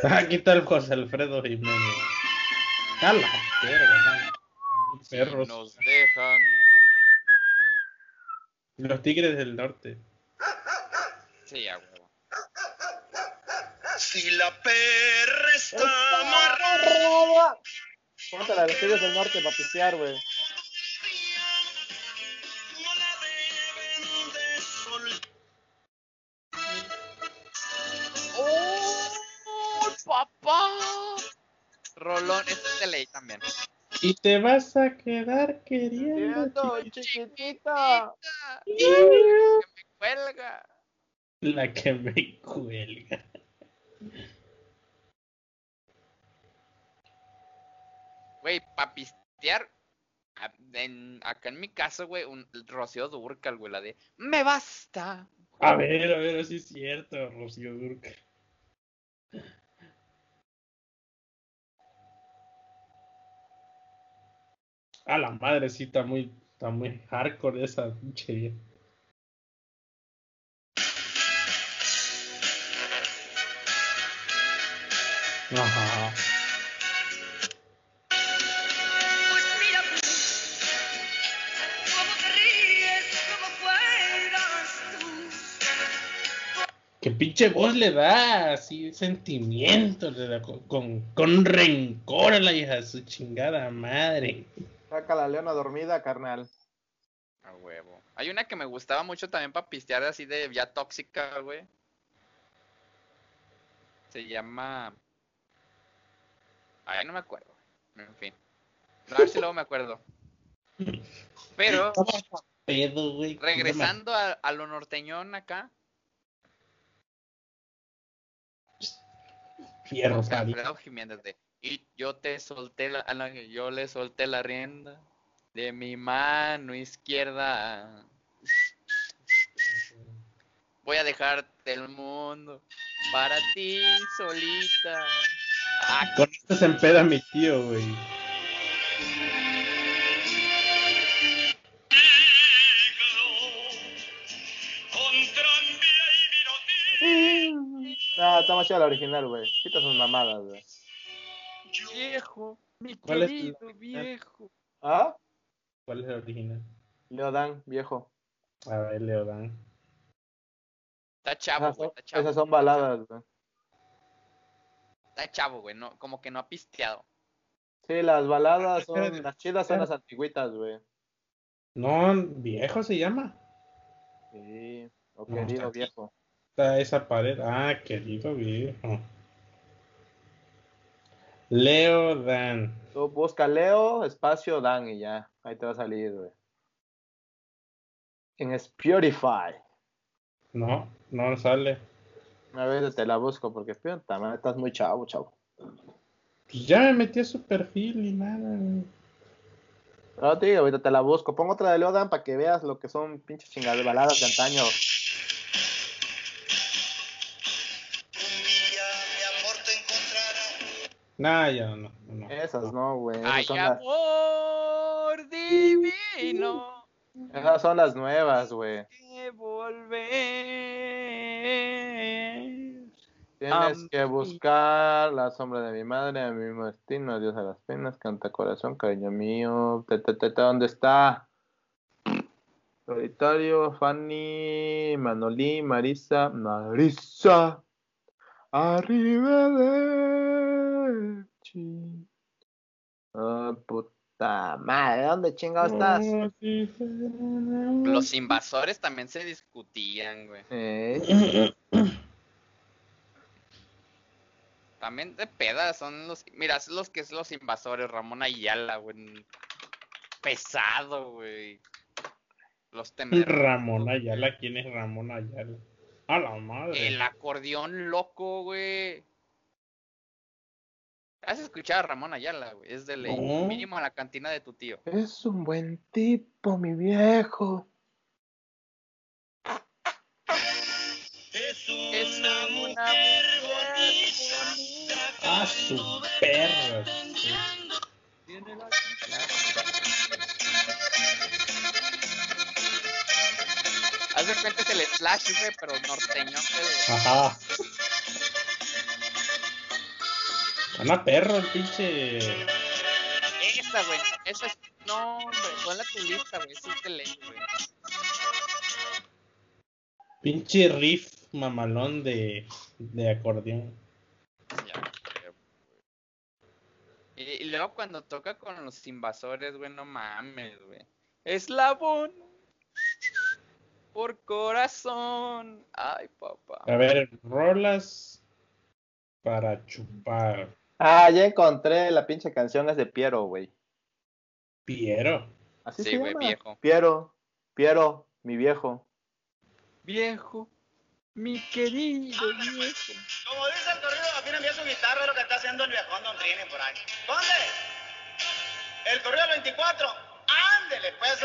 [SPEAKER 1] Aquí está el José Alfredo Jiménez. A la verga, Perros.
[SPEAKER 3] nos dejan.
[SPEAKER 1] Los Tigres del Norte.
[SPEAKER 3] Sí, a huevo.
[SPEAKER 6] Si la perra está amarrada.
[SPEAKER 2] Póntela a los Tigres del Norte para pistear, güey.
[SPEAKER 3] Rolón, es de ley también.
[SPEAKER 1] Y te vas a quedar queriendo.
[SPEAKER 2] Chiquitita.
[SPEAKER 3] Que me cuelga.
[SPEAKER 1] La que me cuelga.
[SPEAKER 3] Güey, pa' pistear, en- acá en mi caso, güey, un Rocío Durcal, güey, la de Me basta.
[SPEAKER 1] A ver, a ver, sí es cierto, Rocío Durca. A la madre, sí, está muy, está muy hardcore esa pinche vieja. Ajá.
[SPEAKER 5] Pues mira tú, cómo te ríes, cómo juegas tú.
[SPEAKER 1] ¿Qué pinche voz le da? Así, sentimiento, le da con, con, con rencor a la hija de su chingada madre.
[SPEAKER 2] Saca la leona dormida, carnal.
[SPEAKER 3] A huevo. Hay una que me gustaba mucho también para pistear así de ya tóxica, güey. Se llama. Ay, no me acuerdo. En fin. A ver si luego me acuerdo. Pero,
[SPEAKER 1] Pedo, güey.
[SPEAKER 3] regresando a, a lo norteñón acá,
[SPEAKER 1] Fierro.
[SPEAKER 3] Alfredo Jiménez de. Y yo te solté la, ah, yo le solté la rienda de mi mano izquierda. Voy a dejarte el mundo para ti solita. Ah,
[SPEAKER 1] Con esto se empeda mi tío, güey.
[SPEAKER 6] Con tranvía y vino
[SPEAKER 2] No, está más chida la original, güey. Quita sus mamadas, güey.
[SPEAKER 3] Viejo, mi
[SPEAKER 1] ¿Cuál es
[SPEAKER 3] querido viejo.
[SPEAKER 2] ¿Ah?
[SPEAKER 1] ¿Cuál es el original?
[SPEAKER 2] Leodan, viejo.
[SPEAKER 1] A ver, Leodan.
[SPEAKER 3] Está chavo,
[SPEAKER 2] Esas
[SPEAKER 3] güey,
[SPEAKER 2] son,
[SPEAKER 3] está chavo.
[SPEAKER 2] esas son baladas, güey.
[SPEAKER 3] Está chavo, güey, no, como que no ha pisteado.
[SPEAKER 2] Sí, las baladas son, las chidas son las antigüitas, güey.
[SPEAKER 1] No, viejo se llama.
[SPEAKER 2] Sí, o
[SPEAKER 1] No,
[SPEAKER 2] querido
[SPEAKER 1] está-
[SPEAKER 2] viejo.
[SPEAKER 1] Está esa pared. Ah, querido viejo. Leodan.
[SPEAKER 2] Tú busca Leo, espacio, Dan y ya. Ahí te va a salir, güey. En Spotify.
[SPEAKER 1] No, no sale.
[SPEAKER 2] A ver, te la busco porque puta estás muy chavo, chavo.
[SPEAKER 1] Pues ya me metí a su perfil y nada. güey.
[SPEAKER 2] No, tío, ahorita te la busco. Pongo otra de Leo Dan para que veas lo que son pinches chingadas baladas de antaño.
[SPEAKER 1] Nah, ya no, no.
[SPEAKER 2] Esas no, güey.
[SPEAKER 3] Ay,
[SPEAKER 2] son las-
[SPEAKER 3] amor divino,
[SPEAKER 2] esas son las nuevas, güey.
[SPEAKER 3] que volver.
[SPEAKER 2] Tienes que buscar la sombra de mi madre, a mi mismo destino, adiós a las penas, canta corazón, cariño mío, te, te, te, te, ¿dónde está? Solitario, Fanny, Manolí, Marisa, Marisa, arrivederci. Ah, puta madre, ¿dónde chingado estás?
[SPEAKER 1] Sí,
[SPEAKER 3] Los invasores también se discutían, güey.
[SPEAKER 2] Eh,
[SPEAKER 3] También de peda son los. Mira, es los que es los invasores, Ramón Ayala, güey. Pesado, güey. Los temerosos.
[SPEAKER 1] Ramón Ayala, ¿quién es Ramón Ayala? A la madre.
[SPEAKER 3] El acordeón loco, güey. Has escuchado a Ramón Ayala, güey. Es de ley.
[SPEAKER 1] No.
[SPEAKER 3] Mínimo a la cantina de tu tío.
[SPEAKER 2] es un buen tipo, mi viejo.
[SPEAKER 6] Es
[SPEAKER 3] Es
[SPEAKER 6] una
[SPEAKER 3] una
[SPEAKER 6] mujer
[SPEAKER 3] mujer
[SPEAKER 6] bonita.
[SPEAKER 1] Ah, su perra. sí.
[SPEAKER 3] Haz de cuenta es el slash, güey, pero norteño, güey.
[SPEAKER 1] Ajá. Una perro, el pinche.
[SPEAKER 3] Esa, güey. Esa es. No, hombre. Ponla tu lista, güey. Es de ley, güey.
[SPEAKER 1] Pinche riff mamalón de, de acordeón.
[SPEAKER 3] Ya. Y, y luego cuando toca con los invasores, güey, no mames, güey. Eslabón. Por corazón. Ay, papá.
[SPEAKER 1] A ver, rolas para chupar.
[SPEAKER 2] Ah, ya encontré la pinche canción, es de Piero, güey.
[SPEAKER 1] Piero.
[SPEAKER 2] Así
[SPEAKER 3] Sí,
[SPEAKER 2] se
[SPEAKER 3] güey,
[SPEAKER 2] llama.
[SPEAKER 3] viejo.
[SPEAKER 2] Piero, Piero, mi viejo.
[SPEAKER 3] Viejo. Mi querido viejo.
[SPEAKER 6] Como dice el corrido, aquí envía su guitarra, es lo que está haciendo el viejón Don Trini por ahí. ¿Dónde? El corrido del 24. Ándele, pues,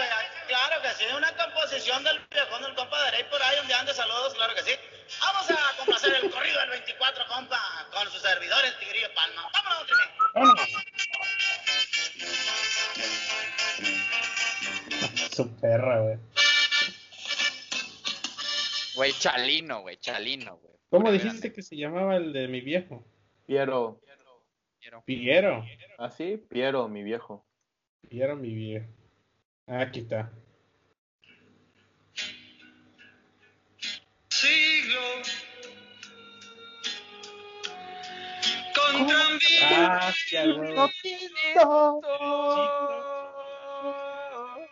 [SPEAKER 6] claro que sí, una composición del viejón del compa de Rey por ahí donde ande saludos, claro que sí. Vamos a complacer el corrido del 24, compa, con sus servidores Tigrillo Palma. Vámonos.
[SPEAKER 1] Su perra, güey.
[SPEAKER 3] Güey, Chalino, güey, Chalino, güey.
[SPEAKER 1] ¿Cómo dijiste
[SPEAKER 3] grande.
[SPEAKER 1] que se llamaba el de mi viejo?
[SPEAKER 2] Piero.
[SPEAKER 3] Quiero.
[SPEAKER 1] Piero.
[SPEAKER 2] ¿Ah, sí? Piero, mi viejo.
[SPEAKER 1] Piero, mi viejo. Ah, aquí está.
[SPEAKER 6] Siglo. Con tranvía.
[SPEAKER 1] Ah, sí, a huevo.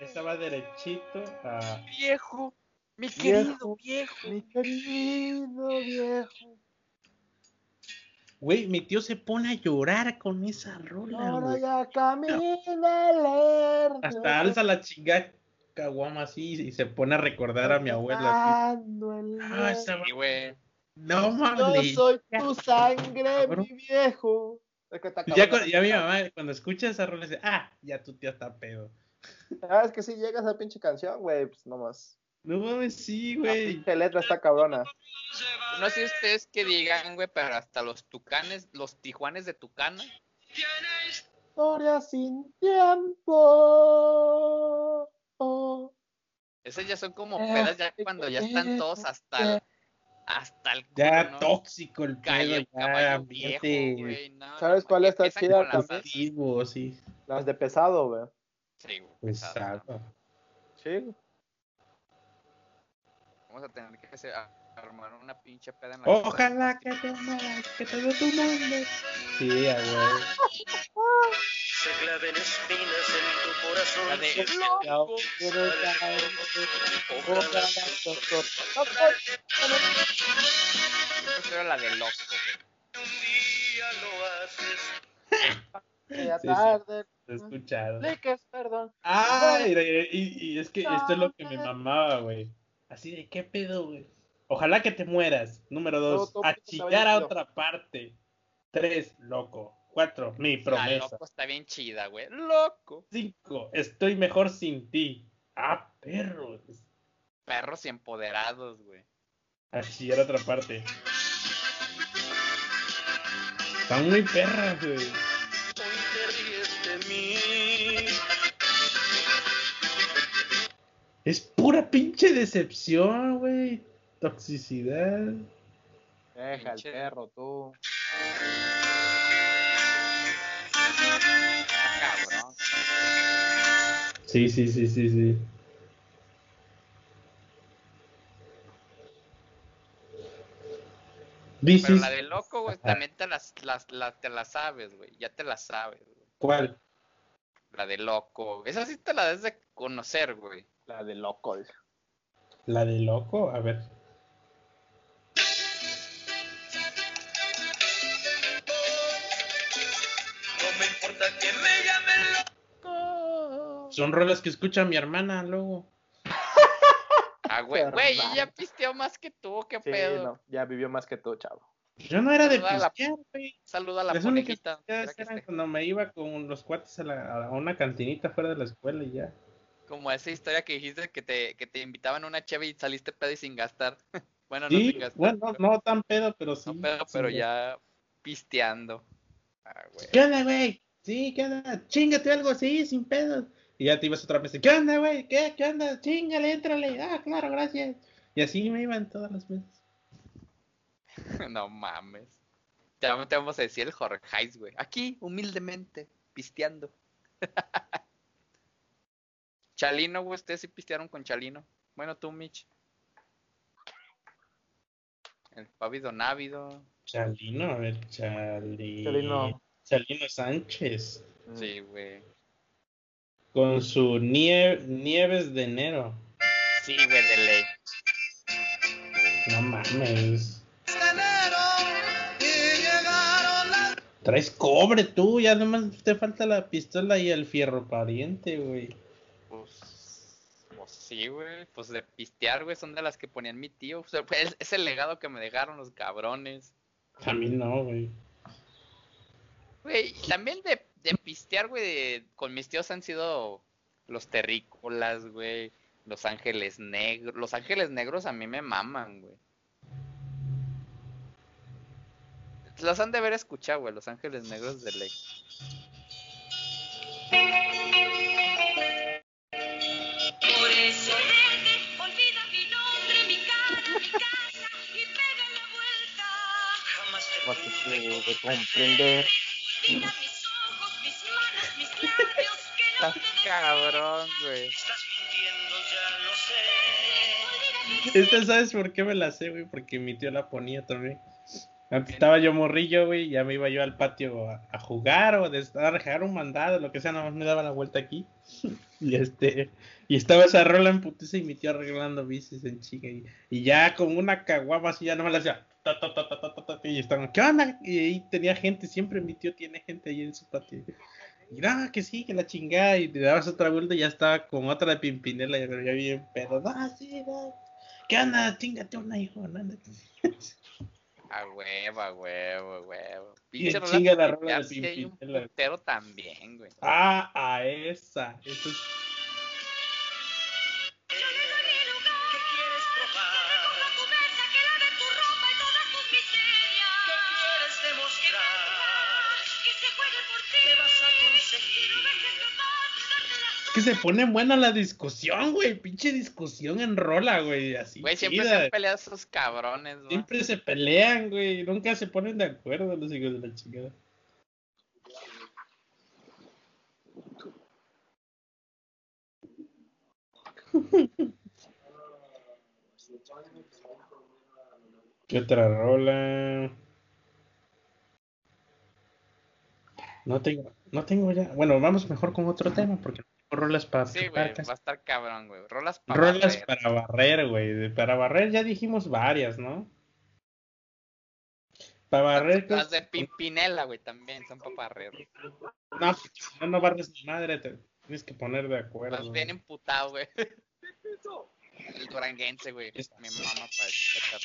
[SPEAKER 1] Esa va derechito a.
[SPEAKER 3] Viejo, mi
[SPEAKER 2] Viejo.
[SPEAKER 3] querido viejo.
[SPEAKER 2] Mi querido viejo.
[SPEAKER 1] Güey, mi tío se pone a llorar con esa rola,
[SPEAKER 2] Ahora ya camina.
[SPEAKER 1] Hasta alza la chingada caguama así y se pone a recordar a mi abuela. así. Ah,
[SPEAKER 3] güey.
[SPEAKER 1] No
[SPEAKER 2] Yo
[SPEAKER 1] mames.
[SPEAKER 2] soy tu sangre,
[SPEAKER 1] Cabrón.
[SPEAKER 2] mi viejo. Es que
[SPEAKER 1] Ya, ya mi mamá, cuando escucha esa rola, dice, ah, ya tu tía está pedo.
[SPEAKER 2] Ah, es que si llega esa pinche canción, güey, pues nomás.
[SPEAKER 1] No mames, sí,
[SPEAKER 2] La
[SPEAKER 1] güey.
[SPEAKER 2] pinche letra está cabrona.
[SPEAKER 3] No sé ustedes qué digan, güey, pero hasta los tucanes, los tijuanes de Tucana,
[SPEAKER 2] Historia sin tiempo. Oh.
[SPEAKER 3] esas ya son como
[SPEAKER 2] Eh,
[SPEAKER 3] pedas ya cuando ya están todos hasta el, hasta el
[SPEAKER 1] Ya tóxico el pedo,
[SPEAKER 3] Caballo,
[SPEAKER 1] ya
[SPEAKER 3] caballo viejo,
[SPEAKER 1] ambiente
[SPEAKER 3] güey, no,
[SPEAKER 2] ¿Sabes
[SPEAKER 3] no,
[SPEAKER 2] cuál
[SPEAKER 3] que
[SPEAKER 2] está chida
[SPEAKER 3] las
[SPEAKER 1] sí.
[SPEAKER 2] De pesado, güey.
[SPEAKER 3] Sí, güey, pesado.
[SPEAKER 2] Sí.
[SPEAKER 3] Vamos a tener que hacer- a- armar una pinche peda en la
[SPEAKER 1] Ojalá que te mueras, que todo tu mundo. Sí, a güey.
[SPEAKER 6] Se claven espinas en tu corazón.
[SPEAKER 3] La de
[SPEAKER 2] Loco, ojalá,
[SPEAKER 3] Esa era la de loco, güey.
[SPEAKER 6] Un día lo haces.
[SPEAKER 2] ya
[SPEAKER 1] Sí, sí.
[SPEAKER 2] tarde.
[SPEAKER 1] He escuchado.
[SPEAKER 2] Perdón.
[SPEAKER 1] Ah, y, y- y es que esto es lo que me mamaba, güey. Así de, ¿qué pedo, güey? Ojalá que te mueras. Número dos,
[SPEAKER 2] Todo, todo
[SPEAKER 1] a chillar otra parte. Tres, loco. Cuatro, mi
[SPEAKER 3] La
[SPEAKER 1] promesa.
[SPEAKER 3] loco está bien chida, güey. Loco.
[SPEAKER 1] Cinco, estoy mejor sin ti. Ah, perros.
[SPEAKER 3] Perros y empoderados, güey.
[SPEAKER 1] A chillar a otra parte. Están muy perras, güey. Es pura pinche decepción, güey. Toxicidad.
[SPEAKER 2] Deja el perro, tú.
[SPEAKER 3] Cabrón.
[SPEAKER 1] Sí, sí, sí, sí, sí. This
[SPEAKER 3] Pero
[SPEAKER 1] is-
[SPEAKER 3] la de loco, güey, también te las, las, la- te la sabes, güey. Ya te la sabes, güey.
[SPEAKER 1] ¿Cuál?
[SPEAKER 3] La de loco. Esa sí te la debes de conocer, güey.
[SPEAKER 2] La de loco.
[SPEAKER 1] ¿La de loco? A ver.
[SPEAKER 6] No me importa que me llamen loco.
[SPEAKER 1] Son rolas que escucha mi hermana luego.
[SPEAKER 3] Ah, güey, güey, ella pisteó más que tú, qué
[SPEAKER 2] Sí,
[SPEAKER 3] pedo.
[SPEAKER 2] no, ya vivió más que tú, chavo.
[SPEAKER 1] Yo no era de
[SPEAKER 3] Saluda la-
[SPEAKER 1] pistear, güey.
[SPEAKER 3] Saluda a la conejita. esté.
[SPEAKER 1] cuando me iba con los cuates a, la- a una cantinita fuera de la escuela y ya.
[SPEAKER 3] Como esa historia que dijiste que te, que te invitaban a una cheve y saliste pedo y sin gastar. bueno, no sin gastar.
[SPEAKER 1] bueno,
[SPEAKER 3] pero-
[SPEAKER 1] no tan pedo, pero sí.
[SPEAKER 3] no pedo, pero ya pisteando. Ah, güey.
[SPEAKER 1] ¿Qué onda, güey? Sí, ¿qué onda? Chingate algo así, sin pedos. Y ya te ibas otra vez. ¿Qué onda, güey? ¿Qué? ¿Qué onda? Chingale, éntrale. Ah, claro, gracias. Y así me iban todas las veces.
[SPEAKER 3] no mames. Te, vamos- te vamos a decir el Jorgeis, güey. Aquí, humildemente, pisteando. Chalino, güey, ustedes sí pistearon con Chalino. Bueno, tú, Mitch. El Pávido Návido.
[SPEAKER 1] Chalino, a ver, Chali...
[SPEAKER 2] Chalino.
[SPEAKER 1] Chalino Sánchez.
[SPEAKER 3] Sí, güey.
[SPEAKER 1] Con su nie- Nieves de enero.
[SPEAKER 3] Sí, güey, de ley.
[SPEAKER 1] No mames. Traes cobre tú, ya nomás te falta la pistola y el fierro pariente, güey.
[SPEAKER 3] Pues, pues sí, güey. Pues de pistear, güey, son de las que ponían mi tío. O sea, fue- es, es el legado que me dejaron los cabrones.
[SPEAKER 1] A mí no, güey.
[SPEAKER 3] Güey, también de, de pistear, güey, de- con mis tíos han sido Los terrícolas, güey. Los ángeles negros. Los ángeles negros a mí me maman, güey. Los han de haber escuchado, güey. Los ángeles negros de ley.
[SPEAKER 5] Por eso vete, olvida mi nombre, mi cara, mi casa y pega la vuelta.
[SPEAKER 6] Jamás te pude
[SPEAKER 2] comprender.
[SPEAKER 5] Mira mis ojos, mis manos, mis labios, que no
[SPEAKER 3] Estás
[SPEAKER 5] te dejen.
[SPEAKER 3] cabrón, güey.
[SPEAKER 6] Estás mintiendo, ya lo sé.
[SPEAKER 1] Esta, ¿sabes por qué me la sé, güey? Porque mi tío la ponía también. Antes estaba yo morrillo, güey, ya me iba yo al patio a, a jugar o de estar a dejar un mandado, lo que sea, nada más me daba la vuelta aquí. y este, y estaba esa rola en putiza y mi tío arreglando bicis en chica. Y, y ya con una caguama así ya no me la hacía. Ta, ta, ta, y estaban, ¿qué onda? Y ahí tenía gente, siempre mi tío tiene gente ahí en su patio. Y nada, que sí, que la chingada, y te dabas otra vuelta y ya estaba con otra de Pimpinela, ya, ya bien pedo. No, sí, no. ¿Qué onda? Chingate una, hijo. No.
[SPEAKER 3] A huevo, a huevo, a huevo.
[SPEAKER 1] Y
[SPEAKER 3] Pinche rola
[SPEAKER 1] chinga la rola de Pimpinela.
[SPEAKER 3] putero también, güey.
[SPEAKER 1] Ah, a esa. Eso es
[SPEAKER 5] que se
[SPEAKER 1] pone buena la discusión, güey. Pinche discusión en rola, güey. Así.
[SPEAKER 3] Güey, siempre se
[SPEAKER 1] chida.
[SPEAKER 3] han peleado esos cabrones, güey.
[SPEAKER 1] Siempre se pelean, güey. Nunca se ponen de acuerdo los hijos de la chingada. ¿Qué otra rola? No tengo, no tengo ya. Bueno, vamos mejor con otro tema porque rolas para
[SPEAKER 3] Sí, güey, va a estar cabrón, güey. Rolas para
[SPEAKER 1] Rolas
[SPEAKER 3] barrer.
[SPEAKER 1] para barrer, güey. De- Para barrer ya dijimos varias, ¿no? Para barrer.
[SPEAKER 3] Las
[SPEAKER 1] pues,
[SPEAKER 3] de Pimpinela, güey, también son para barrer.
[SPEAKER 1] No, porque si no, no barres ni madre. Te tienes que poner de acuerdo.
[SPEAKER 3] Más bien emputado, güey. El duranguense, güey. Mi mamá para estar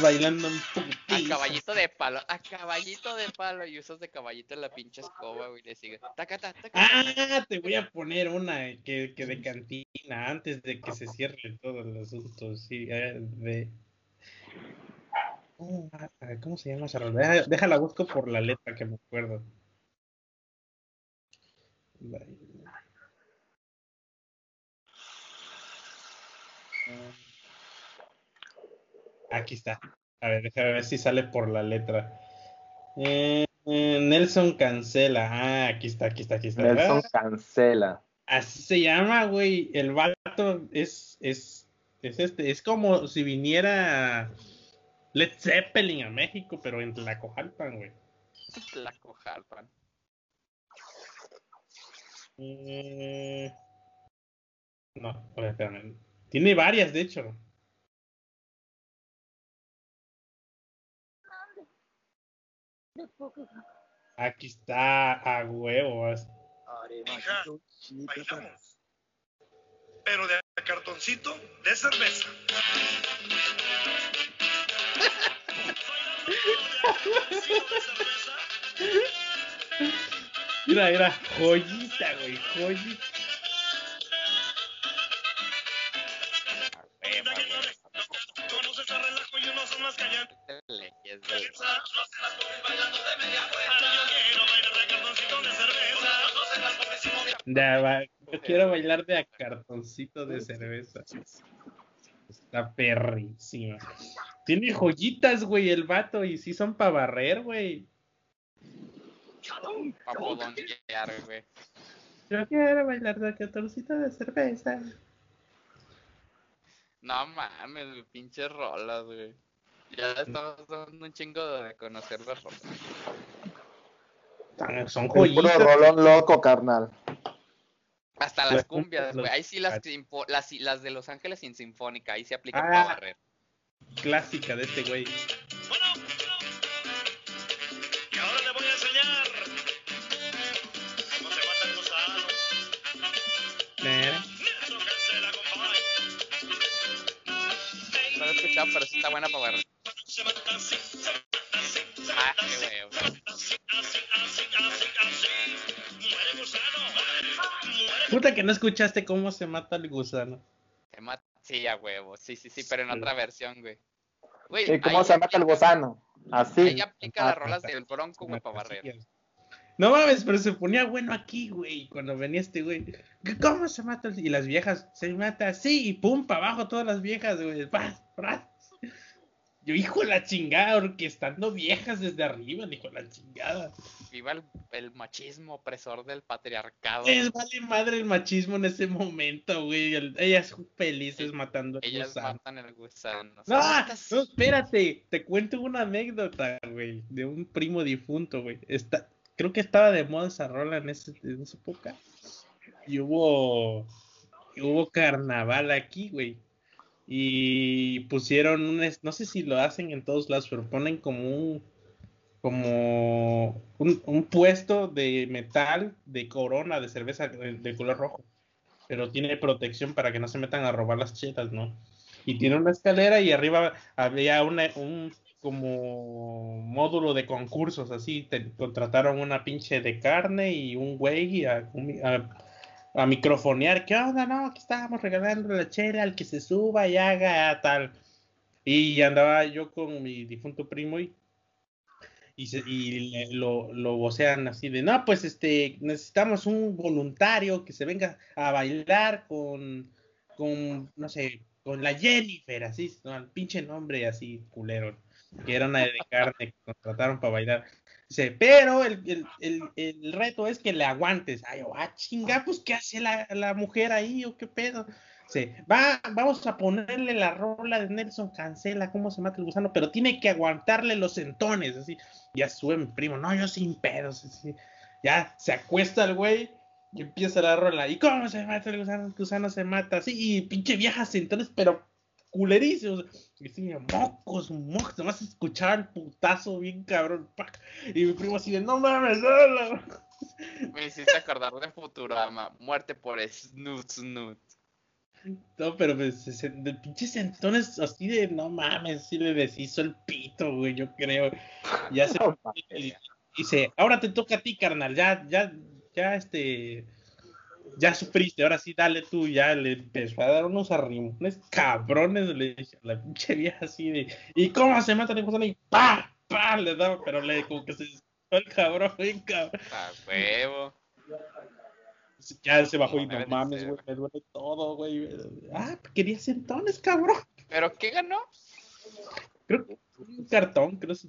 [SPEAKER 1] bailando un
[SPEAKER 3] A caballito de palo, a caballito de palo. Y usas de caballito en la pinche escoba, güey. Le sigue. Tacata, tacata.
[SPEAKER 1] Ah, te voy a poner una eh, que, que de cantina antes de que se cierre todo el asunto. Sí, eh, de. Ah, ¿Cómo se llama esa? Deja- Déjala busco por la letra que me acuerdo. Aquí está. A ver, déjame ver si sale por la letra. Eh, eh, Nelson Cancela. Ah, aquí está, aquí está, aquí está.
[SPEAKER 2] Nelson cancela.
[SPEAKER 1] Así se llama, güey. El vato es, es, es este, es como si viniera Led Zeppelin a México, pero en Tlacojalpan, güey.
[SPEAKER 3] La cojalpan.
[SPEAKER 1] Eh, No, espérame. Tiene varias, de hecho. Aquí está, a huevos.
[SPEAKER 6] Hija, bailamos. Pero de cartoncito de cerveza.
[SPEAKER 1] Mira, mira, joyita, güey, joyita. Ya, va, Yo quiero bailar de a cartoncito de cerveza. Está perrísima. Tiene joyitas, güey, el vato, y sí son para barrer, güey.
[SPEAKER 3] Pa' podonquear, güey.
[SPEAKER 1] Yo quiero bailar de a cartoncito de cerveza.
[SPEAKER 3] No mames, pinches rolas, güey. Ya estamos dando un chingo de conocer las rolas.
[SPEAKER 1] Son
[SPEAKER 2] El puro
[SPEAKER 1] joyitas.
[SPEAKER 2] rolón loco, carnal.
[SPEAKER 3] Hasta
[SPEAKER 1] Las cumbias,
[SPEAKER 3] güey.
[SPEAKER 1] los-
[SPEAKER 3] Ahí sí las, las, las de Los Ángeles sin Sinfónica, ahí se aplican
[SPEAKER 1] Ah.
[SPEAKER 3] para barrer.
[SPEAKER 1] Clásica de este güey.
[SPEAKER 6] Bueno, y ahora le voy a enseñar cómo se compadre.
[SPEAKER 3] No lo he escuchado, pero sí está buena para barrer.
[SPEAKER 6] Se mata así, se mata así, se
[SPEAKER 3] Ah,
[SPEAKER 6] mata
[SPEAKER 3] qué
[SPEAKER 6] así,
[SPEAKER 3] güey.
[SPEAKER 6] así, así, así, así, así. Muere gusano, muere
[SPEAKER 1] Puta que no escuchaste cómo se mata el gusano.
[SPEAKER 3] Se mata, sí, a huevo. Sí, sí, sí, pero en
[SPEAKER 1] Sí.
[SPEAKER 3] otra versión, güey. Güey,
[SPEAKER 2] ¿Y cómo se mata el gusano? Así.
[SPEAKER 3] Ahí aplica las
[SPEAKER 2] Ah,
[SPEAKER 3] rolas del bronco, güey, para barrer.
[SPEAKER 1] No mames, pero se ponía bueno aquí, güey, cuando venía este güey. ¿Cómo se mata? el- Y las viejas, se mata así, y pum, para abajo todas las viejas, güey. Paz, paz. Yo, hijo de la chingada, orquestando viejas desde arriba, hijo de la chingada.
[SPEAKER 3] Viva el, el machismo opresor del patriarcado.
[SPEAKER 1] Les vale madre el machismo en ese momento, güey. el- Ellas felices matando al
[SPEAKER 3] Ellas
[SPEAKER 1] gusano.
[SPEAKER 3] matan el gusano.
[SPEAKER 1] No, no, espérate, te cuento una anécdota, güey, de un primo difunto, güey. Está, creo que estaba de moda esa rola en, ese- en esa época. Y hubo, y hubo carnaval aquí, güey. Y pusieron un, no sé si lo hacen en todos lados, pero ponen como un, como un, puesto de metal de corona de cerveza de, de color rojo. Pero tiene protección para que no se metan a robar las chetas, ¿no? y tiene una escalera y arriba había una, un como módulo de concursos así te contrataron una pinche de carne y un güey a, a, a microfonear qué onda no que estábamos regalando la chela al que se suba y haga tal y andaba yo con mi difunto primo y y, se, y lo, lo vocean así de, no, pues este, necesitamos un voluntario que se venga a bailar con, con no sé, con la Jennifer, así, ¿no? el pinche nombre así culero, que era una de carne que contrataron para bailar. Dice, pero el, el, el, el reto es que le aguantes. Ay, yo, ah, chinga, pues, ¿qué hace la, la mujer ahí o qué pedo? Dice, va, vamos a ponerle la rola de Nelson Cancela, cómo se mata el gusano, pero tiene que aguantarle los sentones, así. Ya sube mi primo, no, yo sin pedos, así. Ya se acuesta el güey y empieza la rola. ¿Y cómo se mata el gusano? El gusano se mata así, y pinche vieja sentones, pero culerísimos. Y así, mocos, mocos, nomás escuchaba el putazo bien cabrón. ¡pac! Y mi primo así de, no mames, no, no".
[SPEAKER 3] Me hiciste acordar de Futurama. Muerte por Snoot Snoot.
[SPEAKER 1] No, pero pues, de pinches sentones así de, no mames, sí le deshizo el pito, güey, yo creo. Ya se... Y- Dice, ahora te toca a ti, carnal, ya, ya, ya, este, ya sufriste, ahora sí, dale tú, ya le empezó a dar unos arrimones cabrones, le dije a la pinche vieja así de, ¿y cómo se mata el gusano? Y pa, pa, le daba, pero le, como que se el cabrón, bien cabrón.
[SPEAKER 3] A huevo.
[SPEAKER 1] Ya se bajó y
[SPEAKER 3] No,
[SPEAKER 1] mames, güey, me duele todo, güey. Ah, quería sentones, cabrón.
[SPEAKER 3] ¿Pero qué ganó?
[SPEAKER 1] Creo que un cartón, creo que se,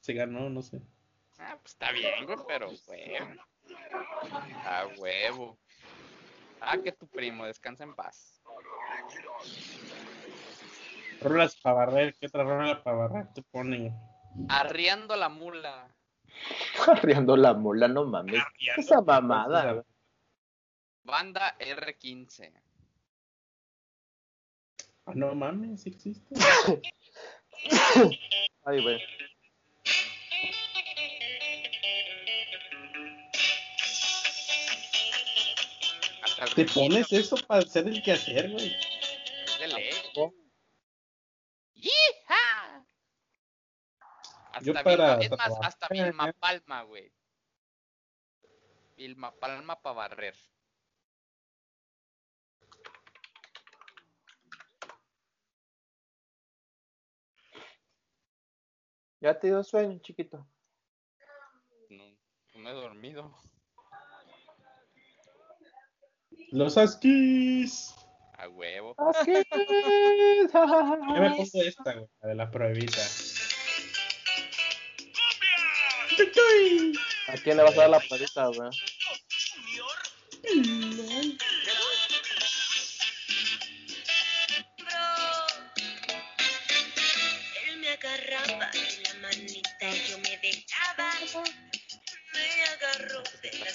[SPEAKER 1] se ganó, no sé.
[SPEAKER 3] Ah, pues está bien, güey, pero huevo. A huevo. Ah, que tu primo, descansa en paz.
[SPEAKER 1] Rolas para barrer, ¿qué otra rola para barrer te ponen?
[SPEAKER 3] Arriando la mula.
[SPEAKER 2] Arriando la mula, no mames. Esa mamada.
[SPEAKER 3] Banda R15.
[SPEAKER 1] Ah, no mames, existe.
[SPEAKER 2] Ay, güey.
[SPEAKER 3] Hasta
[SPEAKER 1] ¿Te pones eso para hacer el quehacer, güey?
[SPEAKER 3] es de ley.
[SPEAKER 2] ¿Tampoco?
[SPEAKER 3] ¡Yija!
[SPEAKER 1] Yo
[SPEAKER 3] Hasta
[SPEAKER 1] para
[SPEAKER 3] Vilma, es más,
[SPEAKER 1] trabajar,
[SPEAKER 3] hasta Vilma Palma, güey. Vilma Palma para barrer.
[SPEAKER 2] Ya te dio sueño, chiquito.
[SPEAKER 3] No, no me he dormido.
[SPEAKER 1] Los asquis.
[SPEAKER 3] A huevo.
[SPEAKER 2] Así
[SPEAKER 1] Yo me pongo esta, güey, la de la pruebita.
[SPEAKER 2] ¿A quién le vas a dar la palita, güey?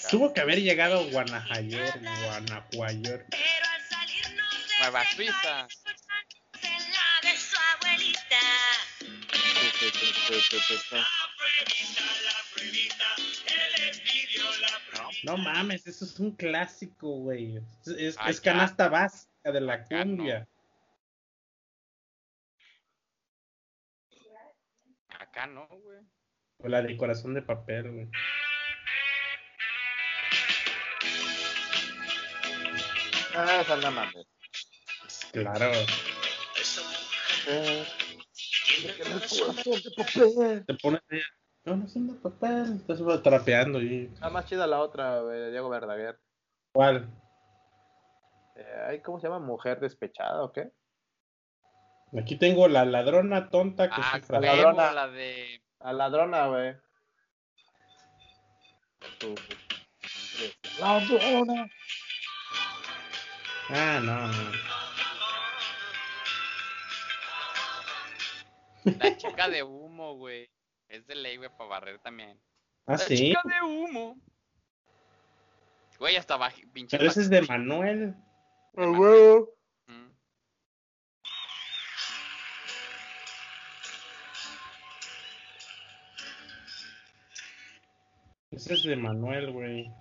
[SPEAKER 1] Tuvo que haber llegado
[SPEAKER 5] salirnos de
[SPEAKER 3] Nueva Suiza.
[SPEAKER 1] No mames, eso es un clásico, güey. Es, es-
[SPEAKER 3] Ah,
[SPEAKER 1] es
[SPEAKER 3] ya.
[SPEAKER 1] canasta básica de la
[SPEAKER 3] no.
[SPEAKER 1] cumbia.
[SPEAKER 3] Acá no, güey.
[SPEAKER 1] O la de corazón de papel, güey.
[SPEAKER 2] Ah, esa no mames.
[SPEAKER 1] Claro.
[SPEAKER 2] Eh, de papel.
[SPEAKER 1] Te pones ahí, no, no son de papel. Estás trapeando y.
[SPEAKER 2] Está más chida la otra, de Diego Verdaguer.
[SPEAKER 1] ¿Cuál?
[SPEAKER 2] Eh, ay, ¿Cómo se llama? ¿Mujer despechada o qué?
[SPEAKER 1] Aquí tengo la ladrona tonta que
[SPEAKER 3] Ah,
[SPEAKER 2] la
[SPEAKER 3] huevo,
[SPEAKER 2] ladrona.
[SPEAKER 3] la de.
[SPEAKER 2] La ladrona, güey. Ladrona.
[SPEAKER 1] Ah, no, no.
[SPEAKER 3] La chica de humo, güey. Es de ley, güey, para barrer también.
[SPEAKER 1] Ah,
[SPEAKER 3] La
[SPEAKER 1] sí.
[SPEAKER 3] chica de humo. Güey, hasta baji, pinche.
[SPEAKER 1] Pero ese es de Manuel.
[SPEAKER 2] A huevo.
[SPEAKER 3] Mm.
[SPEAKER 1] Ese es de Manuel, güey.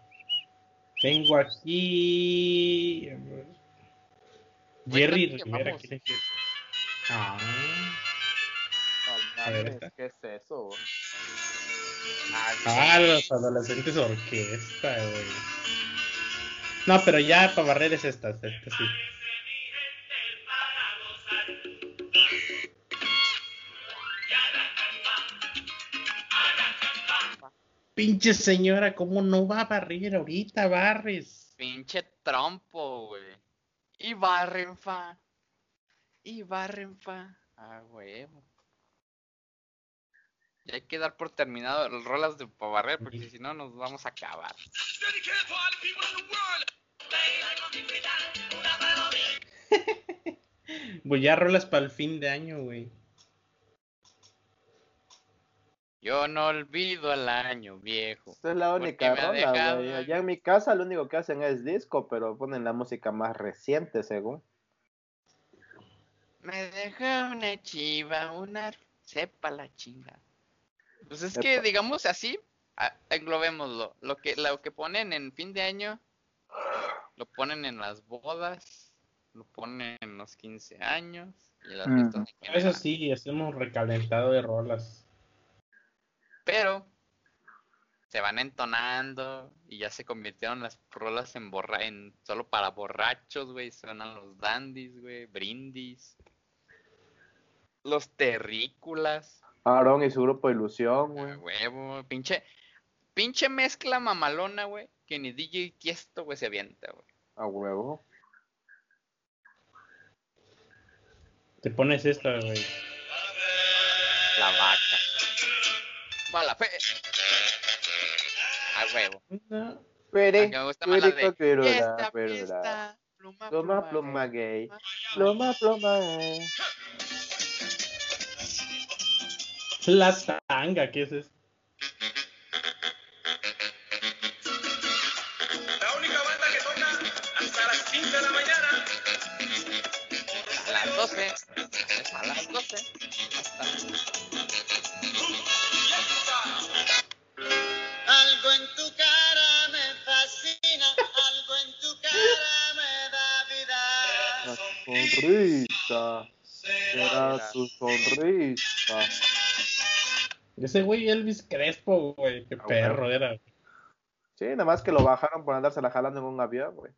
[SPEAKER 1] Tengo aquí. Jerry
[SPEAKER 3] ¿cuánto
[SPEAKER 1] Rivera. Ah,
[SPEAKER 2] No
[SPEAKER 1] A ver,
[SPEAKER 2] mames,
[SPEAKER 1] esta.
[SPEAKER 2] ¿qué es eso? güey?
[SPEAKER 1] ah, los adolescentes orquesta, güey. No, pero ya para barrer es esta, esta sí. Pinche señora, ¿cómo no va a barrer ahorita, barres?
[SPEAKER 3] Pinche trompo, güey. Y barren fa. Y barren fa. Ah, huevo. Y hay que dar por terminado las rolas de barrer, porque si no nos vamos a acabar.
[SPEAKER 6] World.
[SPEAKER 1] Pues ya rolas para el fin de año, güey.
[SPEAKER 3] Yo no olvido el año viejo.
[SPEAKER 2] Esta es la única
[SPEAKER 3] me ha
[SPEAKER 2] rola,
[SPEAKER 3] dejado
[SPEAKER 2] güey. Allá en mi casa lo único que hacen es disco, pero ponen la música más reciente, según.
[SPEAKER 3] Me deja una chiva, una... Sepa la chinga. Pues es que, digamos así, englobémoslo. Lo que, lo que ponen en fin de año, lo ponen en las bodas, lo ponen en los 15 años y las general.
[SPEAKER 1] Eso sí, hacemos recalentado de rolas.
[SPEAKER 3] Pero se van entonando y ya se convirtieron las rolas en borra en solo para borrachos, güey. Suenan los dandies, güey, brindis. Los terrícolas,
[SPEAKER 2] Aaron y su grupo Ilusión,
[SPEAKER 3] a
[SPEAKER 2] güey.
[SPEAKER 3] huevo, pinche pinche mezcla mamalona, güey, que ni DJ Tiesto, güey, se avienta, güey.
[SPEAKER 2] A huevo.
[SPEAKER 1] Te pones esta, güey.
[SPEAKER 3] La vaca. Va la fe. A huevo.
[SPEAKER 2] Pere,
[SPEAKER 3] Aunque me gusta más la de fiesta, fiesta, pluma,
[SPEAKER 2] Pluma,
[SPEAKER 3] pluma, gay.
[SPEAKER 2] Pluma, pluma gay.
[SPEAKER 1] La tanga, ¿qué es eso?
[SPEAKER 2] Sonrisa. Era su sonrisa.
[SPEAKER 1] Ese güey Elvis Crespo, güey. Qué
[SPEAKER 2] Ah,
[SPEAKER 1] perro era.
[SPEAKER 2] Sí, nada más que lo bajaron por andársela jalando en un avión, güey.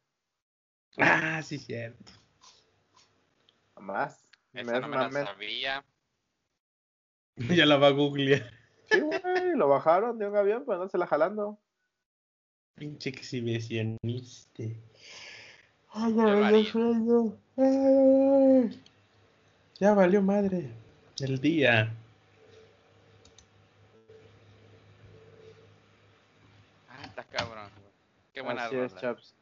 [SPEAKER 1] Ah, sí, cierto.
[SPEAKER 2] Nada más.
[SPEAKER 3] Esa
[SPEAKER 2] Me-
[SPEAKER 3] no me la
[SPEAKER 2] me-
[SPEAKER 3] sabía.
[SPEAKER 1] ya la va a googlear.
[SPEAKER 2] Sí, güey, lo bajaron de un avión por andársela jalando.
[SPEAKER 1] Pinche exhibicioniste. Ay,
[SPEAKER 3] Qué
[SPEAKER 1] ay, ay. Ya valió madre. El día.
[SPEAKER 3] Ah, está cabrón. Qué buena
[SPEAKER 2] Así es, chaps.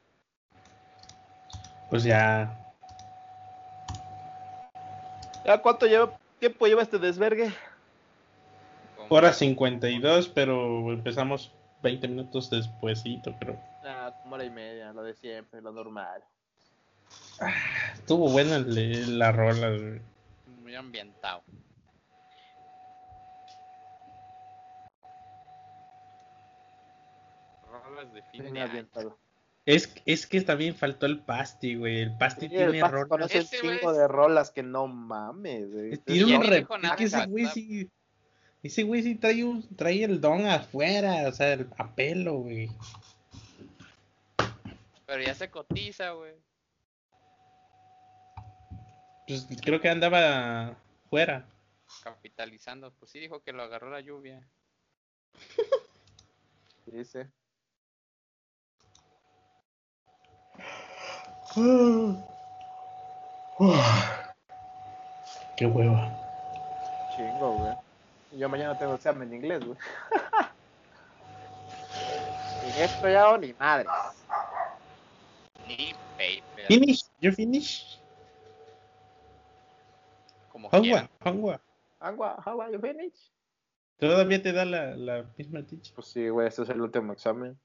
[SPEAKER 1] Pues ya.
[SPEAKER 2] ¿Ya cuánto lleva, tiempo lleva este desvergue?
[SPEAKER 1] Hora 52, pero empezamos 20 minutos despuesito, creo.
[SPEAKER 2] Ah, como hora y media, lo de siempre, lo normal.
[SPEAKER 1] Estuvo buena el- la rola. güey.
[SPEAKER 3] Muy ambientado. Rolas de fin de
[SPEAKER 2] ambientado.
[SPEAKER 1] Es, es que también faltó el Pasti, güey. El Pasti
[SPEAKER 2] Sí, el
[SPEAKER 1] tiene rolas.
[SPEAKER 2] conoce chingo
[SPEAKER 3] güey-
[SPEAKER 2] de rolas que no mames, güey.
[SPEAKER 1] Tiene un
[SPEAKER 3] Ya ni
[SPEAKER 1] rep.
[SPEAKER 3] dijo
[SPEAKER 1] Es
[SPEAKER 3] nada,
[SPEAKER 1] que ese güey sí. Ese güey sí trae, un, trae el don afuera, o sea, el, a pelo, güey.
[SPEAKER 3] Pero ya se cotiza, güey.
[SPEAKER 1] Pues creo que andaba fuera.
[SPEAKER 3] Capitalizando. Pues sí, dijo que lo agarró la lluvia.
[SPEAKER 2] Dice.
[SPEAKER 1] Qué hueva.
[SPEAKER 2] Chingo, güey. Yo mañana tengo examen de inglés, güey.
[SPEAKER 7] Y esto ya ni madre.
[SPEAKER 3] Ni paper.
[SPEAKER 1] Finish, you finish.
[SPEAKER 3] Como
[SPEAKER 1] hangua.
[SPEAKER 2] Agua, how are you finish?
[SPEAKER 1] Todavía te da la, la misma teacher.
[SPEAKER 2] Pues sí, güey, este es el último examen.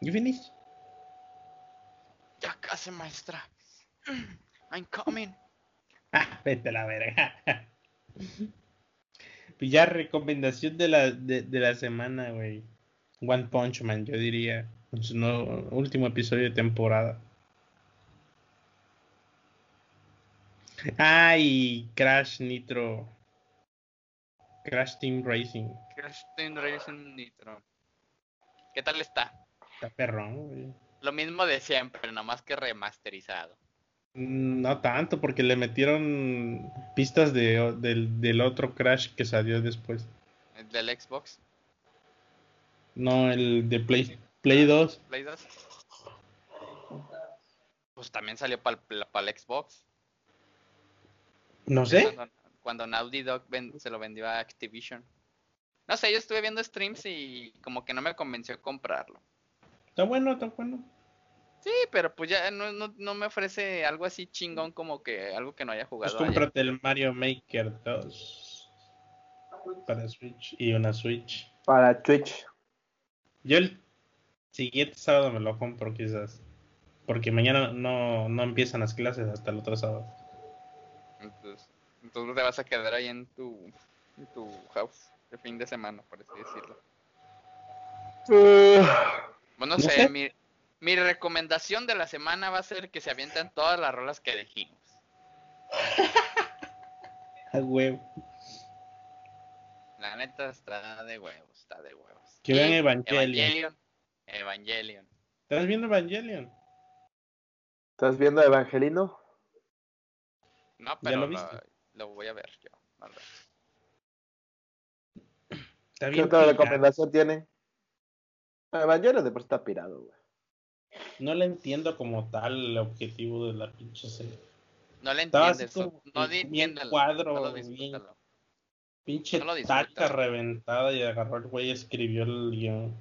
[SPEAKER 1] You finish.
[SPEAKER 3] Ya casi, maestra. I'm coming.
[SPEAKER 1] Ah, vete a la verga. Pues ya recomendación de la, de, de la semana, güey. One Punch Man, yo diría. En su nuevo- último episodio de temporada. Ah, y Crash Nitro. Crash Team Racing.
[SPEAKER 3] Crash Team Racing Nitro. ¿Qué tal está?
[SPEAKER 1] Está perrón, güey.
[SPEAKER 3] Lo mismo de siempre, nomás que remasterizado.
[SPEAKER 1] Mm, No tanto, porque le metieron pistas de, del, del otro Crash que salió después.
[SPEAKER 3] El del Xbox,
[SPEAKER 1] No, el de Play, Play 2.
[SPEAKER 3] Play 2. Pues también salió para el Xbox.
[SPEAKER 1] No sé.
[SPEAKER 3] Cuando, cuando Naughty Dog ven- se lo vendió a Activision. No sé, yo estuve viendo streams y como que no me convenció comprarlo.
[SPEAKER 1] Está bueno, está bueno.
[SPEAKER 3] Sí, pero pues ya no, no, no me ofrece algo así chingón como que algo que no haya
[SPEAKER 1] Pues
[SPEAKER 3] jugado. ayer.
[SPEAKER 1] cómprate el Mario Maker 2 para Switch y una Switch.
[SPEAKER 2] Para Twitch.
[SPEAKER 1] Yo el siguiente sábado me lo compro quizás. Porque mañana no, no empiezan las clases hasta el otro sábado.
[SPEAKER 3] Entonces, entonces te vas a quedar ahí en tu, en tu house de fin de semana, por así decirlo. Bueno, no
[SPEAKER 1] No
[SPEAKER 3] sé,
[SPEAKER 1] sé.
[SPEAKER 3] Mi, mi recomendación de la semana va a ser que se avienten todas las rolas que dijimos.
[SPEAKER 1] A huevo.
[SPEAKER 3] La neta está de huevos, está de huevos.
[SPEAKER 1] Que vean Evangelion.
[SPEAKER 3] Evangelion. Evangelion.
[SPEAKER 1] ¿Estás viendo Evangelion?
[SPEAKER 2] ¿Estás viendo Evangelino?
[SPEAKER 3] No,
[SPEAKER 1] ¿Ya
[SPEAKER 3] pero
[SPEAKER 1] lo
[SPEAKER 3] lo,
[SPEAKER 1] viste?
[SPEAKER 3] lo voy a ver yo. al
[SPEAKER 2] ¿Qué otra recomendación tiene? Evangelio de por está pirado, güey.
[SPEAKER 1] No le entiendo como tal el objetivo de la pinche serie.
[SPEAKER 3] No le entiendes.
[SPEAKER 1] como
[SPEAKER 3] No
[SPEAKER 1] bien
[SPEAKER 3] entiéndelo.
[SPEAKER 1] cuadro,
[SPEAKER 3] solo
[SPEAKER 1] bien-. Pinche
[SPEAKER 3] No
[SPEAKER 1] tacha reventada y agarró el güey y escribió el guion.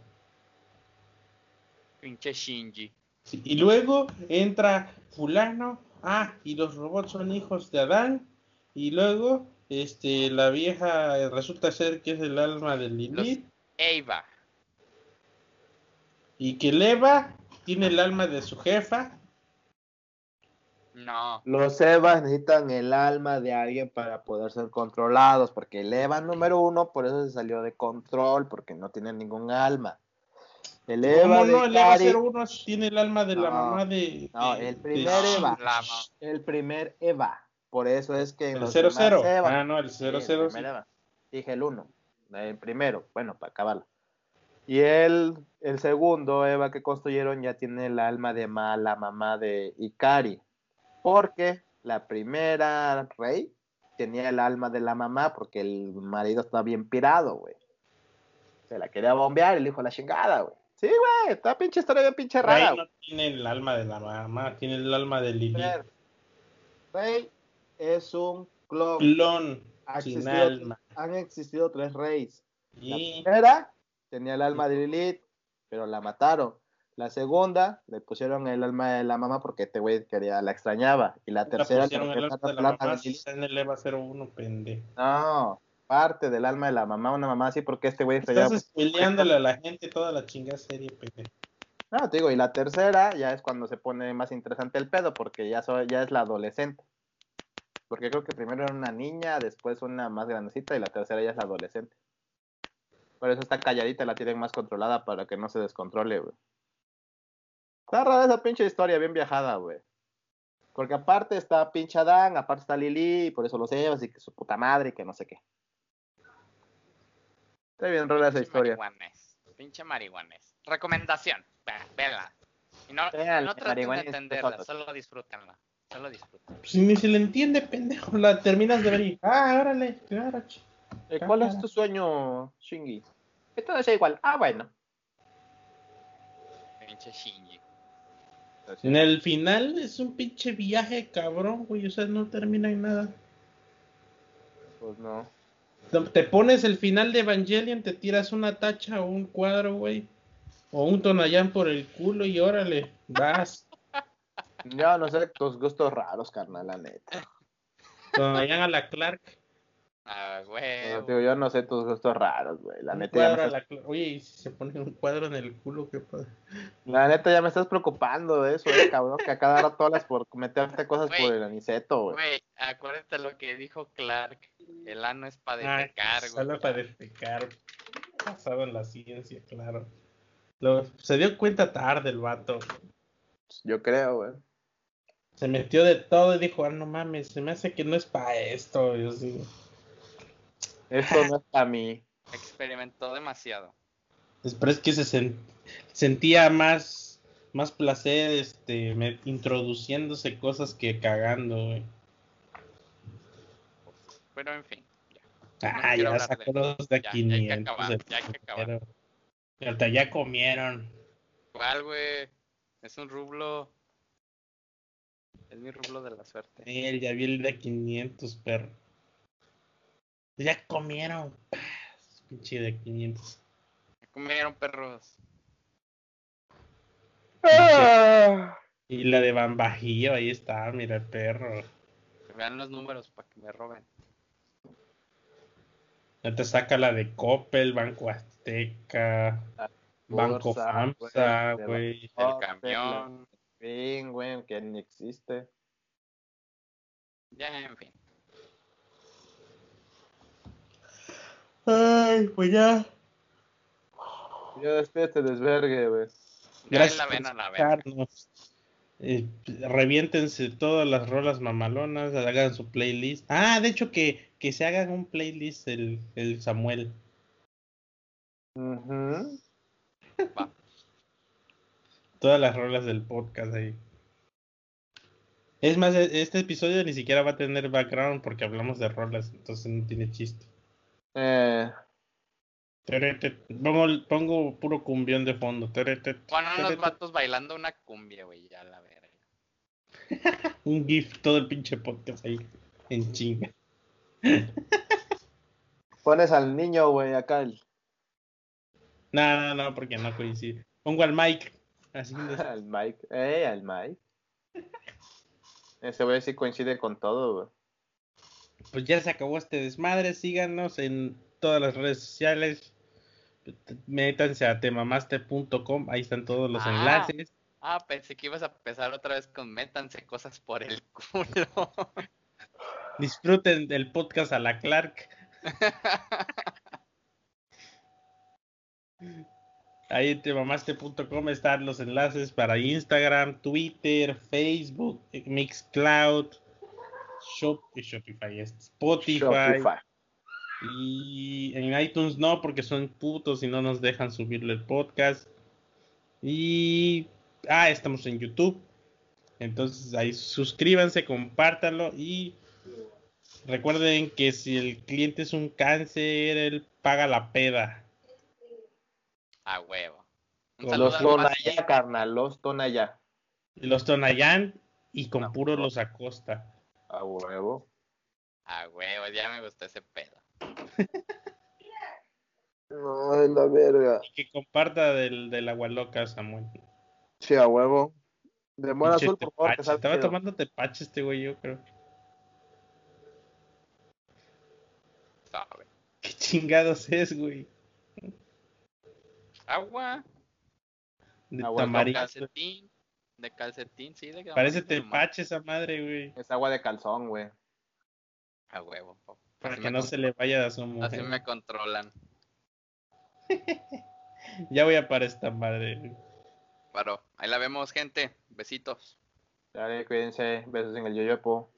[SPEAKER 3] Pinche Shinji.
[SPEAKER 1] Sí, Y luego entra fulano, ah, y los robots son hijos de Adán, y luego este la vieja resulta ser que es el alma de Lilith,
[SPEAKER 3] Eva.
[SPEAKER 1] y que el Eva tiene el alma de su jefa,
[SPEAKER 3] No.
[SPEAKER 2] Los Evas necesitan el alma de alguien para poder ser controlados, porque el Eva número uno, por eso se salió de control, porque no tiene ningún alma. El Eva
[SPEAKER 1] ¿cómo
[SPEAKER 2] de
[SPEAKER 1] no? El Eva
[SPEAKER 2] Cari-
[SPEAKER 1] 01 tiene el alma de la mamá de...
[SPEAKER 2] no,
[SPEAKER 1] de-
[SPEAKER 2] el
[SPEAKER 1] de-
[SPEAKER 2] primer Eva.
[SPEAKER 3] La
[SPEAKER 2] el primer Eva. Por eso es que en
[SPEAKER 1] El
[SPEAKER 2] los
[SPEAKER 1] 00,
[SPEAKER 2] demás Eva-
[SPEAKER 1] ah no, el
[SPEAKER 2] Sí, el
[SPEAKER 1] 00
[SPEAKER 2] primer Eva. Dije el uno, el primero, bueno, para acabarlo. Y el, el segundo Eva que construyeron ya tiene el alma de ma- la mamá de Ikari. Porque la primera rey tenía el alma de la mamá porque el marido estaba bien pirado, güey. Se la quería bombear y le dijo la chingada, güey. Sí, güey, está pinche historia bien pinche
[SPEAKER 1] Rey
[SPEAKER 2] rara.
[SPEAKER 1] no tiene el alma de la mamá, tiene el alma de Lilith.
[SPEAKER 2] güey. Rey es un clon.
[SPEAKER 1] Clon
[SPEAKER 2] Ha
[SPEAKER 1] sin
[SPEAKER 2] existido-
[SPEAKER 1] alma.
[SPEAKER 2] Han existido tres reyes. La primera tenía el alma de Lilith, pero la mataron. La segunda le pusieron el alma de la mamá porque este güey quería, la extrañaba. Y la
[SPEAKER 1] la
[SPEAKER 2] tercera le
[SPEAKER 1] pusieron el alma de la mamá, está en el Eva 01, pendejo.
[SPEAKER 2] No, parte del alma de la mamá, una mamá así porque este güey extrañaba.
[SPEAKER 1] Estás spoileándole a la gente toda la chingada serie, pendejo.
[SPEAKER 2] No, te digo, y la tercera ya es cuando se pone más interesante el pedo porque ya, so- ya es la adolescente. Porque creo que primero era una niña, después una más grandecita y la tercera ya es la adolescente. Por eso está calladita, la tienen más controlada para que no se descontrole, güey. Está rara esa pinche historia, bien viajada, güey. Porque aparte está pinche Adán, aparte está Lili, y por eso los llevas y que su puta madre y que no sé qué. Está bien rara esa
[SPEAKER 3] Pinche
[SPEAKER 2] historia.
[SPEAKER 3] marihuanes. Pinche marihuanes. Recomendación. Ve- Vela. Y no, no traten de entenderla, solo disfrútenla. Solo disfruten.
[SPEAKER 1] Pues ni se le entiende, pendejo. La terminas de ver y. Ah, órale, claro.
[SPEAKER 2] Eh, ¿Cuál es tu sueño, Shingy? Que todo sea igual. Ah, bueno.
[SPEAKER 3] Pinche Shinji.
[SPEAKER 1] En el final es un pinche viaje cabrón, güey. O sea, no termina en nada.
[SPEAKER 2] Pues no.
[SPEAKER 1] Te pones el final de Evangelion, te tiras una tacha o un cuadro, güey. O un tonallán por el culo y órale, vas.
[SPEAKER 2] Yo no sé tus gustos raros, carnal, la neta.
[SPEAKER 1] Tonallán a la Clark.
[SPEAKER 3] Ah,
[SPEAKER 2] No,
[SPEAKER 3] güey.
[SPEAKER 2] digo, yo no sé tus gustos raros, güey. La
[SPEAKER 1] un
[SPEAKER 2] neta, ya me estás,
[SPEAKER 1] la. Oye, y si se pone un cuadro en el culo, qué padre.
[SPEAKER 2] la neta ya me estás preocupando de eso, eh, cabrón. Que a cada rato hablas por meterte cosas
[SPEAKER 3] Güey.
[SPEAKER 2] por el aniceto, güey.
[SPEAKER 3] Güey, acuérdate lo que dijo Clark. El ano es para
[SPEAKER 1] Ah,
[SPEAKER 3] defecar, güey.
[SPEAKER 1] Solo para defecar. Basado en la ciencia, claro. Lo- se dio cuenta tarde el vato.
[SPEAKER 2] Yo creo, güey.
[SPEAKER 1] Se metió de todo y dijo, ah, no mames, se me hace que no es para esto. Yo sí.
[SPEAKER 2] Esto no es para mí.
[SPEAKER 3] Experimentó demasiado.
[SPEAKER 1] Pero es que se sen- sentía más, más placer este, me- introduciéndose cosas que cagando, güey.
[SPEAKER 3] Pero en fin.
[SPEAKER 1] Ah, ya
[SPEAKER 3] hablar de
[SPEAKER 1] sacó los de
[SPEAKER 3] Ya, ya hay que
[SPEAKER 1] 500.
[SPEAKER 3] acabar, ya hay que acabar.
[SPEAKER 1] ahorita ya comieron.
[SPEAKER 3] ¿Cuál, güey? Es un rublo. Es mi rublo de la suerte.
[SPEAKER 1] Él ya vi el de 500, perro. Ya comieron. Pinche de 500.
[SPEAKER 3] ¿Qué comieron, perros?
[SPEAKER 1] Y la de Bambajío, ahí está, mira el perro.
[SPEAKER 3] Que vean los números para que me roben.
[SPEAKER 1] Ya te saca la de Coppel, Banco Azteca, Banco FAMSA,
[SPEAKER 2] güey.
[SPEAKER 3] El camión.
[SPEAKER 2] Fin, güey, que ni existe.
[SPEAKER 3] Ya, en fin.
[SPEAKER 1] Ay, pues ya.
[SPEAKER 2] Yo despídete, desvergue, güey.
[SPEAKER 3] Ya
[SPEAKER 1] Gracias
[SPEAKER 3] la
[SPEAKER 1] por
[SPEAKER 3] ven a la verga.
[SPEAKER 1] Eh, reviéntense todas las rolas mamalonas, hagan su playlist. Ah, de hecho que, que se hagan un playlist el, el Samuel.
[SPEAKER 2] Ujú.
[SPEAKER 1] Todas las rolas del podcast ahí. Es más, e- este episodio ni siquiera va a tener background porque hablamos de rolas, entonces no tiene chiste.
[SPEAKER 2] Eh,
[SPEAKER 1] Terete, Pongo, pongo puro cumbión de fondo. Terete,
[SPEAKER 3] Bueno, unos
[SPEAKER 1] terete.
[SPEAKER 3] vatos bailando una cumbia, güey. Ya la verga.
[SPEAKER 1] Un GIF, todo el pinche podcast ahí en chinga.
[SPEAKER 2] pones al niño, güey, acá el,
[SPEAKER 1] No, no, no, porque no coincide. Pongo al Mike. Así de-
[SPEAKER 2] al Mike. Eh, al Mike. Ese güey sí coincide con todo, güey.
[SPEAKER 1] Pues ya se acabó este desmadre. Síganos en todas las redes sociales. Métanse a temamaste.com. Ahí están todos los
[SPEAKER 3] Ah.
[SPEAKER 1] enlaces.
[SPEAKER 3] Ah, pensé que ibas a empezar otra vez con métanse cosas por el culo.
[SPEAKER 1] Disfruten del podcast a la Clark. Ahí en temamaste.com están los enlaces para Instagram, Twitter, Facebook, Mixcloud, Shop, Shopify, Spotify.
[SPEAKER 2] Shopify.
[SPEAKER 1] Y en iTunes no, porque son putos y no nos dejan subirle el podcast. Y. Ah, estamos en YouTube. Entonces ahí suscríbanse, compártanlo y recuerden que si el cliente es un cáncer, él paga la peda.
[SPEAKER 3] A huevo. Un
[SPEAKER 1] Los.
[SPEAKER 2] Tonaya, carnal, los Tonaya.
[SPEAKER 1] Y Los Tonayán y con
[SPEAKER 3] No,
[SPEAKER 1] puro
[SPEAKER 3] no.
[SPEAKER 1] los acosta.
[SPEAKER 2] A huevo.
[SPEAKER 3] A huevo, ya me gustó ese pedo.
[SPEAKER 2] No, es la verga.
[SPEAKER 1] Y que comparta del, del agua loca, Samuel.
[SPEAKER 2] Sí, a huevo. De Mora Azul, por favor, que
[SPEAKER 1] Estaba tomando tepache este güey, yo creo.
[SPEAKER 3] Sabe.
[SPEAKER 1] ¿Qué chingados es, güey?
[SPEAKER 3] Agua.
[SPEAKER 1] De
[SPEAKER 2] Agua
[SPEAKER 3] De calcetín. De calcetín, sí. De
[SPEAKER 1] Parece tepache esa madre, güey.
[SPEAKER 2] Es agua de calzón, güey.
[SPEAKER 3] A huevo. po.
[SPEAKER 1] Para
[SPEAKER 3] Así
[SPEAKER 1] que no se le vaya a su
[SPEAKER 3] Así
[SPEAKER 1] mujer.
[SPEAKER 3] me controlan.
[SPEAKER 1] Ya voy a para esta madre.
[SPEAKER 3] Claro, ahí la vemos, gente. Besitos.
[SPEAKER 2] Dale, cuídense. Besos en el yoyopo.